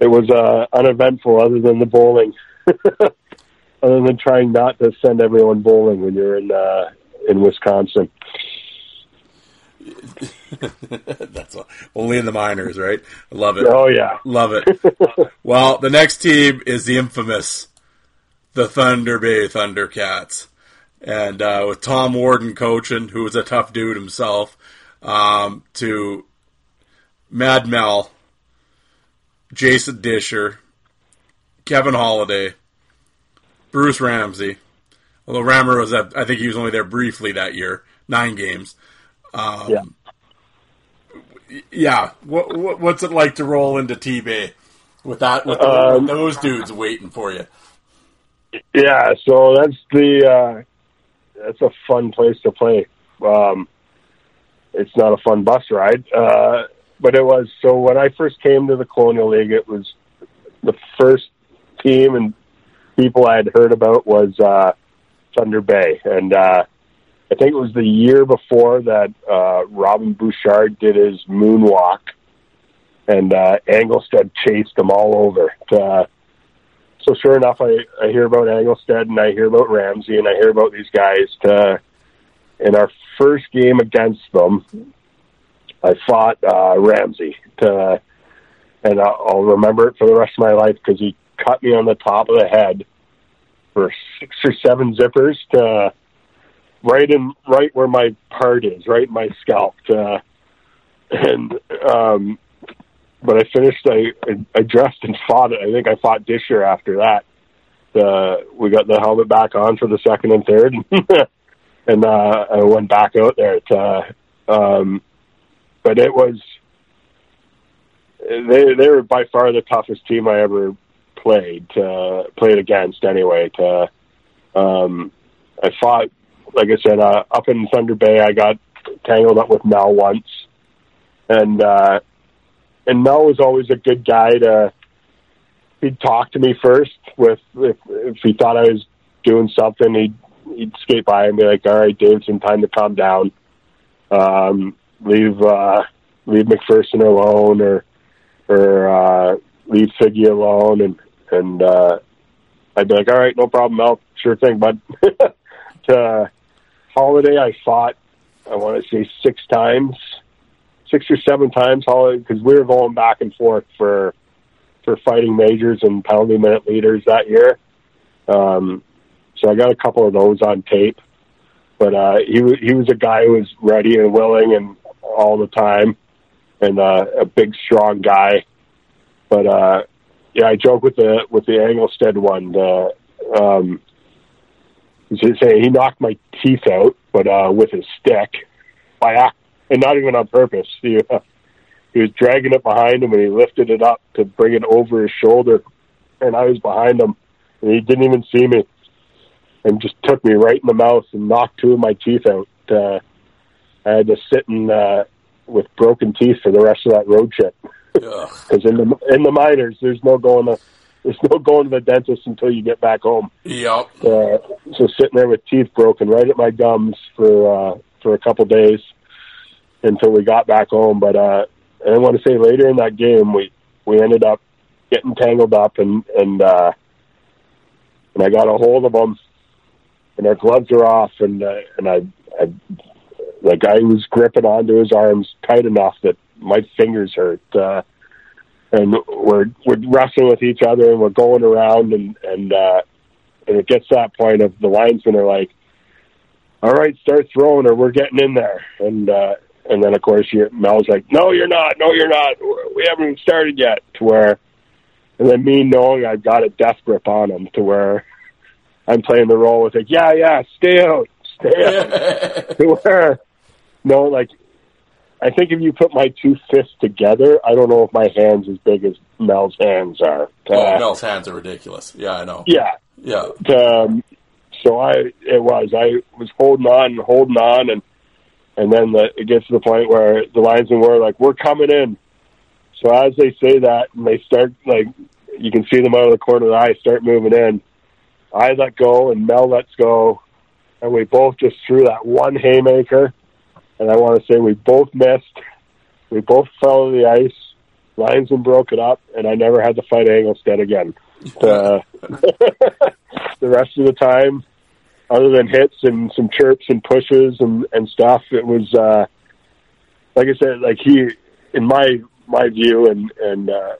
S4: it was, uh, uneventful other than the bowling. other than trying not to send everyone bowling when you're in, uh, in Wisconsin.
S3: That's all, only in the minors, right? Love it.
S4: Oh yeah,
S3: Love it. well, the next team is the infamous, the Thunder Bay Thundercats, and uh, with Tom Warden coaching, who was a tough dude himself, um, to Mad Mel, Jason Disher, Kevin Holiday, Bruce Ramsay. Although Rammer was, at, I think he was only there briefly that year, nine games. Um,
S4: yeah.
S3: yeah. What, what what's it like to roll into T Bay with that with,
S4: Um,
S3: with those dudes waiting for you?
S4: Yeah, so that's the uh, that's a fun place to play. Um, it's not a fun bus ride, uh, but it was. So when I first came to the Colonial League, it was the first team and people I had heard about was uh, Thunder Bay, and uh, I think it was the year before that uh, Robin Bouchard did his moonwalk, and uh, Engelstad chased him all over. Uh, so sure enough, I, I hear about Engelstad and I hear about Ramsay and I hear about these guys. To, in our first game against them, I fought uh, Ramsay. To, and I'll, I'll remember it for the rest of my life because he cut me on the top of the head for six or seven zippers to right in right where my part is, right in my scalp. To, and um, but I finished. I I dressed and fought it. I think I fought Disher after that. We got the helmet back on for the second and third, and uh, I went back out there. To, um, but it was they they were by far the toughest team I ever played uh, played against. Anyway, to um, I fought like I said uh, up in Thunder Bay. I got tangled up with Mel once, and. uh and Mel was always a good guy to he'd talk to me first with if if he thought I was doing something he'd he'd skate by and be like, All right, Davidson, time to calm down. Um leave uh leave McPherson alone or or uh leave Figgy alone and and uh I'd be like, All right, no problem, Mel, sure thing, bud. to holiday I fought I wanna say six times six or seven times Holiday, because we were going back and forth for for fighting majors and penalty minute leaders that year. Um, so I got a couple of those on tape. But uh, he was he was a guy who was ready and willing and all the time, and uh, a big strong guy. But uh, yeah, I joke with the with the Engelstad one. The, um, he's saying he knocked my teeth out, but uh, with his stick by ac- and not even on purpose. He, uh, he was dragging it behind him, and he lifted it up to bring it over his shoulder, and I was behind him, and he didn't even see me, and just took me right in the mouth and knocked two of my teeth out. Uh, I had to sit in uh, with broken teeth for the rest of that road trip. Because in the in the minors, there's no going to there's no going to the dentist until you get back home.
S3: Yep.
S4: Uh, so sitting there with teeth broken right at my gums for uh, for a couple days until we got back home. But uh, I want to say later in that game, we we ended up getting tangled up, and and uh, and I got a hold of them, and our gloves are off, and uh, and I, I the guy was gripping onto his arms tight enough that my fingers hurt. Uh, and we're we're wrestling with each other, and we're going around, and and uh, and it gets to that point of the linesmen are like, "All right, start throwing, or we're getting in there." And uh, and then of course you, Mel's like, "No, you're not. No, you're not. We haven't even started yet." To where, and then me knowing I've got a death grip on him, to where I'm playing the role with like, "Yeah, yeah, stay out, stand. where, no, like, I think if you put my two fists together, I don't know if my hands as big as Mel's hands are.
S3: Oh,
S4: Uh,
S3: Mel's hands are ridiculous. Yeah, I know.
S4: yeah,
S3: Yeah.
S4: um, so I it was I was holding on and holding on and and then the, it gets to the point where the linesmen were like we're coming in. So as they say that and they start like you can see them out of the corner of the eye start moving in. I let go and Mel lets go, and we both just threw that one haymaker. And I want to say we both missed. We both fell to the ice. Linesman broke it up, and I never had to fight Engelstad again. Uh, the rest of the time, other than hits and some chirps and pushes and and stuff, it was uh, like I said, like he, in my my view, and and uh,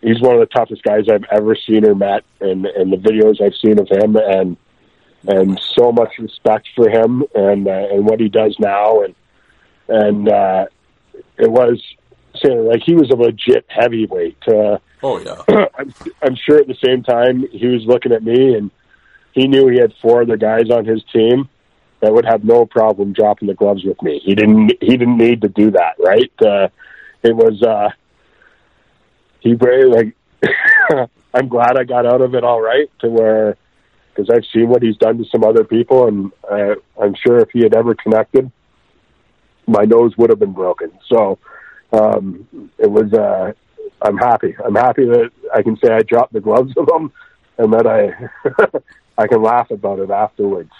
S4: he's one of the toughest guys I've ever seen or met, and and the videos I've seen of him, and and so much respect for him and uh, and what he does now, and and uh, it was saying like he was a legit heavyweight. Uh,
S3: Oh, yeah.
S4: I'm, I'm sure at the same time he was looking at me and he knew he had four other guys on his team that would have no problem dropping the gloves with me. He didn't. He didn't need to do that, right? Uh, it was. Uh, he very like. I'm glad I got out of it all right to where because I've seen what he's done to some other people, and uh, I'm sure if he had ever connected, my nose would have been broken. So um, it was. Uh, I'm happy. I'm happy that I can say I dropped the gloves of him, and that I I can laugh about it afterwards.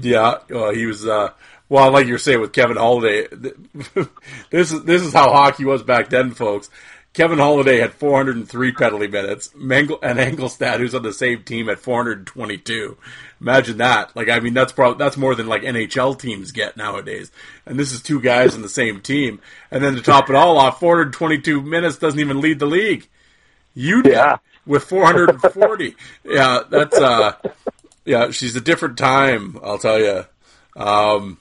S3: Yeah, well, he was. Uh, well, like you're saying with Kevin Holiday, this is this is how hockey was back then, folks. Kevin Holiday had 403 penalty minutes. And Engelstad, who's on the same team, at 422. Imagine that. Like, I mean, that's probably that's more than like NHL teams get nowadays. And this is two guys in the same team. And then to top it all off, 422 minutes doesn't even lead the league. You did
S4: Yeah.
S3: with 440. yeah, that's uh, yeah. She's a different time. I'll tell you. Um,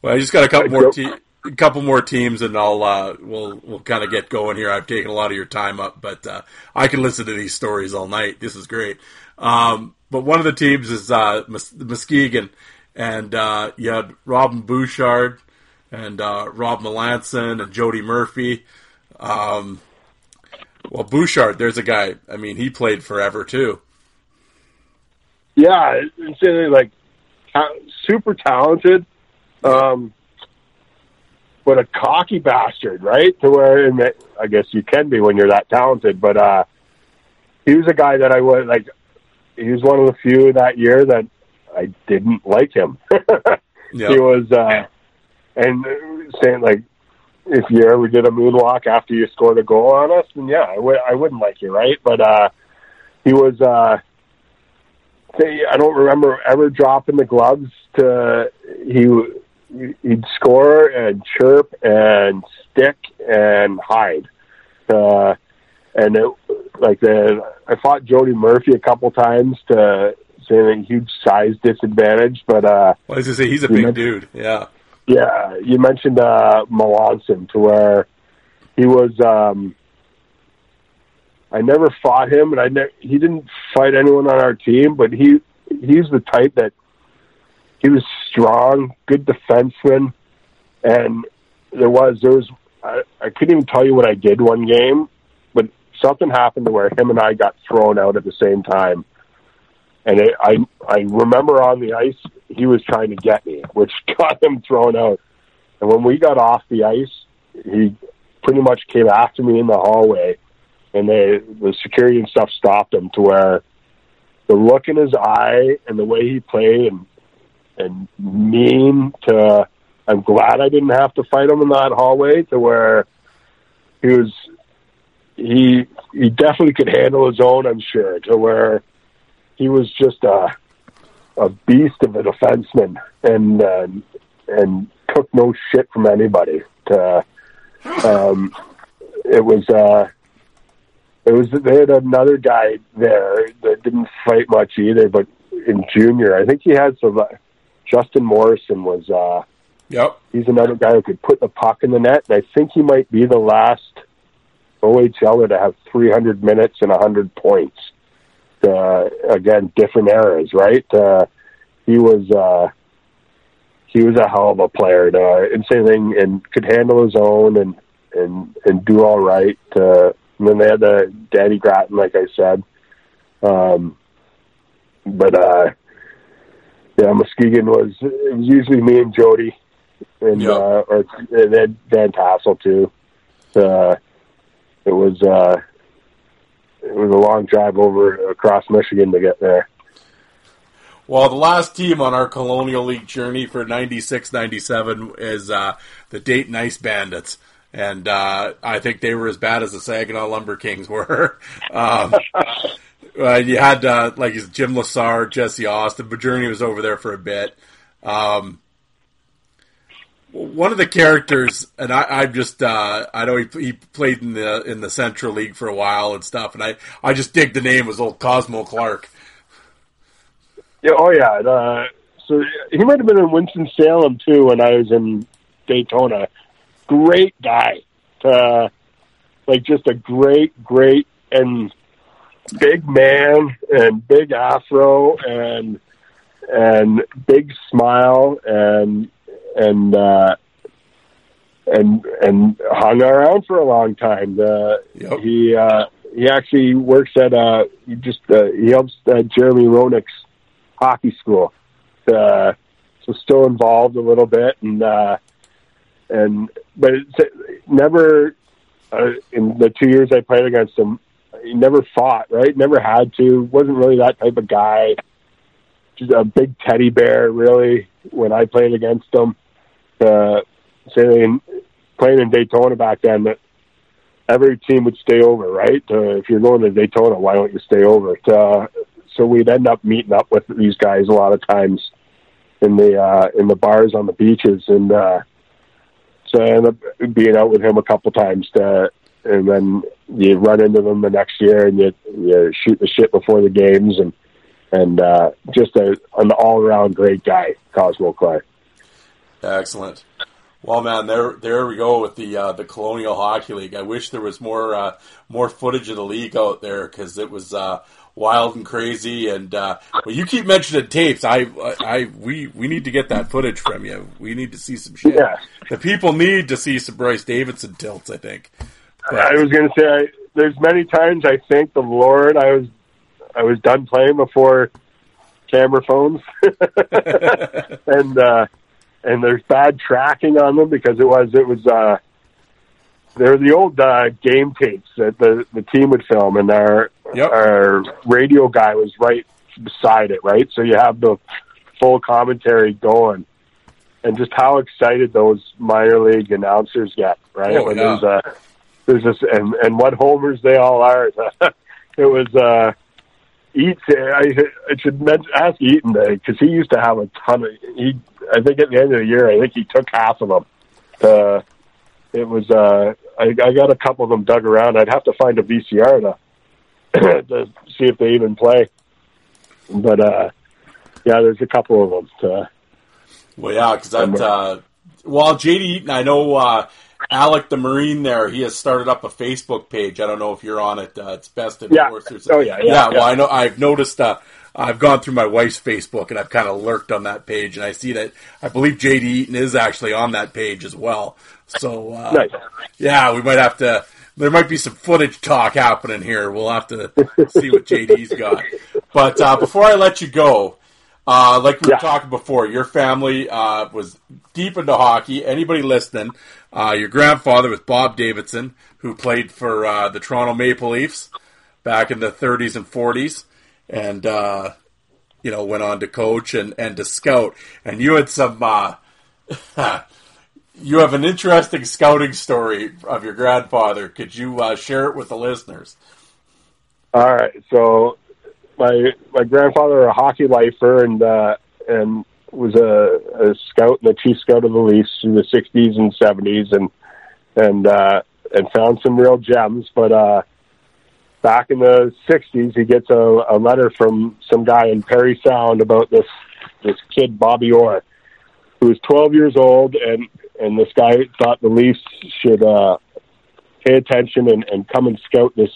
S3: well, I just got a couple more te- a couple more teams, and I'll uh, we'll we'll kind of get going here. I've taken a lot of your time up, but uh, I can listen to these stories all night. This is great. Um, but one of the teams is uh, Mus- Muskegon, and uh, you had Robin Bouchard and uh, Rob Melanson and Jody Murphy. Um, well, Bouchard, there's a guy. I mean, he played forever too.
S4: Yeah, really like super talented, um, but a cocky bastard, right? To where I guess you can be when you're that talented. But uh, he was a guy that I would like. He was one of the few that year that I didn't like him.
S3: Yeah.
S4: He was, uh, and saying like, if you ever did a moonwalk after you scored a goal on us, then yeah, I would. I wouldn't like you, right? But uh, he was. Uh, they, I don't remember ever dropping the gloves to he he'd score and chirp and stick and hide. Uh, and it, like the I fought Jody Murphy a couple times to say a huge size disadvantage, but uh,
S3: Well, I was gonna say he's a big dude. Yeah.
S4: yeah, you mentioned uh, Melanson to where he was. Um, I never fought him, and I ne- he didn't fight anyone on our team. But he he's the type that he was strong, good defenseman, and there was there was I, I couldn't even tell you what I did one game, something happened to where him and I got thrown out at the same time. And it, I I remember on the ice he was trying to get me, which got him thrown out. And when we got off the ice, he pretty much came after me in the hallway, and they the security and stuff stopped him to where the look in his eye and the way he played and and mean to. I'm glad I didn't have to fight him in that hallway to where he was. He he definitely could handle his own. I'm sure to where he was just a a beast of a defenseman and uh, and took no shit from anybody. To, um, it was uh, it was they had another guy there that didn't fight much either, but in junior, I think he had some. Uh, Justin Morrison was uh,
S3: Yep.
S4: he's another guy who could put the puck in the net, and I think he might be the last OHLer to have 300 minutes and 100 points. Uh, again, different eras, right? Uh, he was uh, he was a hell of a player. Uh, and same thing, and could handle his own and and and do all right. Uh, and then they had the Danny Grattan, like I said. Um, but uh, yeah, Muskegon was it was usually me and Jody, and
S3: Yep.
S4: uh, or and then Van Tassel too. Uh, it was uh, it was a long drive over across Michigan to get there.
S3: Well, the last team on our Colonial League journey for 96 97 is uh, the Dayton Ice Bandits. And uh, I think they were as bad as the Saginaw Lumber Kings were. um, uh, you had uh, like Jim Lassar, Jesse Austin. The journey was over there for a bit. Um, one of the characters, and I, I'm just, uh, I know he, he played in the in the Central League for a while and stuff, and I, I just dig the name was old Cosmo Clark.
S4: Yeah, oh yeah. Uh, so he might have been in Winston Salem too when I was in Daytona. Great guy, uh, like just a great, great and big man and big afro and and big smile and and uh, and and hung around for a long time. Uh,
S3: Yep.
S4: He uh, he actually works at uh, he just uh, he helps uh, Jeremy Roenick's hockey school. Uh, so still involved a little bit and uh, and but it's never uh, in the two years I played against him, he never fought. Right, never had to. wasn't really that type of guy. A big teddy bear, really. When I played against him, uh, saying playing in Daytona back then, that every team would stay over. Right, uh, if you're going to Daytona, why don't you stay over? Uh, so we'd end up meeting up with these guys a lot of times in the uh, in the bars on the beaches, and uh, so I ended up being out with him a couple times. To, and then you run into them the next year, and you you shoot the shit before the games, and and uh, just a, an all around great guy, Cosmo Clark.
S3: Excellent. Well, man, there there we go with the uh, the Colonial Hockey League. I wish there was more uh, more footage of the league out there because it was uh, wild and crazy. And uh, well, you keep mentioning tapes. I I we we need to get that footage from you. We need to see some shit.
S4: Yeah.
S3: The people need to see some Bryce Davidson tilts. I think. But-
S4: I was going to say, I, there's many times I thank the Lord I was I was done playing before camera phones, and uh, and there's bad tracking on them because it was it was uh, they're the old uh, game tapes that the the team would film, and our
S3: Yep.
S4: our radio guy was right beside it, right. So you have the full commentary going. And just how excited those minor league announcers get, right?
S3: Oh,
S4: when
S3: yeah.
S4: there's a there's this and and what homers they all are. it was uh Eats. I I should mention, ask Eaton because he used to have a ton of. He I think at the end of the year, I think he took half of them. Uh, it was uh I, I got a couple of them dug around. I'd have to find a VCR to to see if they even play. But uh yeah, there's a couple of them. To,
S3: Well, yeah, because that. Uh, well, JD Eaton, I know uh, Alec the Marine. There, he has started up a Facebook page. I don't know if you're on it. Uh, it's best
S4: Yeah.
S3: enforcers.
S4: Oh, yeah, yeah,
S3: yeah. Well. I know. I've noticed. Uh, I've gone through my wife's Facebook and I've kind of lurked on that page, and I see that I believe JD Eaton is actually on that page as well. So, uh,
S4: Nice.
S3: yeah, we might have to. There might be some footage talk happening here. We'll have to see what JD's got. But uh, before I let you go, uh, like we were talking before, your family uh, was deep into hockey. Anybody listening, uh, your grandfather was Bob Davidson, who played for uh, the Toronto Maple Leafs back in the 30s and 40s, and uh, you know went on to coach and, and to scout. And you had some. Uh, you have an interesting scouting story of your grandfather. Could you uh, share it with the listeners?
S4: All right. So my my grandfather a hockey lifer and uh and was a, a scout and a chief scout of the Leafs in the sixties and seventies and and uh and found some real gems. But uh back in the sixties he gets a, a letter from some guy in Parry Sound about this this kid Bobby Orr who was twelve years old and and this guy thought the Leafs should uh pay attention and, and come and scout this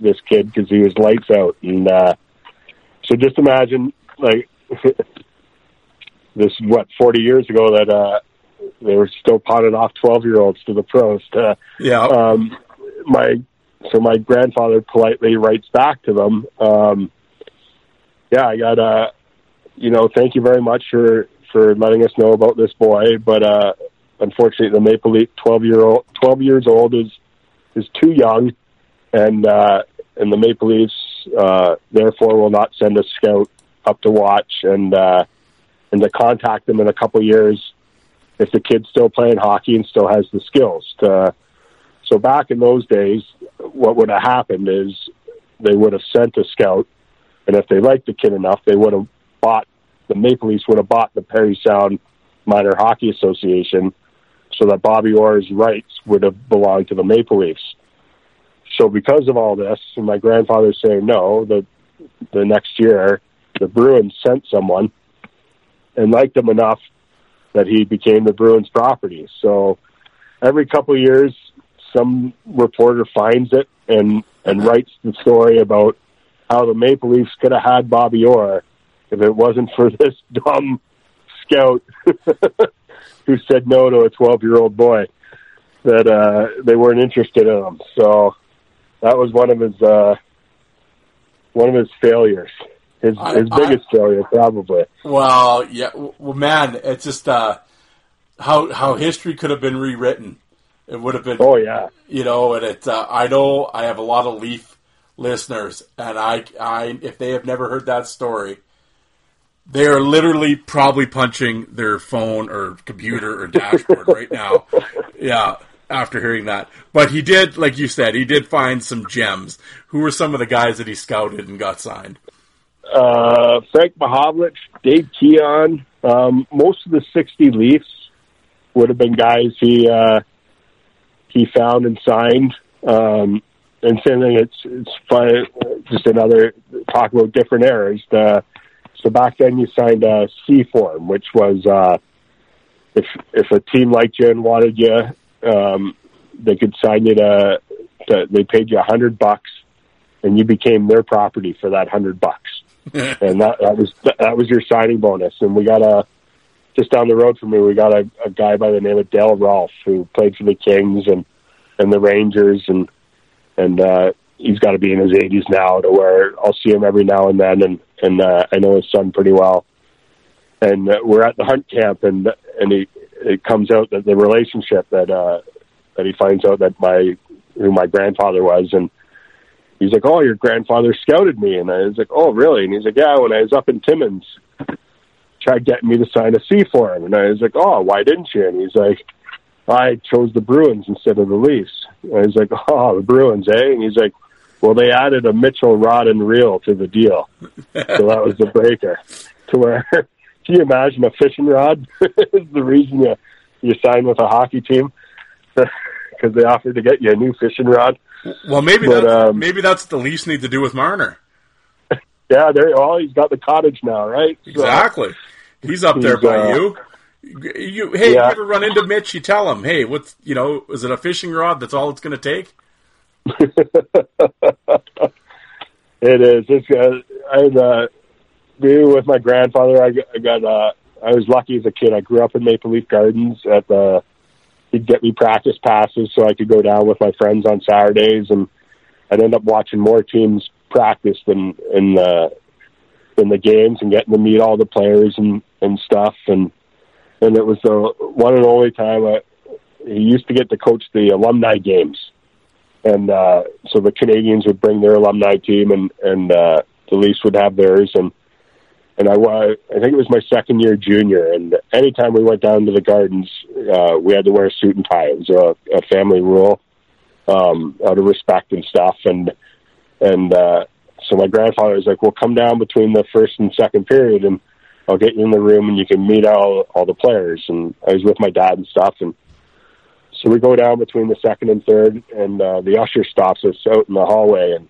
S4: this kid because he was lights out and uh so just imagine like this what forty years ago that uh, they were still potted off twelve year olds to the pros. To,
S3: Yeah.
S4: um, my so my grandfather politely writes back to them. Um, yeah, I got uh, you know, thank you very much for for letting us know about this boy, but uh, unfortunately, the Maple Leaf twelve year old twelve years old is is too young, and uh, and the Maple Leafs uh, therefore will not send a scout up to watch and uh, and to contact them in a couple years if the kid's still playing hockey and still has the skills to. So back in those days, what would have happened is they would have sent a scout, and if they liked the kid enough, they would have bought the Maple Leafs would have bought the Parry Sound Minor Hockey Association, so that Bobby Orr's rights would have belonged to the Maple Leafs. So because of all this, and my grandfather saying no, the the next year the Bruins sent someone and liked him enough that he became the Bruins property. So every couple of years, some reporter finds it and and writes the story about how the Maple Leafs could have had Bobby Orr if it wasn't for this dumb scout who said no to a 12 year old boy that uh, they weren't interested in him. So that was one of his uh, one of his failures. His
S3: I-
S4: his biggest failure, probably.
S3: Well, yeah. Well, man, it's just uh, how how history could have been rewritten. It would have been,
S4: Oh yeah,
S3: you know, and it. Uh, I know I have a lot of Leaf listeners, and I, I, if they have never heard that story, they are literally probably punching their phone or computer or dashboard right now. Yeah, after hearing that. But he did, like you said, he did find some gems. Who were some of the guys that he scouted and got signed?
S4: Uh, Frank Mahovlich, Dave Keon, um, most of the 60 Leafs would have been guys he uh, he found and signed. Um, and same thing, it's it's fun, just another talk about different eras. The, so back then you signed a C form, which was uh, if if a team liked you and wanted you, um, they could sign you to, to they paid you a hundred bucks, and you became their property for that hundred bucks and that, that was that was your signing bonus. And we got a just down the road from me, we got a, a guy by the name of Dale Rolfe who played for the Kings and and the Rangers, and and uh, he's got to be in his eighties now, to where I'll see him every now and then, and and uh, I know his son pretty well. And uh, we're at the hunt camp, and and he it comes out that the relationship that uh, that he finds out that my who my grandfather was, and he's like, "Oh, your grandfather scouted me," and I was like, "Oh, really?" And he's like, "Yeah, when I was up in Timmins, tried getting me to sign a C for him," and I was like, "Oh, why didn't you?" And he's like, "I chose the Bruins instead of the Leafs." And I was like, "Oh, the Bruins, eh?" And he's like, "Well, they added a Mitchell rod and reel to the deal, so that was the breaker." To where, can you imagine a fishing rod is the reason you you sign with a hockey team because they offered to get you a new fishing rod.
S3: Well, maybe
S4: But,
S3: that's,
S4: um,
S3: maybe that's the least need to do with Marner.
S4: Yeah, there. Oh, he's got the cottage now, right? So-
S3: Exactly. He's up there
S4: He's,
S3: by
S4: uh,
S3: you. You, hey,
S4: Yeah.
S3: you ever run into Mitch? You tell him, hey, what's you know, is it a fishing rod? That's all it's going to take.
S4: It is. It's uh, I uh, being with my grandfather. I, got- I got. Uh, I was lucky as a kid. I grew up in Maple Leaf Gardens. At the, he'd get me practice passes so I could go down with my friends on Saturdays, and I'd end up watching more teams practice than in the in the games and getting to meet all the players and and stuff. And and it was the one and only time I, he used to get to coach the alumni games and uh, so the Canadiens would bring their alumni team, and and uh, the Leafs would have theirs, and and I wa- I think it was my second year junior, and anytime we went down to the Gardens, uh, we had to wear a suit and tie. It was a, a family rule, um, out of respect and stuff, and and uh, so my grandfather was like, "Well, come down between the first and second period, and I'll get you in the room, and you can meet all all the players." And I was with my dad and stuff, and so we go down between the second and third, and uh, the usher stops us out in the hallway, and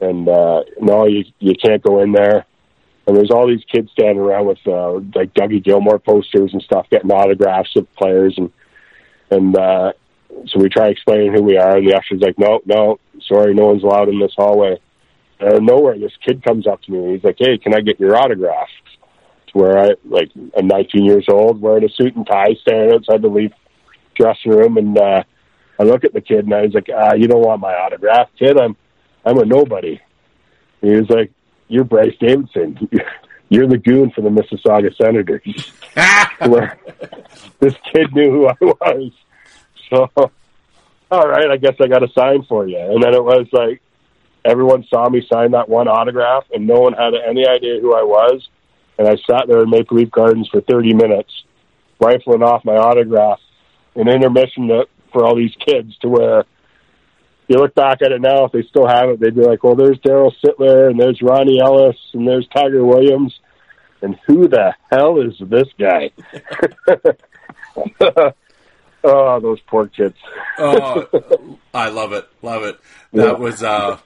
S4: and uh, no, you you can't go in there. And there's all these kids standing around with uh, like Dougie Gilmour posters and stuff, getting autographs of players, and and uh, so we try explaining who we are, and the usher's like, "No, no, sorry, no one's allowed in this hallway." And out of nowhere, this kid comes up to me, and he's like, "Hey, can I get your autograph?" to where I like I'm 19 years old, wearing a suit and tie, standing outside the Leaf dressing room, and uh, I look at the kid and I was like, ah, "You don't want my autograph, kid. I'm I'm a nobody." And he was like, "You're Bryce Davidson. You're the goon for the Mississauga Senators." where this kid knew who I was. So, all right, I guess I got a sign for you. And then it was like everyone saw me sign that one autograph, and no one had any idea who I was. And I sat there in Maple Leaf Gardens for 30 minutes, rifling off my autograph in intermission to, for all these kids to where you look back at it now, if they still have it, they'd be like, well, there's Darryl Sittler, and there's Ronnie Ellis, and there's Tiger Williams. And who the hell is this guy? oh, those poor kids.
S3: oh, I love it, love it. That
S4: Yeah.
S3: was uh,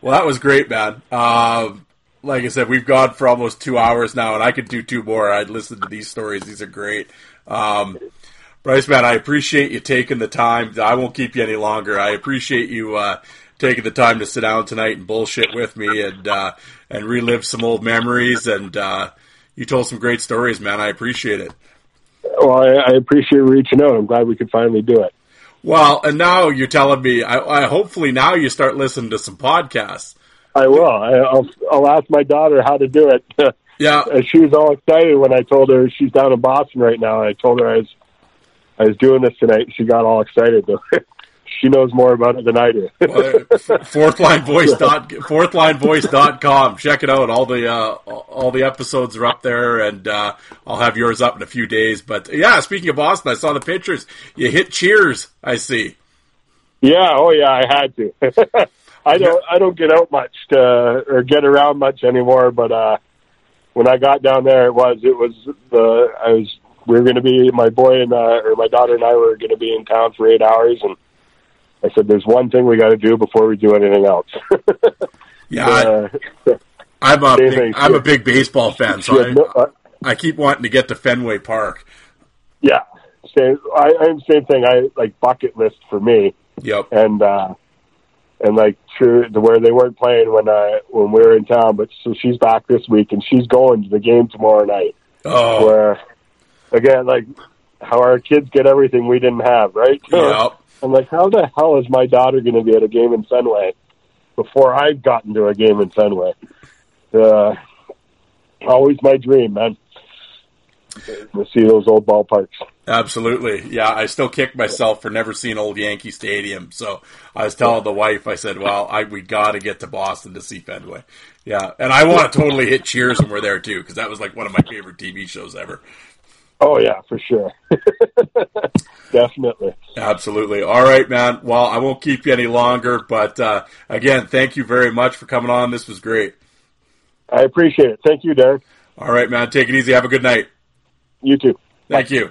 S3: well, that was great, man. Um, like I said, we've gone for almost two hours now, and I could do two more. I'd listen to these stories; these are great. Um, Bryce, man, I appreciate you taking the time. I won't keep you any longer. I appreciate you uh, taking the time to sit down tonight and bullshit with me and uh, and relive some old memories. And uh, you told some great stories, man. I appreciate it.
S4: Well, I, I appreciate reaching out. I'm glad we could finally do it.
S3: Well, and now you're telling me. I, I hopefully now you start listening to some podcasts.
S4: I will. I, I'll, I'll ask my daughter how to do it.
S3: Yeah,
S4: she was all excited when I told her she's down in Boston right now. I told her I was I was doing this tonight. She got all excited. Though. she knows more about it than I do.
S3: fourthlinevoice dot fourthlinevoice.com. Check it out. All the uh, all the episodes are up there, and uh, I'll have yours up in a few days. But yeah, speaking of Boston, I saw the pictures. You hit Cheers. I see.
S4: yeah. Oh yeah. I had to. I don't. I don't get out much to, or get around much anymore. But uh, when I got down there, it was it was the I was we were going to be my boy and uh, or my daughter and I were going to be in town for eight hours, and I said, "There's one thing we got to do before we do anything else."
S3: Yeah, I,
S4: uh,
S3: I'm a big, I'm a big baseball fan, so
S4: no-
S3: I,
S4: uh,
S3: I keep wanting to get to Fenway Park.
S4: Yeah, same. I, I'm same thing. I like bucket list for me,
S3: Yep.
S4: and uh and like true to where they weren't playing when I when we were in town. But so she's back this week, and she's going to the game tomorrow night.
S3: Oh,
S4: Where again, like how our kids get everything we didn't have, right?
S3: yep.
S4: I'm like, how the hell is my daughter going to be at a game in Fenway before I got into a game in Fenway? Uh, always my dream, man. To see those old ballparks.
S3: Absolutely. Yeah, I still kick myself for never seeing old Yankee Stadium. So I was telling the wife, I said, well, I, we got to get to Boston to see Fenway. Yeah. And I want to totally hit Cheers when we're there too, because that was like one of my favorite TV shows ever.
S4: Oh yeah, for sure. Definitely.
S3: Absolutely. All right, man. Well, I won't keep you any longer, but uh, again, thank you very much for coming on. This was great.
S4: I appreciate it. Thank you, Derek.
S3: All right, man. Take it easy. Have a good night.
S4: You too.
S3: Thank you.